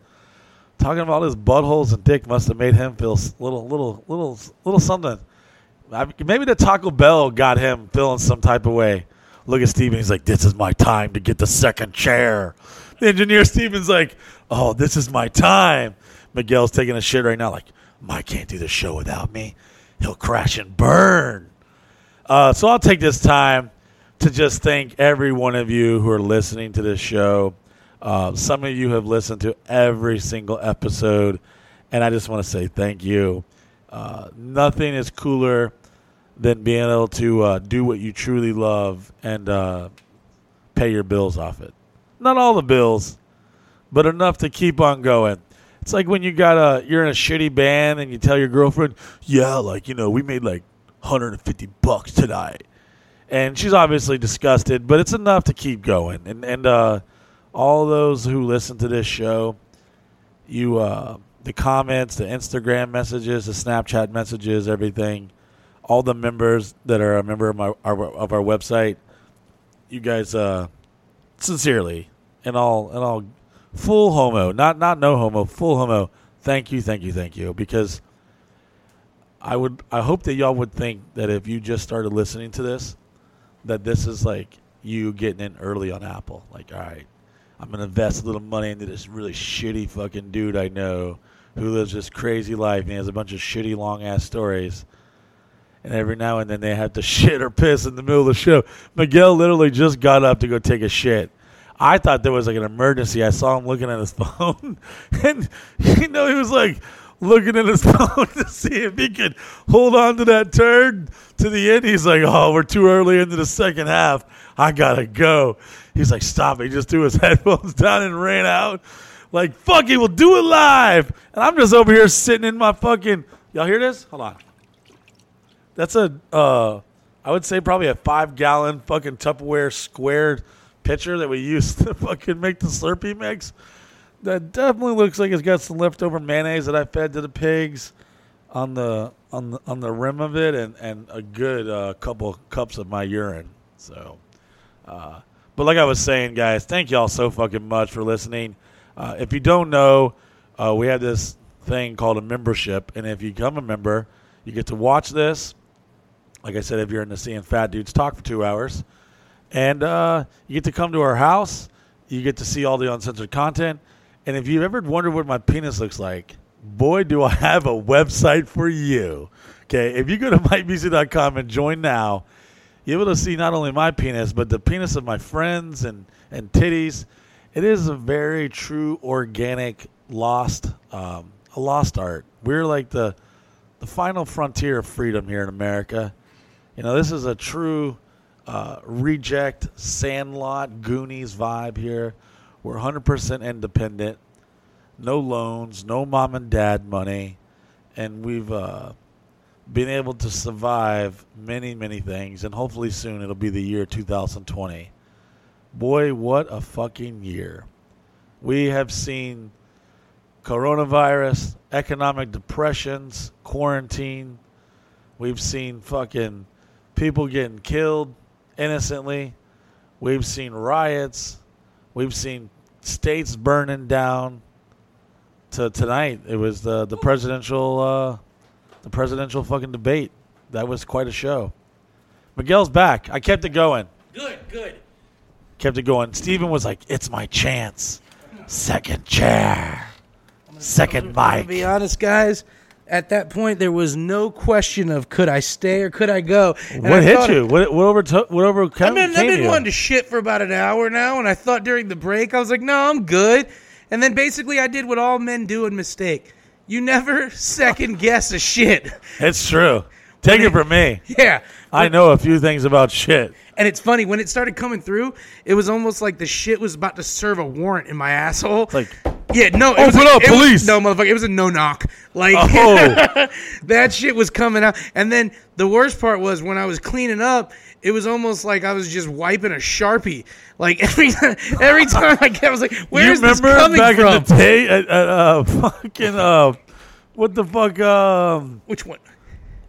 Talking about his buttholes and dick must have made him feel little, little, little, little something. I, maybe the Taco Bell got him feeling some type of way. Look at Steven. He's like, "This is my time to get the second chair." The engineer Steven's like, "Oh, this is my time." Miguel's taking a shit right now. Like, Mike can't do the show without me. He'll crash and burn. Uh, so I'll take this time to just thank every one of you who are listening to this show. Uh, some of you have listened to every single episode, and I just want to say thank you. Uh, nothing is cooler than being able to uh, do what you truly love and uh, pay your bills off it. Not all the bills, but enough to keep on going. It's like when you got a you're in a shitty band and you tell your girlfriend, "Yeah, like you know, we made like 150 bucks tonight," and she's obviously disgusted, but it's enough to keep going. And and uh, all those who listen to this show, you uh, the comments, the Instagram messages, the Snapchat messages, everything, all the members that are a member of my our, of our website, you guys, uh, sincerely, and all and all, full homo, not not no homo, full homo. Thank you, thank you, thank you, because I would I hope that y'all would think that if you just started listening to this, that this is like you getting in early on Apple. Like, all right, I'm gonna invest a little money into this really shitty fucking dude I know who lives this crazy life and he has a bunch of shitty long ass stories. And every now and then they have to shit or piss in the middle of the show. Miguel literally just got up to go take a shit. I thought there was like an emergency. I saw him looking at his phone, and you know he was like looking at his phone to see if he could hold on to that turn to the end. He's like, "Oh, we're too early into the second half. I gotta go." He's like, "Stop!" He just threw his headphones down and ran out. Like, "Fuck it, we'll do it live." And I'm just over here sitting in my fucking. Y'all hear this? Hold on. That's a, uh, I would say probably a five gallon fucking Tupperware square pitcher that we used to fucking make the Slurpee mix. That definitely looks like it's got some leftover mayonnaise that I fed to the pigs on the on the on the rim of it, and and a good uh, couple cups of my urine. So, uh, but like I was saying, guys, thank y'all so fucking much for listening. Uh, if you don't know, uh, we have this thing called a membership, and if you become a member, you get to watch this. Like I said, if you're into seeing fat dudes talk for two hours, and uh, you get to come to our house, you get to see all the uncensored content. And if you've ever wondered what my penis looks like, boy, do I have a website for you. Okay, if you go to MikeBC.com and join now, you're able to see not only my penis, but the penis of my friends and, and titties. It is a very true, organic, lost, um, a lost art. We're like the the final frontier of freedom here in America. You know, this is a true uh, reject Sandlot Goonies vibe here. We're 100% independent, no loans, no mom and dad money, and we've uh, been able to survive many, many things. And hopefully soon it'll be the year 2020. Boy, what a fucking year! We have seen coronavirus, economic depressions, quarantine. We've seen fucking people getting killed innocently. We've seen riots. We've seen states burning down. To tonight, it was the the presidential uh, the presidential fucking debate. That was quite a show. Miguel's back. I kept it going.
Good, good.
Kept it going. Steven was like, "It's my chance. Second chair. Second
I'm gonna
mic."
be honest, guys. At that point, there was no question of could I stay or could I go. And I
What hit
thought-
you? What, what overtook? What
I've
overcame
been, I've been wanting to shit for about an hour now, and I thought during the break, I was like, no, I'm good. And then basically, I did what all men do in mistake. You never second guess a shit.
It's true. Take it from me.
Yeah.
I know a few things about shit.
And it's funny, when it started coming through, it was almost like the shit was about to serve a warrant in my asshole.
Like,
yeah, no, it
Open
was a-
up,
it was-
police.
no, motherfucker, it was a no knock. Like,
Oh.
that shit was coming out. And then the worst part was when I was cleaning up, it was almost like I was just wiping a sharpie. Like every every time I kept, I was like, "Where's this
remember
coming
back
from?"
in the day at, at uh, fucking uh, what the fuck um
Which one?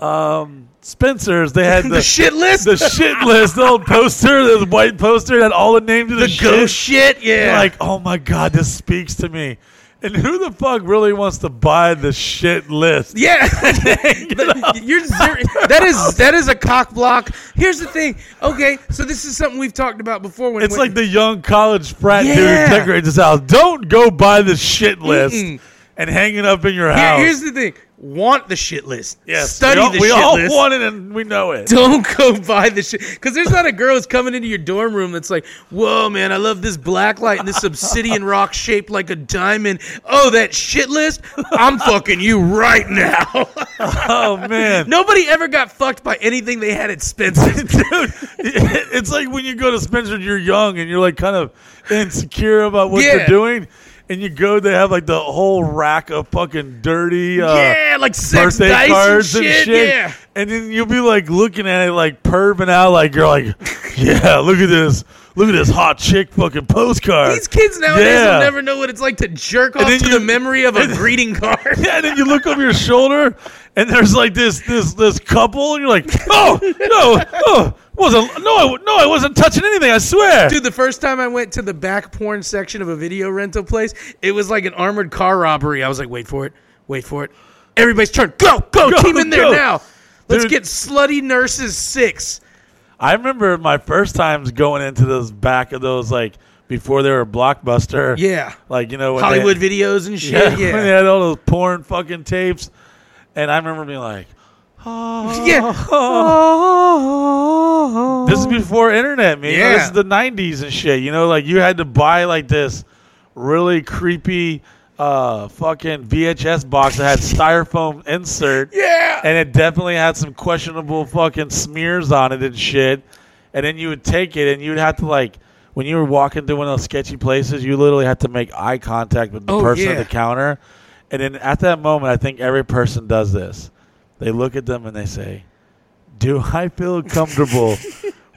Um Spencer's? They had the,
The shit list?
the shit list, the old poster, the white poster that had all the names of the,
The
shit.
ghost shit, yeah.
You're like, oh my god, this speaks to me. And who the fuck really wants to buy the shit list?
Yeah, you're zero, that is that is a cock block. Here's the thing. Okay, so this is something we've talked about before. When
It's
when-
like the young college frat dude
Yeah.
who decorates his house. Don't go buy the shit list
Mm-mm.
and hang it up in your
Here-
house.
here's the thing. Want the shit list.
yes,
Study
we all,
the
we
shit
all
list.
want it and we know it.
Don't go buy the shit because there's not a girl who's coming into your dorm room that's like, "Whoa, man, I love this black light and this obsidian rock shaped like a diamond." Oh, that shit list! I'm fucking you right now.
Oh man,
Nobody ever got fucked by anything they had at Spencer's.
dude, it's like when you go to Spencer, you're young and you're like kind of insecure about what
Yeah.
you're doing, and you go, they have like the whole rack of fucking dirty, uh,
yeah, like
birthday
dice
cards
and
and
shit.
shit.
Yeah.
And then you'll be like looking at it, like perving out, like you're like, yeah, look at this, look at this hot chick fucking postcard.
These kids nowadays
Yeah.
will never know what it's like to jerk off to
you-
the memory of a greeting card.
Yeah, and then you look over your shoulder, and there's like this this this couple, and you're like, oh no, oh wasn't no, I, no, I wasn't touching anything. I swear.
Dude, the first time I went to the back porn section of a video rental place, it was like an armored car robbery. I was like, wait for it, wait for it. Everybody's turn. Go, go,
Go,
team in there
go.
now. Let's
Dude.
get slutty nurses six.
I remember my first times going into those back of those like before they were blockbuster.
Yeah.
like you know
Hollywood
they,
videos and shit.
Yeah,
Yeah.
they had all those porn fucking tapes, and I remember being like,
Yeah.
This is before internet, man. You
Yeah.
this is the '90s and shit. You know, like you had to buy like this really creepy uh fucking VHS box that had styrofoam insert.
Yeah.
And it definitely had some questionable fucking smears on it and shit. And then you would take it and you'd have to like when you were walking through one of those sketchy places, you literally had to make eye contact with the
Oh,
person
yeah.
at the counter. And then at that moment, I think every person does this. They look at them and they say, "Do I feel comfortable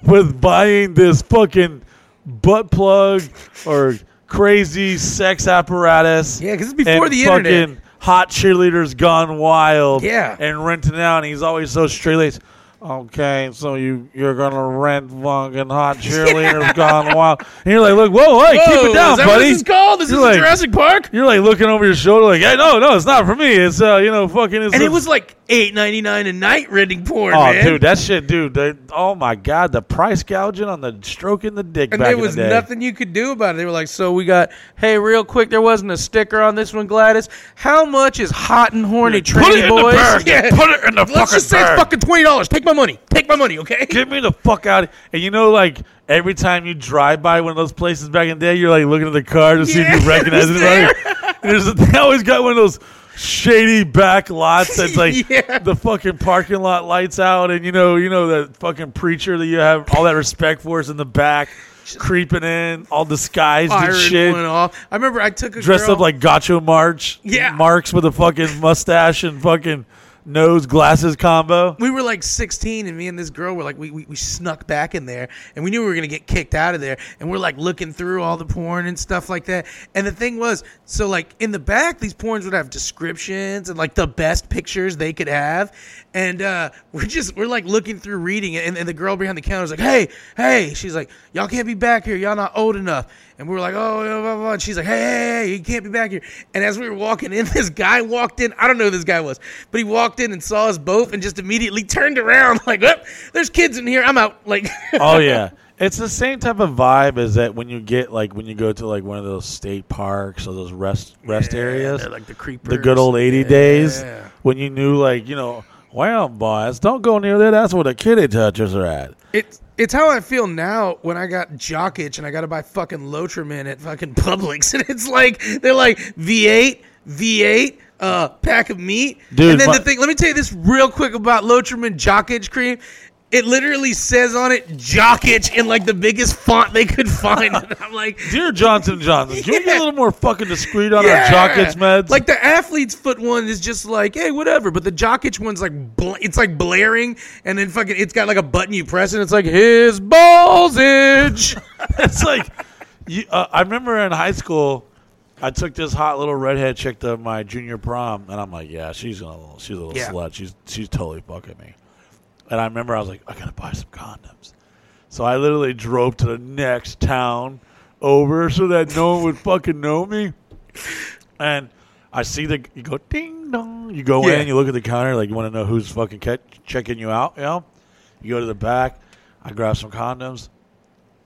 with buying this fucking butt plug or crazy sex apparatus?"
Yeah, 'cause it's before
and
the internet.
fucking Hot cheerleaders gone wild.
Yeah.
and renting out. And he's always so straight laced. Okay, so you you're gonna rent fucking hot cheerleaders gone wild, and you're like, look, whoa, hey, keep it down,
is that
buddy.
what this is called? This
You're
is
like-
Jurassic Park?
You're like looking over your shoulder, like, hey, no, no, it's not for me. It's uh, you know, fucking. It's
And
a-
it was like eight ninety nine a night renting porn,
Oh,
man.
dude, that shit, dude. They, oh my god, the price gouging on the stroking the dick
and
back
there was
the
nothing you could do about it. They were like, "So we got, hey, real quick, there wasn't a sticker on this one, Gladys. How much is hot and horny
it
tranny boys?
bag. Put it in the
Let's
fucking
just say
bag.
it's fucking twenty dollars. Take my money. Take my money, okay?
Get me the fuck out! And you know, like every time you drive by one of those places back in the day, you're like looking at the car to see
Yeah,
if you recognize it. Right? There's they always got one of those shady back lots that's like
Yeah.
the fucking parking lot lights out, and you know, you know that fucking preacher that you have all that respect for is in the back, creeping in, all disguised and shit.
off. I remember I took a
dressed
girl,
up like Groucho Marx.
Yeah.
Marx with a fucking mustache and fucking nose glasses combo.
we were like 16 and me and this girl were like we, we, we snuck back in there and we knew we were gonna get kicked out of there and we're like looking through all the porn and stuff like that. And the thing was so like in the back these porns would have descriptions and like the best pictures they could have and uh we're just we're like looking through reading it and, and the girl behind the counter was like hey hey she's like y'all can't be back here. Y'all not old enough and we were like oh blah, blah, blah. and she's like hey, hey hey you can't be back here and as we were walking in this guy walked in i don't know who this guy was but he walked in and saw us both and just immediately turned around like, "Oh, there's kids in here. I'm out." Like,
oh yeah, it's the same type of vibe as that when you get like when you go to like one of those state parks or those rest rest areas,
like the creepers.
the good old eighty
Yeah.
days when you knew like you know, well, boys, don't go near there. That's where the kitty touchers are at.
It's it's how I feel now when I got jock itch and I got to buy fucking Lotrimin at fucking Publix, and it's like they're like V8, V8, uh, pack of meat,
Dude,
And then
my-
the thing, let me tell you this real quick about Lotrimin jock itch cream. It literally says on it jock itch in like the biggest font they could find. And I'm like,
Dear Johnson Johnson, can we get a little more fucking discreet on
yeah.
our jock itch meds?
Like the athlete's foot one is just like, hey, whatever. But the jock itch one's like, bl- it's like blaring, and then fucking, it's got like a button you press, and it's like his balls itch.
it's like you, uh, I remember in high school, I took this hot little redhead chick to my junior prom, and I'm like, yeah, she's a little, she's a little
Yeah.
slut. She's she's totally fucking me. And I remember I was like, I gotta buy some condoms. So I literally drove to the next town over so that no one would fucking know me. And I see the you go ding dong. You go
Yeah.
in, you look at the counter, like you want to know who's fucking ca- checking you out. You know, you go to the back. I grab some condoms,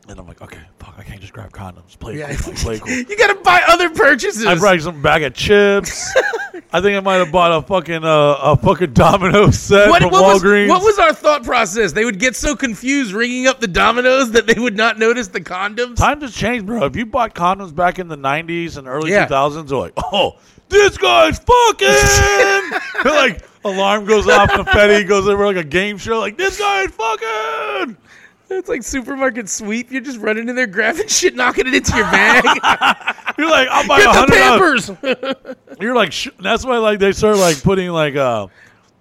and I'm like, okay, fuck, I can't just grab condoms. Play
Yeah.
cool, play cool.
you gotta buy other purchases.
I brought you some bag of chips. I think I might have bought a fucking uh, a fucking domino set
what,
from
what was,
Walgreens.
what was our thought process? They would get so confused ringing up the dominoes that they would not notice the condoms.
Times have changed, bro. If you bought condoms back in the '90s and early
Yeah.
2000s, they're like, oh, this guy's fucking. Like alarm goes off, confetti goes over like a game show. Like this guy's fucking.
It's like supermarket sweep. You're just running in there, grabbing shit, knocking it into your bag.
You're like, I'll buy a hundred.
Pampers.
You're like, sh- that's why like they start like putting like uh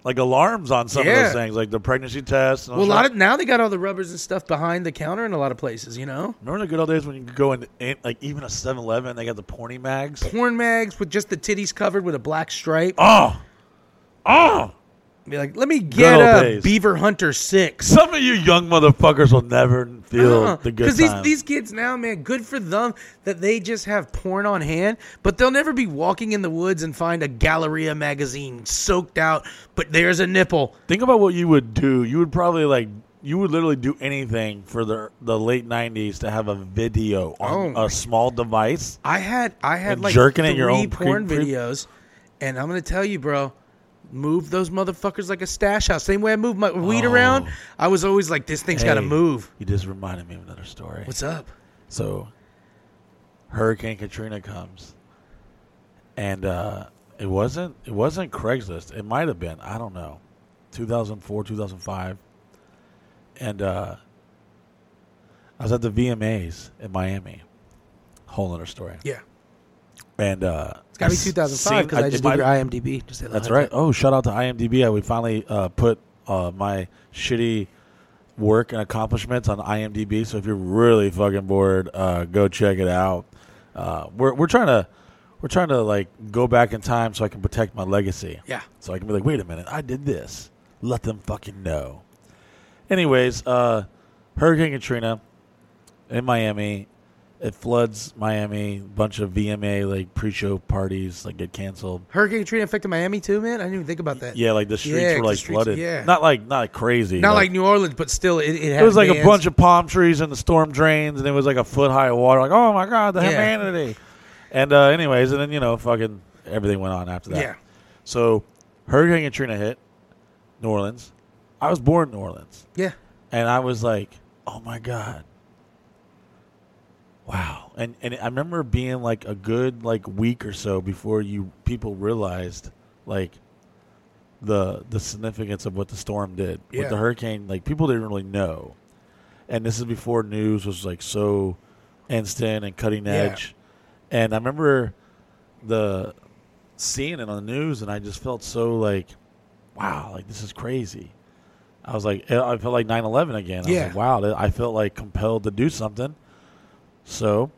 like alarms on some of
Yeah.
those things, like the pregnancy test. And all
well, a
that.
lot of now they got all the rubbers and stuff behind the counter in a lot of places. You know,
Remember the good old days when you could go in, in like even a 7-Eleven, they got the porny mags.
porn mags with just the titties covered with a black stripe.
Oh, oh!
Be like, let me get
old
a
days.
Beaver Hunter six.
Some of you young motherfuckers will never feel uh-huh. the good
Because these
time.
these kids now, man, good for them that they just have porn on hand, but they'll never be walking in the woods and find a Gallery magazine soaked out, but there's a nipple.
Think about what you would do. You would probably like you would literally do anything for the the late '90s to have a video on
Oh.
a small device.
I had I had
And
like
jerking
three
in your own
porn
creep- creep-
videos, and I'm gonna tell you, bro. Move those motherfuckers like a stash house. Same way I move my weed
Oh.
around. I was always like, this thing's got to move.
You just reminded me of another story.
What's up?
So, Hurricane Katrina comes, and uh, it wasn't it wasn't Craigslist. It might have been. I don't know. 2004, 2005, and uh, I was at the VMAs in Miami. Whole other story.
Yeah.
And uh,
It's got to be 2005 because I
it
just did your IMDb. Just
That's
that.
right. Oh, shout out to IMDb. I- We finally uh, put uh, my shitty work and accomplishments on IMDb. So if you're really fucking bored, uh, go check it out. Uh, we're we're trying to we're trying to like go back in time so I can protect my legacy.
Yeah.
So I can be like, wait a minute, I did this. Let them fucking know. Anyways, uh, Hurricane Katrina in Miami. It floods Miami. A bunch of VMA like pre-show parties like get canceled.
Hurricane Katrina affected Miami too, man. I didn't even think about that.
Yeah, like the streets
Yeah,
were like
streets-
flooded.
yeah.
Not like not like crazy.
Not like New Orleans, but still, it, it,
it was like a
bands.
bunch of palm trees and the storm drains, and it was like a foot high of water. Like, oh my god, the
Yeah.
humanity. And uh, anyways, and then you know, fucking everything went on after that.
Yeah.
So Hurricane Katrina hit New Orleans. I was born in New Orleans,
Yeah.
and I was like, oh my god. Wow, and and I remember being like a good like week or so before you people realized like the the significance of what the storm did
Yeah.
with the hurricane. Like people didn't really know, and this is before news was like so instant and cutting
Yeah.
edge. And I remember the seeing it on the news, and I just felt so like, wow, like this is crazy. I was like, I felt like 9/11 again. I
Yeah.
was like, wow, I felt like compelled to do something. So,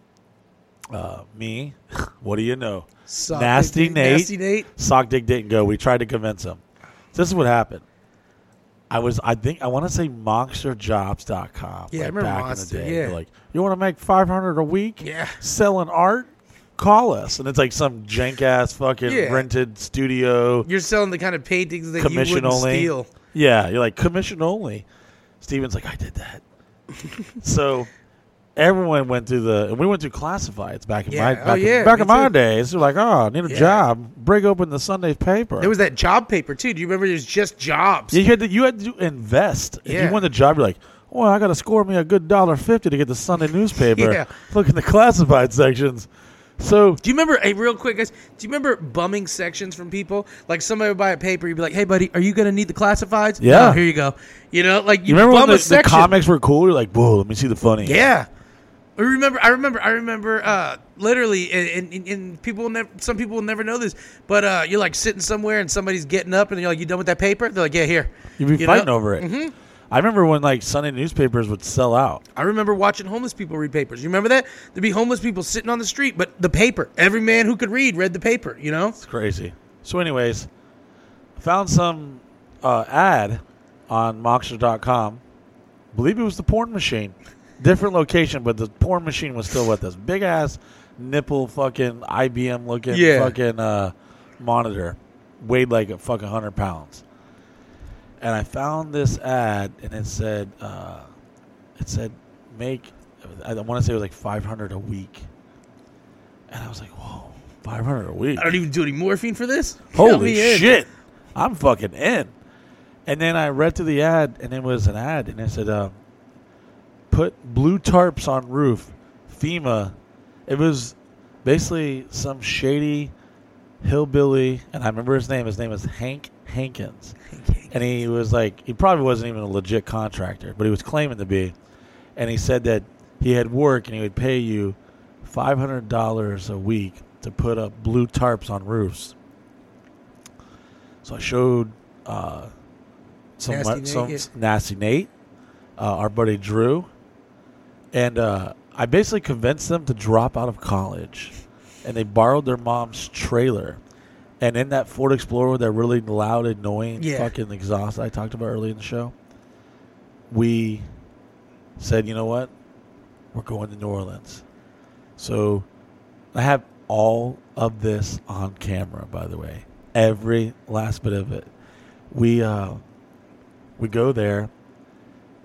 uh, me, what do you know?
Sock
Nasty
Dick-
Nate.
Nasty Nate.
Sock Dick didn't go. We tried to convince him. This is what happened. I was, I think, I want to say monsterjobs.com.
Yeah, I
like
remember
back
Monster,
in the day.
yeah.
Like, you want to make 500 a week?
Yeah.
Selling art? call us, and it's like some jank ass fucking
Yeah.
rented studio.
You're selling the kind of paintings that
commission
you wouldn't
only.
steal.
Yeah, you're like commission only. Steven's like, I did that. so everyone went through the, and we went through classifieds back in my
oh,
back,
Oh,
in, back in my
too.
days. They're like, oh, I need a
Yeah.
job. Break open the Sunday paper.
There was that job paper too. Do you remember? There's just jobs.
you had to, you had to invest. If you won the job, you're like, well, I got to score me a good dollar fifty to get the Sunday newspaper.
Yeah.
Look in the classified sections. So
Do you remember? Hey, real quick, guys. Do you remember bumming sections from people? Like somebody would buy a paper, you'd be like, "Hey, buddy, are you gonna need the classifieds?"
Yeah.
No, here you go. You know, like you,
you remember when the, the comics were cool? You're like, whoa, let me see the funny.
Yeah. I remember. I remember. I remember. Uh, literally, and, and, and people will never. Some people will never know this, but uh, you're like sitting somewhere and somebody's getting up, and you're like, "You done with that paper?" They're like, "Yeah, here."
You'd be
You
fighting
know?
over it. I remember when like Sunday newspapers would sell out.
I remember watching homeless people read papers. You remember that? There'd be homeless people sitting on the street, but the paper. Every man who could read read the paper. You know?
It's crazy. So, anyways, found some uh, ad on Moxer.com. Believe it was the porn machine. Different location, but the porn machine was still with us. Big ass nipple, fucking IBM looking
Yeah.
fucking uh, monitor, weighed like a fucking hundred pounds. And I found this ad, and it said, uh, it said, make. I want to say it was like five hundred a week. And I was like, whoa, five hundred a week.
I don't even do any morphine for this. Count
Holy
me in.
shit. I'm fucking in. And then I read through the ad, and it was an ad, and it said, uh, put blue tarps on roof. FEMA. It was basically some shady hillbilly, and I remember his name. His name is Hank Hankins. And he was like, he probably wasn't even a legit contractor, but he was claiming to be. And he said that he had work and he would pay you $500 a week to put up blue tarps on roofs. So I showed uh, some
Nasty
Nasty,
Nate,
some
yeah.
nasty Nate, uh, our buddy Drew, and uh, I basically convinced them to drop out of college, and they borrowed their mom's trailer. And in that Ford Explorer, with that really loud, annoying
Yeah.
fucking exhaust I talked about earlier in the show, we said, you know what? We're going to New Orleans. So I have all of this on camera, by the way. Every last bit of it. We uh we go there.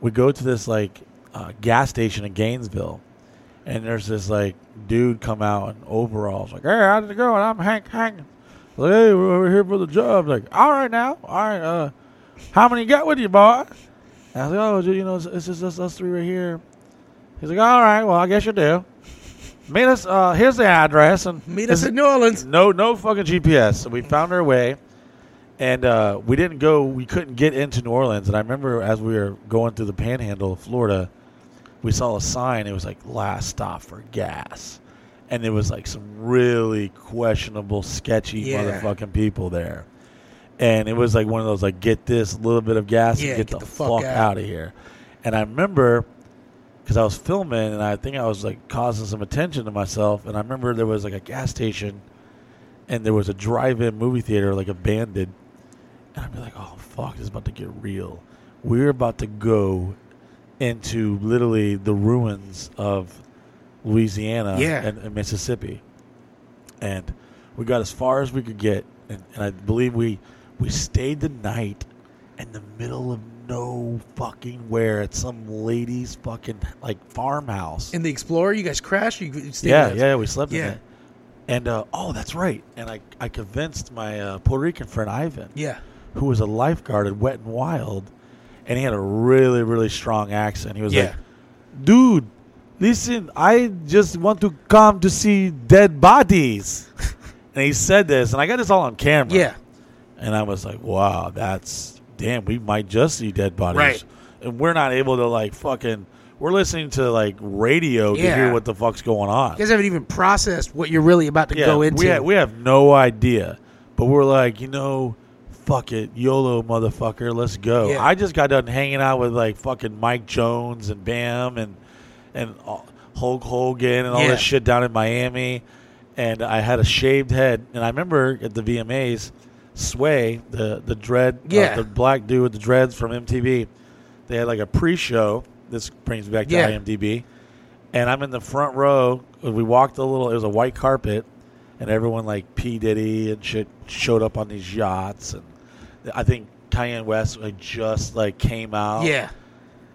We go to this like uh, gas station in Gainesville, and there's this like dude come out in overalls, like, "Hey, how's it going? I'm Hank Hank." Like, hey, we're here for the job. Like, all right now, all right. Uh, how many you got with you, boss? And I was like, oh, you know, it's, it's just us, us three right here. He's like, all right, well, I guess you do. Meet us. Uh, here's the address, and
Meet us in New Orleans.
no, no fucking GPS. So we found our way, and uh, we didn't go. We couldn't get into New Orleans. And I remember as we were going through the Panhandle of Florida, we saw a sign. It was like last stop for gas, and it was like some really questionable, sketchy
Yeah.
motherfucking people there. And it was like one of those like get this little bit of gas
Yeah,
and get, the,
fuck out
of here. And I remember because I was filming and I think I was like causing some attention to myself. And I remember there was like a gas station and there was a drive-in movie theater like abandoned. And I'd be like, oh fuck, this is about to get real. We're about to go into literally the ruins of Louisiana
Yeah.
and, and Mississippi. And we got as far as we could get, and, and I believe we we stayed the night in the middle of no fucking where at some lady's fucking like farmhouse.
In the Explorer, you guys crashed. You stayed
yeah, yeah, we slept in
Yeah.
it. And uh, oh, that's right. And I I convinced my uh, Puerto Rican friend Ivan,
Yeah.
who was a lifeguard at Wet and Wild, and he had a really really strong accent. He was
Yeah.
like, "Dude, listen, I just want to come to see dead bodies." and he said this, and I got this all on camera.
Yeah.
And I was like, "Wow, that's damn. We might just see dead bodies,
Right.
and we're not able to like fucking. We're listening to like radio to hear what the fuck's going on.
You guys haven't even processed what you're really about to
Yeah,
go into.
We have, we have no idea, but we're like, you know, fuck it, YOLO, motherfucker, let's go.
Yeah.
I just got done hanging out with like fucking Mike Jones and Bam and and uh, Hulk Hogan and all
Yeah.
this shit down in Miami, and I had a shaved head, and I remember at the VMAs, Sway, the the dread, uh,
Yeah.
the black dude with the dreads from MTV, they had like a pre-show. This brings me back to
Yeah.
IMDb and I'm in the front row. We walked a little. It was a white carpet, and everyone like P Diddy and shit showed up on these yachts, and I think Kanye West like just like came out.
Yeah.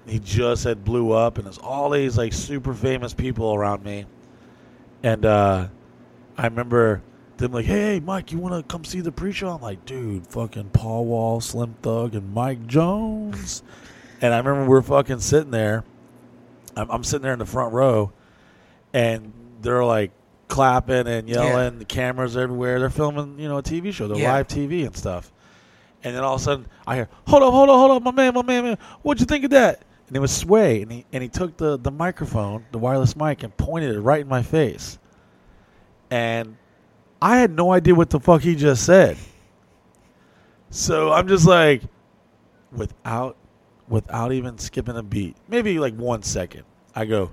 he just had blew up, and there's all these like super famous people around me, and uh, I remember them like, "Hey, Mike, you want to come see the pre-show?" I'm like, "Dude, fucking Paul Wall, Slim Thug, and Mike Jones," and I remember we're fucking sitting there. I'm, I'm sitting there in the front row, and they're like clapping and yelling. The cameras everywhere. They're filming, you know, a TV show. They're
Yeah.
live TV and stuff. And then all of a sudden, I hear, "Hold up, hold up, hold up, my man, my man, man. What'd you think of that?" And it was Sway, and he and he took the the microphone, the wireless mic, and pointed it right in my face. And I had no idea what the fuck he just said. So I'm just like, without without even skipping a beat, maybe like one second, I go,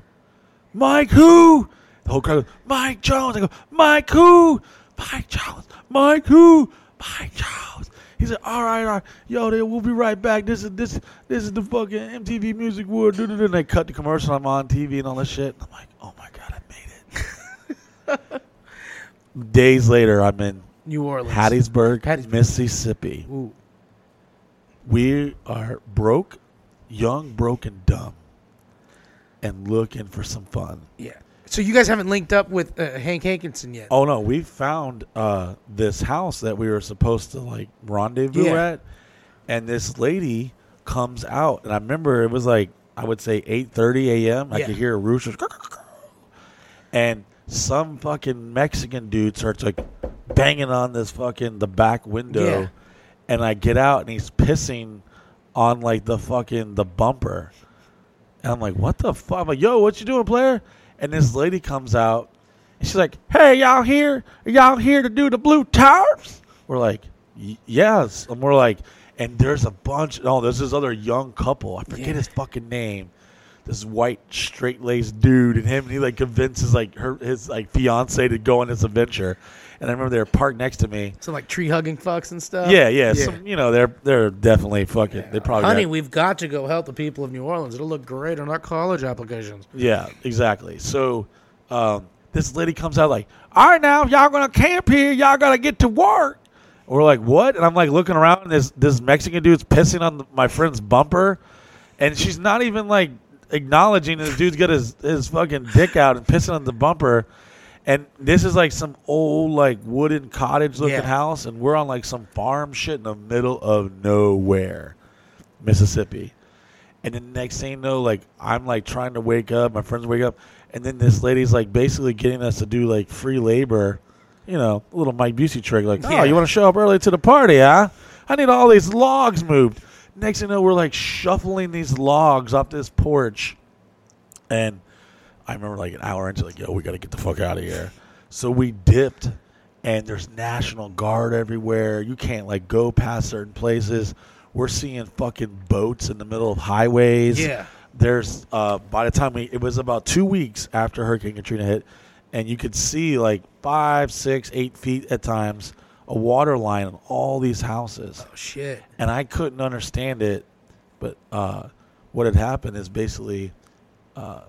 Mike who? The whole crowd goes, Mike Jones. I go, Mike who? Mike Jones. Mike who? Mike Jones. He said, "All right, all right, yo, then we'll be right back. This is this this is the fucking MTV Music Award." And they cut the commercial. I'm on TV and all this shit. I'm like, "Oh my god, I made it!" Days later, I'm in
New Orleans.
Hattiesburg,
Hattiesburg.
Mississippi.
Ooh.
We are broke, young, broke, and dumb, and looking for some fun.
Yeah. So you guys haven't linked up with uh, Hank Hankinson yet?
Oh no, we found uh, this house that we were supposed to like rendezvous
Yeah.
at, and this lady comes out, and I remember it was like I would say eight thirty a.m. I
Yeah.
could hear a rooster, and some fucking Mexican dude starts like banging on this fucking the back window,
Yeah.
and I get out and he's pissing on like the fucking the bumper, and I'm like, what the fuck? I'm like, yo, what you doing, player? And this lady comes out, and she's like, hey, y'all here? Are y'all here to do the blue tarps? We're like, yes. And we're like, and there's a bunch. Oh, there's this other young couple. I forget
Yeah.
his fucking name. This white straight laced dude, and him, and he like convinces like her his like fiance to go on this adventure. And I remember they were parked next to me.
So like tree hugging fucks and stuff.
Yeah, yeah. Some, you know, they're they're definitely fucking. They probably
Honey,
got-
we've got to go help the people of New Orleans. It'll look great on our college applications.
Yeah, exactly. So um, this lady comes out like, "All right, now y'all gonna camp here, y'all gotta get to work." We're like, "What?" And I'm like looking around, and this this Mexican dude's pissing on the, my friend's bumper, and she's not even like acknowledging this dude's got his his fucking dick out and pissing on the bumper. And this is like some old like wooden cottage looking
Yeah.
house, and we're on like some farm shit in the middle of nowhere, Mississippi. And then next thing you know, like I'm like trying to wake up, my friends wake up, and then this lady's like basically getting us to do like free labor, you know, a little Mike Busey trick, like, oh, you want to show up early to the party, huh? I need all these logs moved. Next thing you know, we're like shuffling these logs off this porch, and I remember like an hour into like, yo, we got to get the fuck out of here. So we dipped, and there's National Guard everywhere. You can't like go past certain places. We're seeing fucking boats in the middle of highways.
Yeah.
There's uh by the time we it was about two weeks after Hurricane Katrina hit, and you could see like five, six, eight feet at times a water line on all these houses
Oh shit.
and I couldn't understand it. But uh, what had happened is basically uh,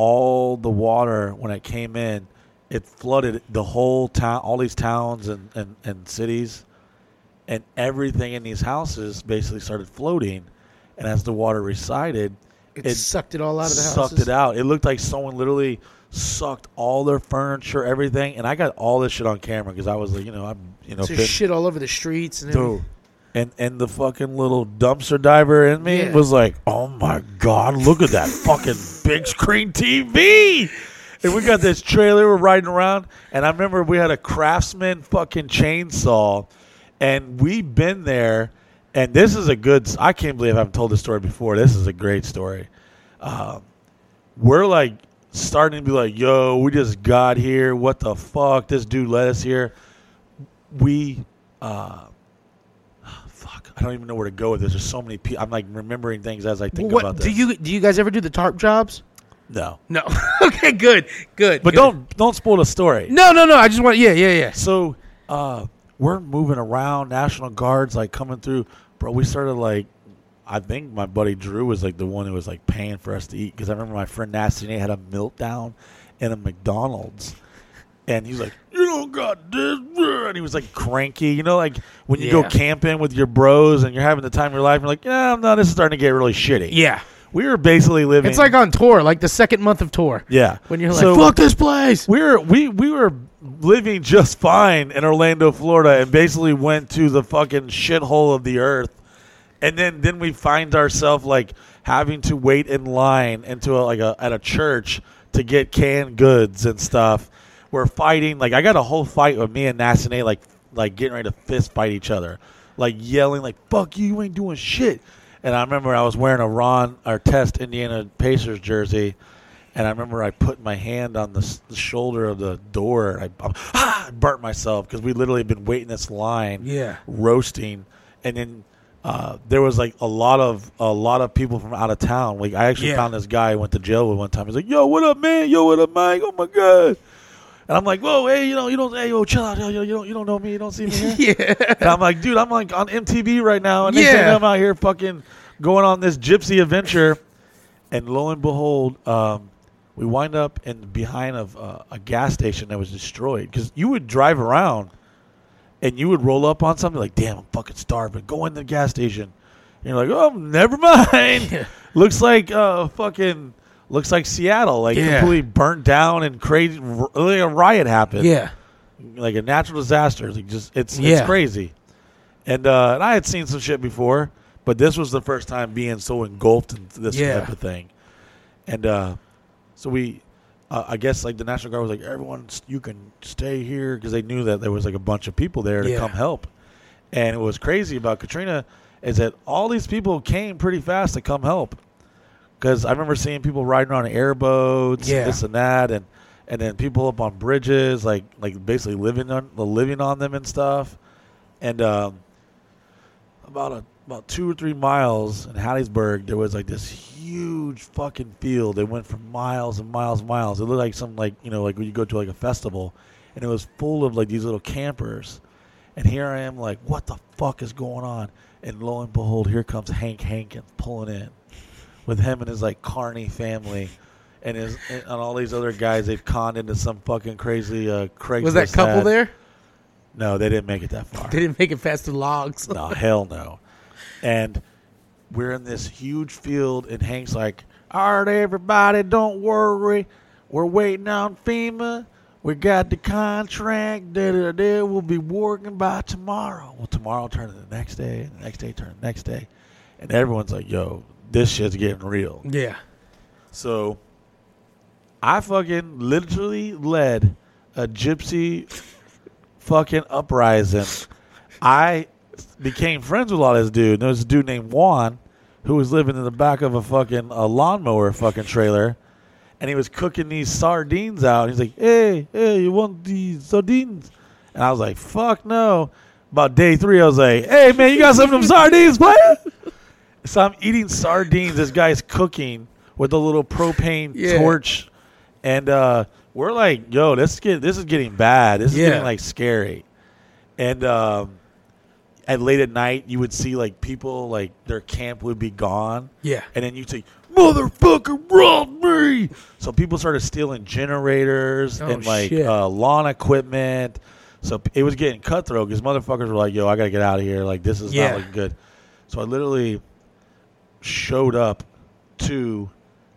all the water when it came in, it flooded the whole town, all these towns and, and, and cities, and everything in these houses basically started floating. And as the water receded,
It, sucked it all out of the house.
sucked
houses.
it out. It looked like someone literally sucked all their furniture, everything. And I got all this shit on camera because I was like, you know, I'm, you know,
So
been-
shit all over the streets and
Dude.
everything.
And and the fucking little dumpster diver in me
Yeah.
was like, "Oh my god, look at that fucking big screen TV!" And we got this trailer we're riding around, and I remember we had a Craftsman fucking chainsaw, and we've been there. And this is a good. I can't believe I haven't told this story before. This is a great story. Um, we're like starting to be like, "Yo, we just got here. What the fuck? This dude led us here." We uh, I don't even know where to go with this. There's so many people. I'm like remembering things as I think
What
about this.
do you do? You guys ever do the tarp jobs?
No,
No. okay, good, good.
but
good.
don't don't spoil the story.
No, no, no. I just want. Yeah, yeah, yeah.
So uh, we're moving around. National Guards like coming through, bro. We started like I think my buddy Drew was like the one who was like paying for us to eat because I remember my friend Nasty Nate had a meltdown in a McDonald's, and he's like, "You don't got this," and he was like cranky. You know, like when you go
Yeah.
camping with your bros and you're having the time of your life. You're like, "Yeah, no, this is starting to get really shitty."
Yeah.
we were basically living.
It's like on tour, like the second month of tour.
yeah,
When you're like,
So-
fuck this place.
we were we we were living just fine in Orlando, Florida, and basically went to the fucking shithole of the earth, and then then we find ourselves like having to wait in line into a, like a at a church to get canned goods and stuff. We're fighting like I got a whole fight with me and Nasty like like getting ready to fist fight each other, like yelling like "fuck you, you ain't doing shit." And I remember I was wearing a Ron Artest Indiana Pacers jersey, and I remember I put my hand on the, the shoulder of the door, and I, ah, I burnt myself because we literally had been waiting this line,
Yeah.
roasting, and then uh, there was like a lot of a lot of people from out of town. Like I actually
Yeah.
found this guy I went to jail with one time. He's like, "Yo, what up, man? Yo, what up, Mike? Oh my god!" And I'm like, "Whoa, hey, you know, you don't, hey, yo, chill out, yo, yo, you don't, you don't know me, you don't see me here."
Yeah.
And I'm like, dude, I'm like on MTV right now, and
Yeah.
I'm out here fucking going on this gypsy adventure. And lo and behold, um, we wind up in behind of uh, a gas station that was destroyed because you would drive around and you would roll up on something like, damn, I'm fucking starving. Go in the gas station. And you're like, oh, never mind. looks like uh, fucking looks like Seattle, like
Yeah.
completely burnt down and crazy. Like a riot happened
Yeah.
like a natural disaster. Like just it's
Yeah.
it's crazy. And uh, and I had seen some shit before, but this was the first time being so engulfed in this
Yeah.
type of thing. And uh, so we, uh, I guess like the National Guard was like, everyone, you can stay here because they knew that there was like a bunch of people there to come help. And it was crazy about Katrina is that all these people came pretty fast to come help. Because I remember seeing people riding on airboats,
Yeah.
this and that, and and then people up on bridges, like like basically living on living on them and stuff. And um, about a about two or three miles in Hattiesburg, there was like this huge fucking field. It went for miles and miles and miles. It looked like some like you know like when you go to like a festival, and it was full of like these little campers. And here I am, like, what the fuck is going on? And lo and behold, here comes Hank Hankins pulling in with him and his like Carney family. And his and all these other guys they've conned into some fucking crazy uh Craigslist.
Was that couple
ad.
there?
No, they didn't make it that far.
They didn't make it past the logs.
no, hell no. And we're in this huge field, and Hank's like, "All right, everybody, don't worry. We're waiting on FEMA. We got the contract. Da da da. We'll be working by tomorrow. Well, tomorrow turn to the next day, and the next day turn the next day, and everyone's like, "Yo, this shit's getting real."
Yeah.
So I fucking literally led a gypsy fucking uprising. I became friends with all this dude. There was a dude named Juan who was living in the back of a fucking a lawnmower fucking trailer. And he was cooking these sardines out. He's like, hey, hey, you want these sardines? And I was like, fuck no. About day three, I was like, hey, man, you got some of them sardines, player? So I'm eating sardines. This guy's cooking with a little propane
Yeah.
torch, and uh, we're like, "Yo, this is get, this is getting bad. This is
Yeah.
getting like scary." And um, at late at night, you would see like people like their camp would be gone,
Yeah.
and then you'd say, "Motherfucker, robbed me!" So people started stealing generators
Oh,
and like uh, lawn equipment. So it was getting cutthroat because motherfuckers were like, "Yo, I gotta get out of here. Like this is
Yeah.
not looking good." So I literally showed up to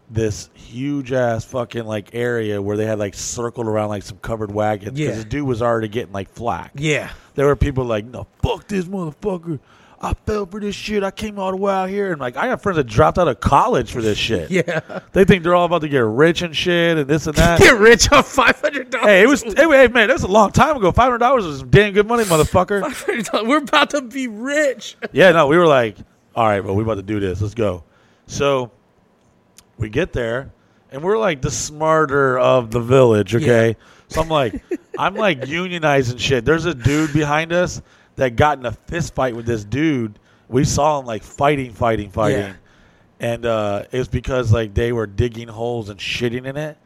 this huge ass fucking like area where they had like circled around like some covered wagons because
Yeah.
the dude was already getting like flack.
Yeah.
There were people like, no, fuck this motherfucker. I fell for this shit. I came all the way out here. And like, I got friends that dropped out of college for this shit.
Yeah.
They think they're all about to get rich and shit and this and that.
Get rich off five hundred dollars.
hey, it was, hey, hey, man, that was a long time ago. $500 was some damn good money, motherfucker.
We're about to be rich.
yeah, no, we were like, all right, well, we're about to do this. Let's go. So we get there, and we're like the smarter of the village, okay? So I'm like, I'm like unionizing shit. There's a dude behind us that got in a fist fight with this dude. We saw him like fighting, fighting, fighting.
Yeah.
And uh, it was because like they were digging holes and shitting in it.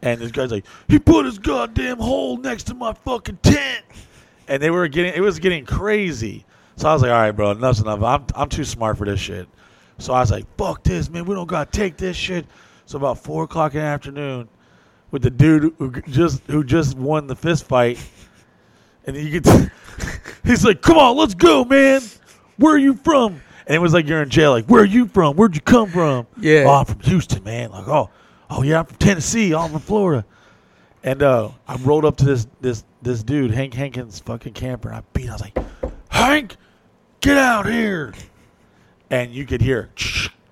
And this guy's like, he put his goddamn hole next to my fucking tent. And they were getting, it was getting crazy. So I was like, all right, bro, enough's enough. I'm, I'm too smart for this shit. So I was like, "Fuck this, man! We don't gotta take this shit." So about four o'clock in the afternoon, with the dude who just who just won the fist fight, and you get, he's like, "Come on, let's go, man! Where are you from?" And it was like you're in jail. Like, where are you from? Where'd you come from?
Yeah.
Oh, I'm from Houston, man. Like, oh, oh yeah, I'm from Tennessee. Oh, I'm from Florida. And uh, I rolled up to this this this dude, Hank Hankins, fucking camper. And I beat. I was like, Hank, get out here! And you could hear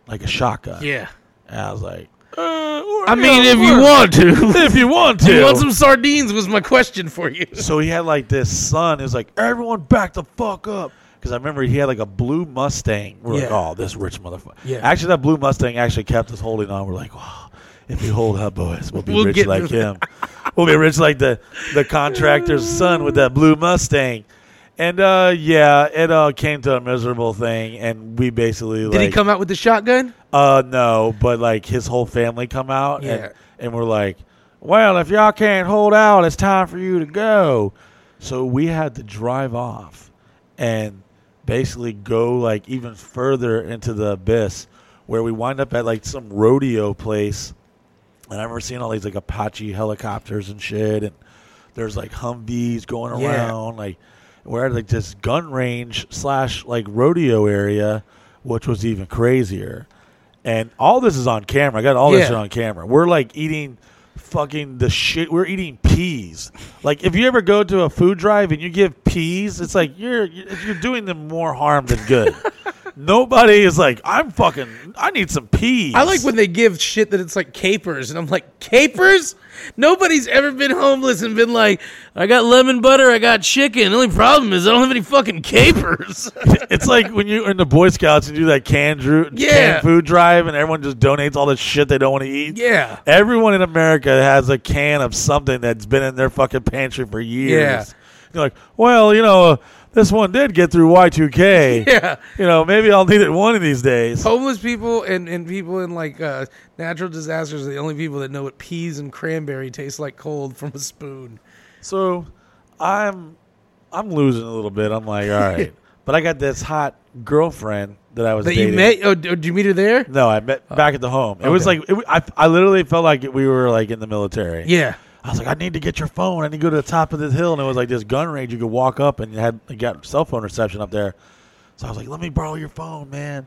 like a shotgun.
Yeah.
And I was like, uh,
I mean, if you want to.
if you want
Do
to.
you want some sardines? Was my question for you.
so he had like this son. It was like everyone back the fuck up. Because I remember he had like a blue Mustang. We're like, oh, this rich motherfucker.
Yeah.
Actually, that blue Mustang actually kept us holding on. We're like, wow, if we hold up, boys, we'll be
We'll
rich like him. we'll be rich like the the contractor's son with that blue Mustang. And uh, yeah, it uh, came to a miserable thing, and we basically
Did
like,
he come out with the shotgun?
uh, no, but like his whole family come out,
Yeah.
and and we're like, well, if y'all can't hold out, it's time for you to go. So we had to drive off, and basically go like even further into the abyss, where we wind up at like some rodeo place, and I remember seeing all these like Apache helicopters and shit, and there's like Humvees going
Yeah.
around, like we're at like this gun range slash like rodeo area, which was even crazier. And all this is on camera. I got all this
Yeah.
shit on camera. We're like eating fucking the shit. We're eating peas. Like if you ever go to a food drive and you give peas, it's like you're you're doing them more harm than good. Nobody is like, I'm fucking. I need some peas.
I like when they give shit that it's like capers, and I'm like, capers? Nobody's ever been homeless and been like, I got lemon butter, I got chicken. The only problem is I don't have any fucking capers.
it's like when you're in the Boy Scouts and you do that canned, dru-
Yeah.
canned food drive, and everyone just donates all the shit they don't want to eat.
yeah.
Everyone in America has a can of something that's been in their fucking pantry for years.
Yeah.
You're like, well, you know, uh, this one did get through Y2K.
Yeah.
You know, maybe I'll need it one of these days.
Homeless people and, and people in like uh, natural disasters are the only people that know what peas and cranberry taste like cold from a spoon.
So I'm I'm losing a little bit. I'm like, all right. but I got this hot girlfriend that I was
That
dating.
you met? Oh, did you meet her there?
No, I met back at the home. It was like it, I, I literally felt like we were like in the military.
Yeah.
I was like, I need to get your phone. I need to go to the top of this hill, and it was like this gun range. You could walk up, and you had you got cell phone reception up there. So I was like, let me borrow your phone, man.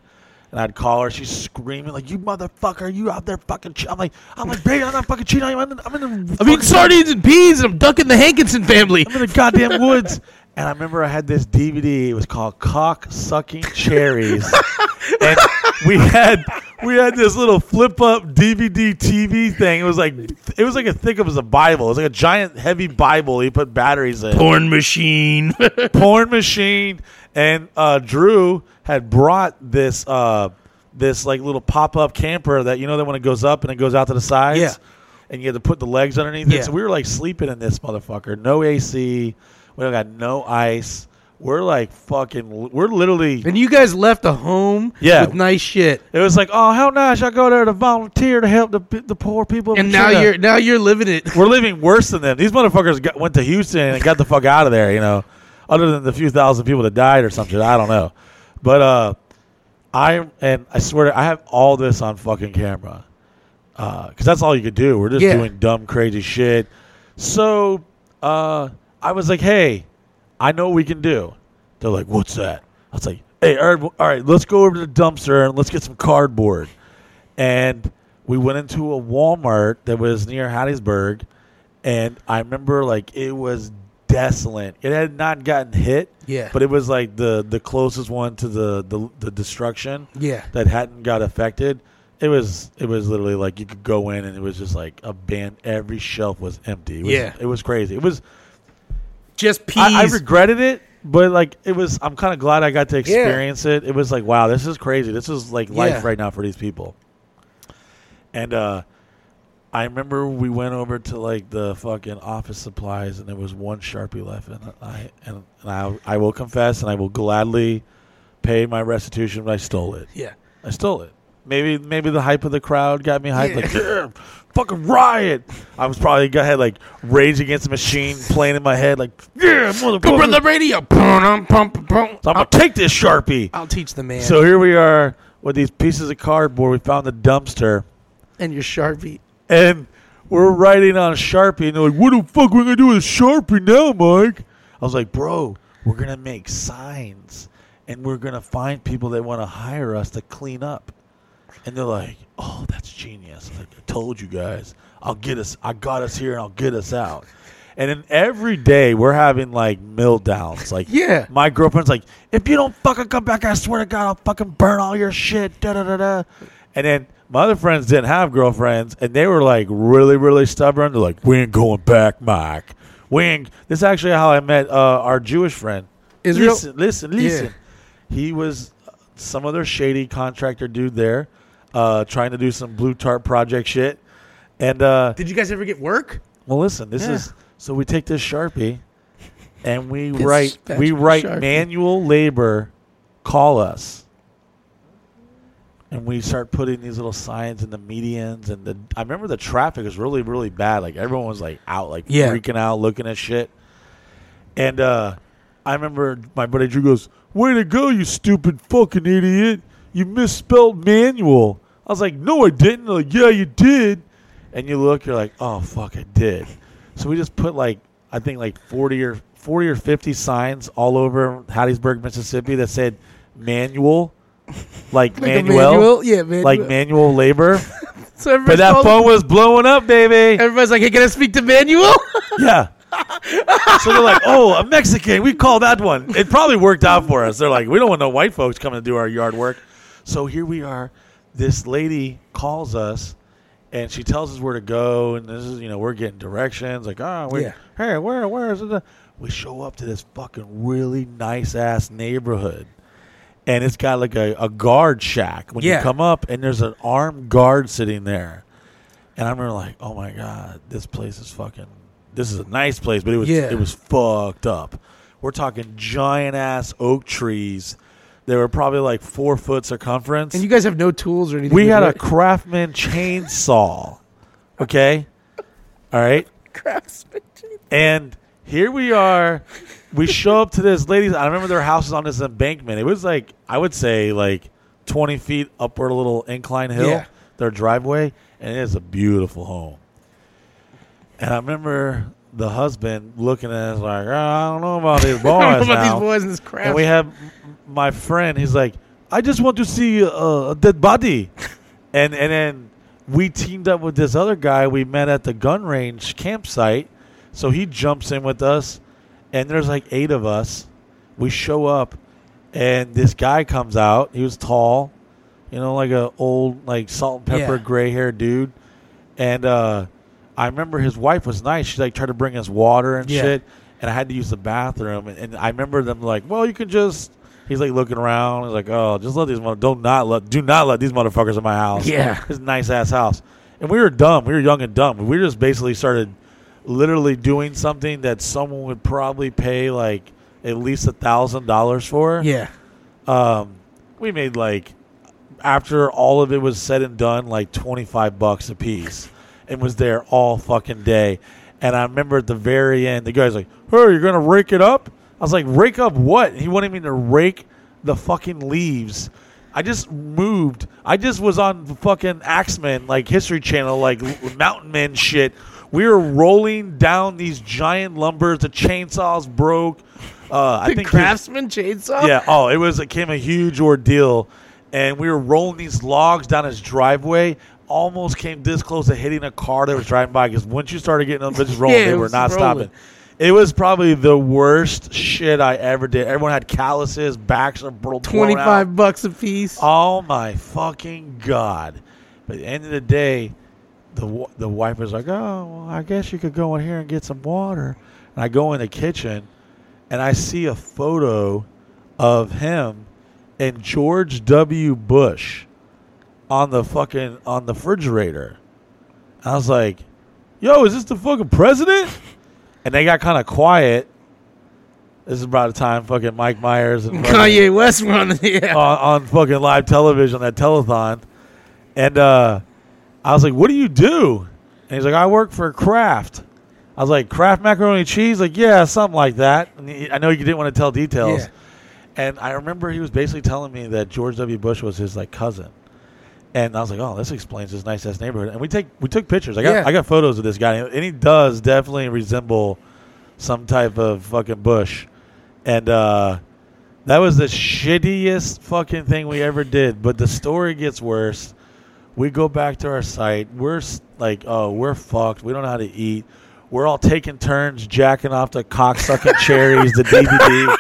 And I'd call her. She's screaming like, "You motherfucker! You out there fucking?" Che-. I'm like, I'm like, baby, I'm not fucking cheating. on you. I'm in, I'm in the.
I'm eating
fucking-
sardines and peas and I'm ducking the Hankinson family.
I'm in the goddamn woods. And I remember I had this DVD. It was called Cock Sucking Cherries. and we had we had this little flip up DVD TV thing. It was like it was like as thick as a Bible. It was like a giant heavy Bible. You put batteries in.
Porn machine.
Porn machine. And uh, Drew had brought this uh, this like little pop up camper that you know that when it goes up and it goes out to the sides.
Yeah.
And you had to put the legs underneath
Yeah.
it. So we were like sleeping in this motherfucker. No AC. We don't got no ice. We're like fucking. We're literally.
and you guys left a home
Yeah.
with nice shit.
It was like, oh, how nice! I go there to volunteer to help the the poor people.
And now
China."
you're now you're living it.
we're living worse than them. These motherfuckers got, went to Houston and got the fuck out of there. You know, other than the few thousand people that died or something. I don't know, but uh, I and I swear to, I have all this on fucking camera Uh, because that's all you could do. We're just
Yeah.
doing dumb, crazy shit. So uh, I was like, hey, I know what we can do. They're like, what's that? I was like, hey, all right, all right, let's go over to the dumpster and let's get some cardboard. And we went into a Walmart that was near Hattiesburg, and I remember like it was desolate. It had not gotten hit,
Yeah.
but it was like the the closest one to the the, the destruction
Yeah.
that hadn't got affected. It was it was literally like you could go in and it was just like a band. Every shelf was empty. It was,
Yeah.
it was crazy. It was
Just peas.
I, I regretted it, but like it was. I'm kind of glad I got to experience it. It was like, wow, this is crazy. This is like life
Yeah.
right now for these people. And uh, I remember we went over to like the fucking office supplies, and there was one sharpie left, and I and, and I I will confess, and I will gladly pay my restitution. But I stole it.
yeah.
I stole it. Maybe maybe the hype of the crowd got me hyped.
Yeah.
Like, yeah, fucking riot. I was probably got had like Rage Against the Machine playing in my head. Like, yeah,
Go
motherfucker.
the radio. Um, pum.
So I'm gonna take this sharpie.
I'll teach the man.
So here we are. with these pieces of cardboard. We found the dumpster,
And your Sharpie.
and we're writing on Sharpie. And they're like, "What the fuck are we gonna do with Sharpie now, Mike?" I was like, "Bro, we're gonna make signs, and we're gonna find people that want to hire us to clean up." And they're like, "Oh, that's genius!" Like, I told you guys, I'll get us. I got us here, and I'll get us out. And then every day we're having like meltdowns. Like,
Yeah.
my girlfriend's like, "If you don't fucking come back, I swear to God, I'll fucking burn all your shit." Da da da da. And then my other friends didn't have girlfriends, and they were like really, really stubborn. They're like, "We ain't going back, Mike. We ain't." This is actually how I met uh, our Jewish friend.
Israel?
Listen, listen, listen. He was some other shady contractor dude there, uh, trying to do some blue tarp project shit. And uh,
Did you guys ever get work?
well, listen, this
Yeah.
is so we take this sharpie, and we
This
write
special
we write
Sharpie.
manual labor, call us, and we start putting these little signs in the medians. And the I remember the traffic was really really bad. Like everyone was like out, like
Yeah.
freaking out, looking at shit. And uh, I remember my buddy Drew goes, "Way to go, you stupid fucking idiot! You misspelled manual." I was like, "No, I didn't." They're like, "Yeah, you did." And you look, you're like, "Oh fuck, I did." So we just put like I think like forty or forty or fifty signs all over Hattiesburg, Mississippi that said manual, like,
Like
manual,
manual? Yeah, manual.
like manual labor.
So
but that phone was blowing up, baby.
Everybody's like, hey, can I speak to Manuel?
Yeah. so they're like, oh, a Mexican. We call that one. It probably worked out for us. They're like, we don't want no white folks coming to do our yard work. So here we are. This lady calls us, and she tells us where to go. And this is, you know, we're getting directions. Like, oh, we
Yeah.
hey, where, where is it? We show up to this fucking really nice ass neighborhood. And it's got like a, a guard shack when
Yeah.
you come up, and there's an armed guard sitting there. And I remember like, oh my god, this place is fucking. This is a nice place, but it was
Yeah.
it was fucked up. We're talking giant ass oak trees. They were probably like four foot circumference.
and you guys have no tools or anything.
we had
do
a? Craftsman chainsaw. Okay, all right.
craftsman.
And here we are. We show up to this lady's. I remember their house was on this embankment. It was like I would say like twenty feet upward, a little incline hill.
Yeah.
Their driveway, and it is a beautiful home. And I remember the husband looking at us like, "Oh, I don't know about these boys
I don't know about
now."
these boys and this crap.
And we have my friend. He's like, I just want to see a, a dead body, and and then we teamed up with this other guy we met at the gun range campsite. So he jumps in with us, and there's like eight of us. We show up, and this guy comes out. He was tall, you know, like a old like salt and pepper
Yeah.
gray haired dude, and uh, I remember his wife was nice. She like tried to bring us water and
Yeah.
shit, and I had to use the bathroom. And, and I remember them like, well, you can just. He's like looking around. He's like, oh, just let these mother don't not let do not let these motherfuckers in my house.
Yeah.
it's a nice ass house. And we were dumb. We were young and dumb. We just basically started literally doing something that someone would probably pay like at least a thousand dollars for.
yeah.
Um, we made like after all of it was said and done, like twenty five bucks a piece, and was there all fucking day. And I remember at the very end, the guy's like, "Hey, you're gonna rake it up?" I was like, "Rake up what?" He wanted me to rake the fucking leaves. I just moved. I just was on the fucking Ax Men, like History Channel, like Mountain Men shit. We were rolling down these giant lumbers. The chainsaws broke. Uh, I think
craftsman chainsaw.
yeah. Oh, it was it came a huge ordeal, and we were rolling these logs down his driveway. Almost came this close to hitting a car that was driving by because once you started getting them bitches rolling,
Yeah,
they were not
rolling.
stopping. It was probably the worst shit I ever did. Everyone had calluses, backs are blown
Twenty
out.
bucks a piece.
Oh my fucking god! But at the end of the day, the the wife was like, "Oh, well, I guess you could go in here and get some water." And I go in the kitchen, and I see a photo of him and George W. Bush on the fucking on the refrigerator. I was like, "Yo, is this the fucking president?" And they got kind of quiet. This is about the time fucking Mike Myers and
Kanye West run. Yeah.
on, on fucking live television, that telethon. And uh, I was like, what do you do? And he's like, I work for Kraft. I was like, Kraft macaroni and cheese? Like, yeah, something like that. And he, I know you didn't want to tell details.
Yeah.
And I remember he was basically telling me that George W. Bush was his like cousin. And I was like, "Oh, this explains this nice ass neighborhood." And we take we took pictures. I got
Yeah.
I got photos of this guy, and he does definitely resemble some type of fucking Bush. And uh, that was the shittiest fucking thing we ever did. But the story gets worse. We go back to our site. We're s- like, oh, we're fucked. We don't know how to eat. We're all taking turns jacking off the cocksucking cherries, the DVD.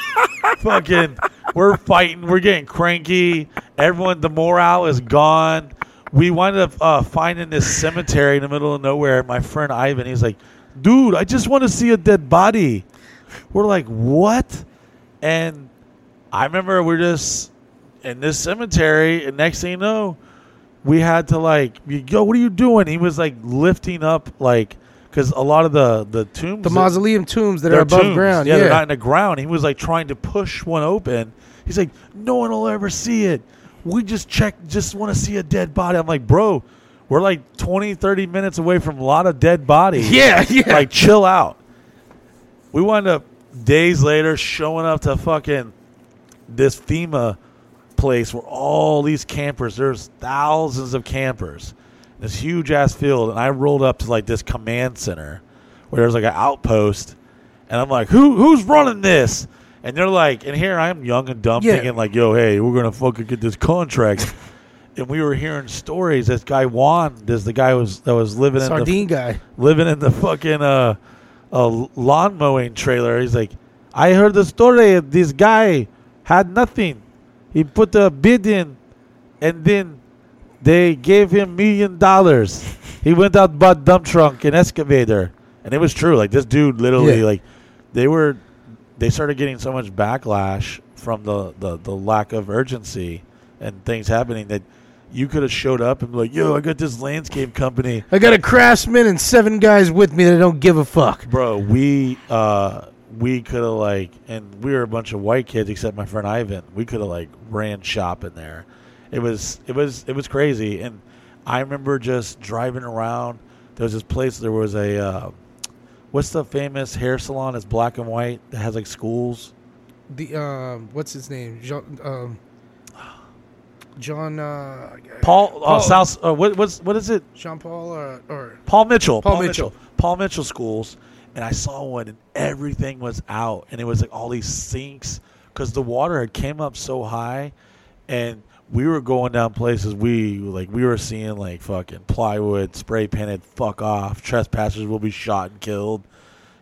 Fucking, we're fighting. We're getting cranky. Everyone, the morale is gone. We wind up uh, finding this cemetery in the middle of nowhere. My friend Ivan, he's like, dude, I just want to see a dead body. We're like, what? And I remember we're just in this cemetery, and next thing you know, we had to like, yo, what are you doing? He was like lifting up, like, because a lot of the the tombs,
The mausoleum tombs that
they're
above
tombs.
ground.
Yeah,
Yeah,
they're not in the ground. He was like trying to push one open. He's like, no one will ever see it. We just check, just want to see a dead body. I'm like, bro, we're like 20, 30 minutes away from a lot of dead bodies.
Yeah, yeah.
Like, chill out. We wind up days later showing up to fucking this FEMA place where all these campers, there's thousands of campers, this huge ass field, and I rolled up to like this command center where there's like an outpost, and I'm like, who who's running this? And they're like, and here I am young and dumb
Yeah.
thinking like, yo, hey, we're gonna fucking get this contract. and we were hearing stories. This guy Juan, this the guy who was that was living in the
sardine guy.
living in the fucking uh, uh lawn mowing trailer. He's like, I heard the story. of This guy had nothing. He put a bid in, and then they gave him million dollars. He went out bought dump trunk and excavator, and it was true. Like this dude, literally,
Yeah.
like they were, they started getting so much backlash from the the, the lack of urgency and things happening that. You could have showed up and be like, "Yo, I got this landscape company.
I got a craftsman and seven guys with me that don't give a fuck.
bro we uh we could have like and we were a bunch of white kids except my friend ivan we could have like ran shop in there it was it was it was crazy and i remember just driving around there was this place there was a uh, what's the famous hair salon it's black and white that has like schools
The um, what's his name? Jean, um, John uh,
paul, uh, south uh, what what's what is it
Jean Paul or, or
Paul Mitchell.
Paul
Paul,
Mitchell.
Mitchell. Paul Mitchell schools, and I saw one, and everything was out, and it was like all these sinks because the water had came up so high, and we were going down places we like we were seeing like fucking plywood spray painted. Fuck off! Trespassers will be shot and killed.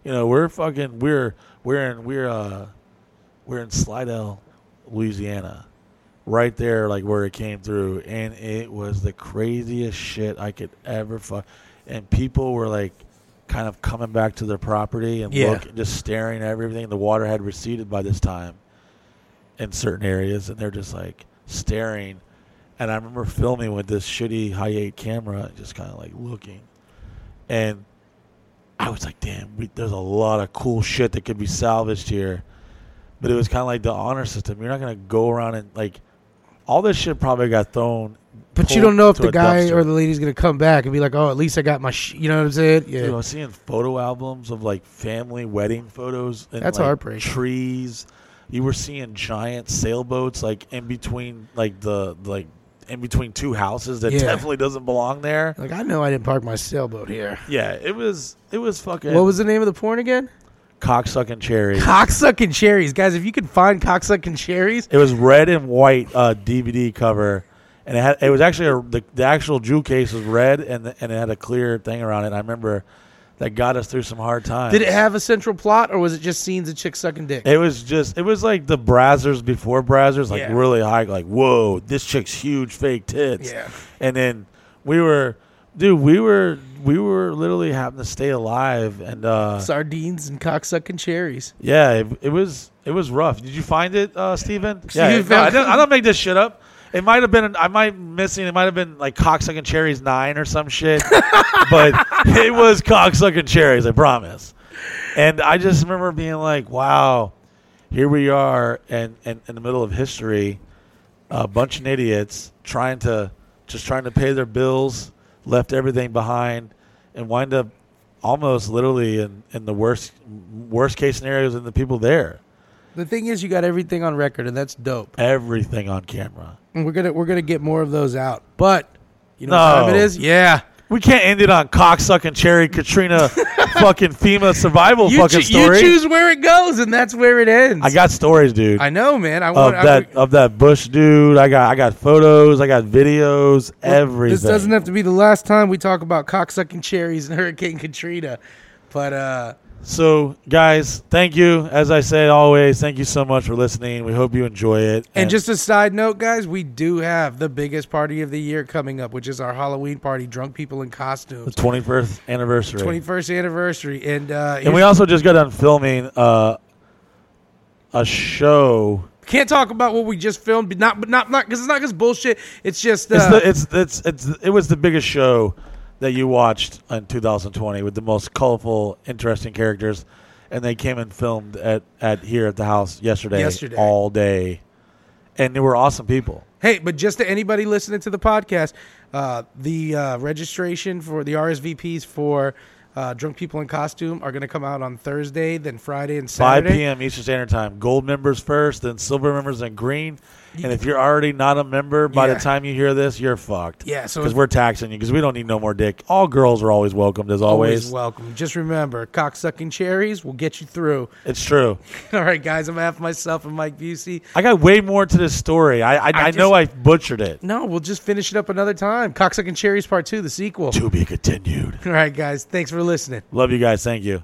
You know we're fucking we're we're in we're uh we're in Slidell, Louisiana right there, like where it came through, and it was the craziest shit I could ever fuck. And people were like, kind of coming back to their property and
Yeah.
look, just staring at everything. The water had receded by this time in certain areas, and they're just like staring. And I remember filming with this shitty Hi8 camera, just kind of like looking, and I was like, "Damn, we, there's a lot of cool shit that could be salvaged here." But it was kind of like the honor system. You're not gonna go around and like all this shit probably got thrown.
But you don't know if the guy
dumpster.
or the lady's gonna come back and be like, "Oh, at least I got my," sh-, you know what I'm saying? Yeah.
Dude, I was seeing photo albums of like family wedding photos. And,
That's
like,
heartbreaking.
Trees. You were seeing giant sailboats like in between, like the like in between two houses that
Yeah.
definitely doesn't belong there.
Like I know I didn't park my sailboat here.
Yeah, it was it was fucking.
What was the name of the porn again?
cocksucking cherry?
Cocksucking cherries, guys. If you can find cocksucking cherries,
It was red and white uh, DVD cover, and it had it was actually a, the the actual jewel case was red and the, and it had a clear thing around it. And I remember that got us through some hard times.
did it have a central plot or was it just scenes of chicks sucking dick?
It was just it was like the Brazzers before Brazzers, like
Yeah.
really high, like whoa, this chick's huge fake tits.
Yeah.
And then we were, dude, we were we were literally having to stay alive, and uh,
Sardines and cocksucking cherries.
yeah, it, it was it was rough. Did you find it, uh, Steven? Yeah,
Steven
no, I,
found-
I don't make this shit up. It might have been I might missing. It might have been like cocksucking cherries nine or some shit, but it was cocksucking cherries. I promise. And I just remember being like, "Wow, here we are, and, and in the middle of history, a bunch of idiots trying to just trying to pay their bills, left everything behind, and wind up almost literally in, in the worst worst case scenarios and the people there.
The thing is, you got everything on record, and that's dope.
Everything on camera.
And we're gonna we're gonna get more of those out. But you know
No.
what time it is? Yeah.
We can't end it on cocksucking cherry Katrina fucking FEMA survival
You,
fucking
you
story.
choose where it goes, and that's where it ends.
I got stories, dude.
I know, man. I
of
want I-
that of that Bush dude. I got I got photos. I got videos. everything.
This doesn't have to be the last time we talk about cocksucking cherries and Hurricane Katrina. But uh
So, guys, thank you. As I say always, thank you so much for listening. We hope you enjoy it.
and just a side note, guys, we do have the biggest party of the year coming up, which is our Halloween party, drunk people in
the
costumes.
21st anniversary.
Twenty first anniversary. And uh
and we also just got done filming uh, a show.
can't talk about what we just filmed, but not but not not because it's not because bullshit. It's just uh,
It's, the, it's it's it's it was the biggest show that you watched in 2020 with the most colorful, interesting characters, and they came and filmed at at here at the house yesterday,
Yesterday.
all day, and they were awesome people.
Hey, but just to anybody listening to the podcast, uh, the uh, registration for the RSVPs for uh, drunk people in costume are going to come out on Thursday, then Friday and
5
Saturday.
p.m. Eastern Standard Time. Gold members first, then silver members, then green. And if you're already not a member, by
Yeah.
the time you hear this, you're fucked.
Yeah, so
because we're taxing you because we don't need no more dick. All girls are always welcomed, as always.
always welcome. Just remember, cocksucking cherries will get you through.
It's true.
All right, guys, I'm half myself and Mike Busey.
I got way more to this story. I I, I,
I
know I butchered it.
No, we'll just finish it up another time. Cocksucking cherries part two, the sequel.
To be continued.
All right, guys, thanks for listening.
Love you guys. Thank you.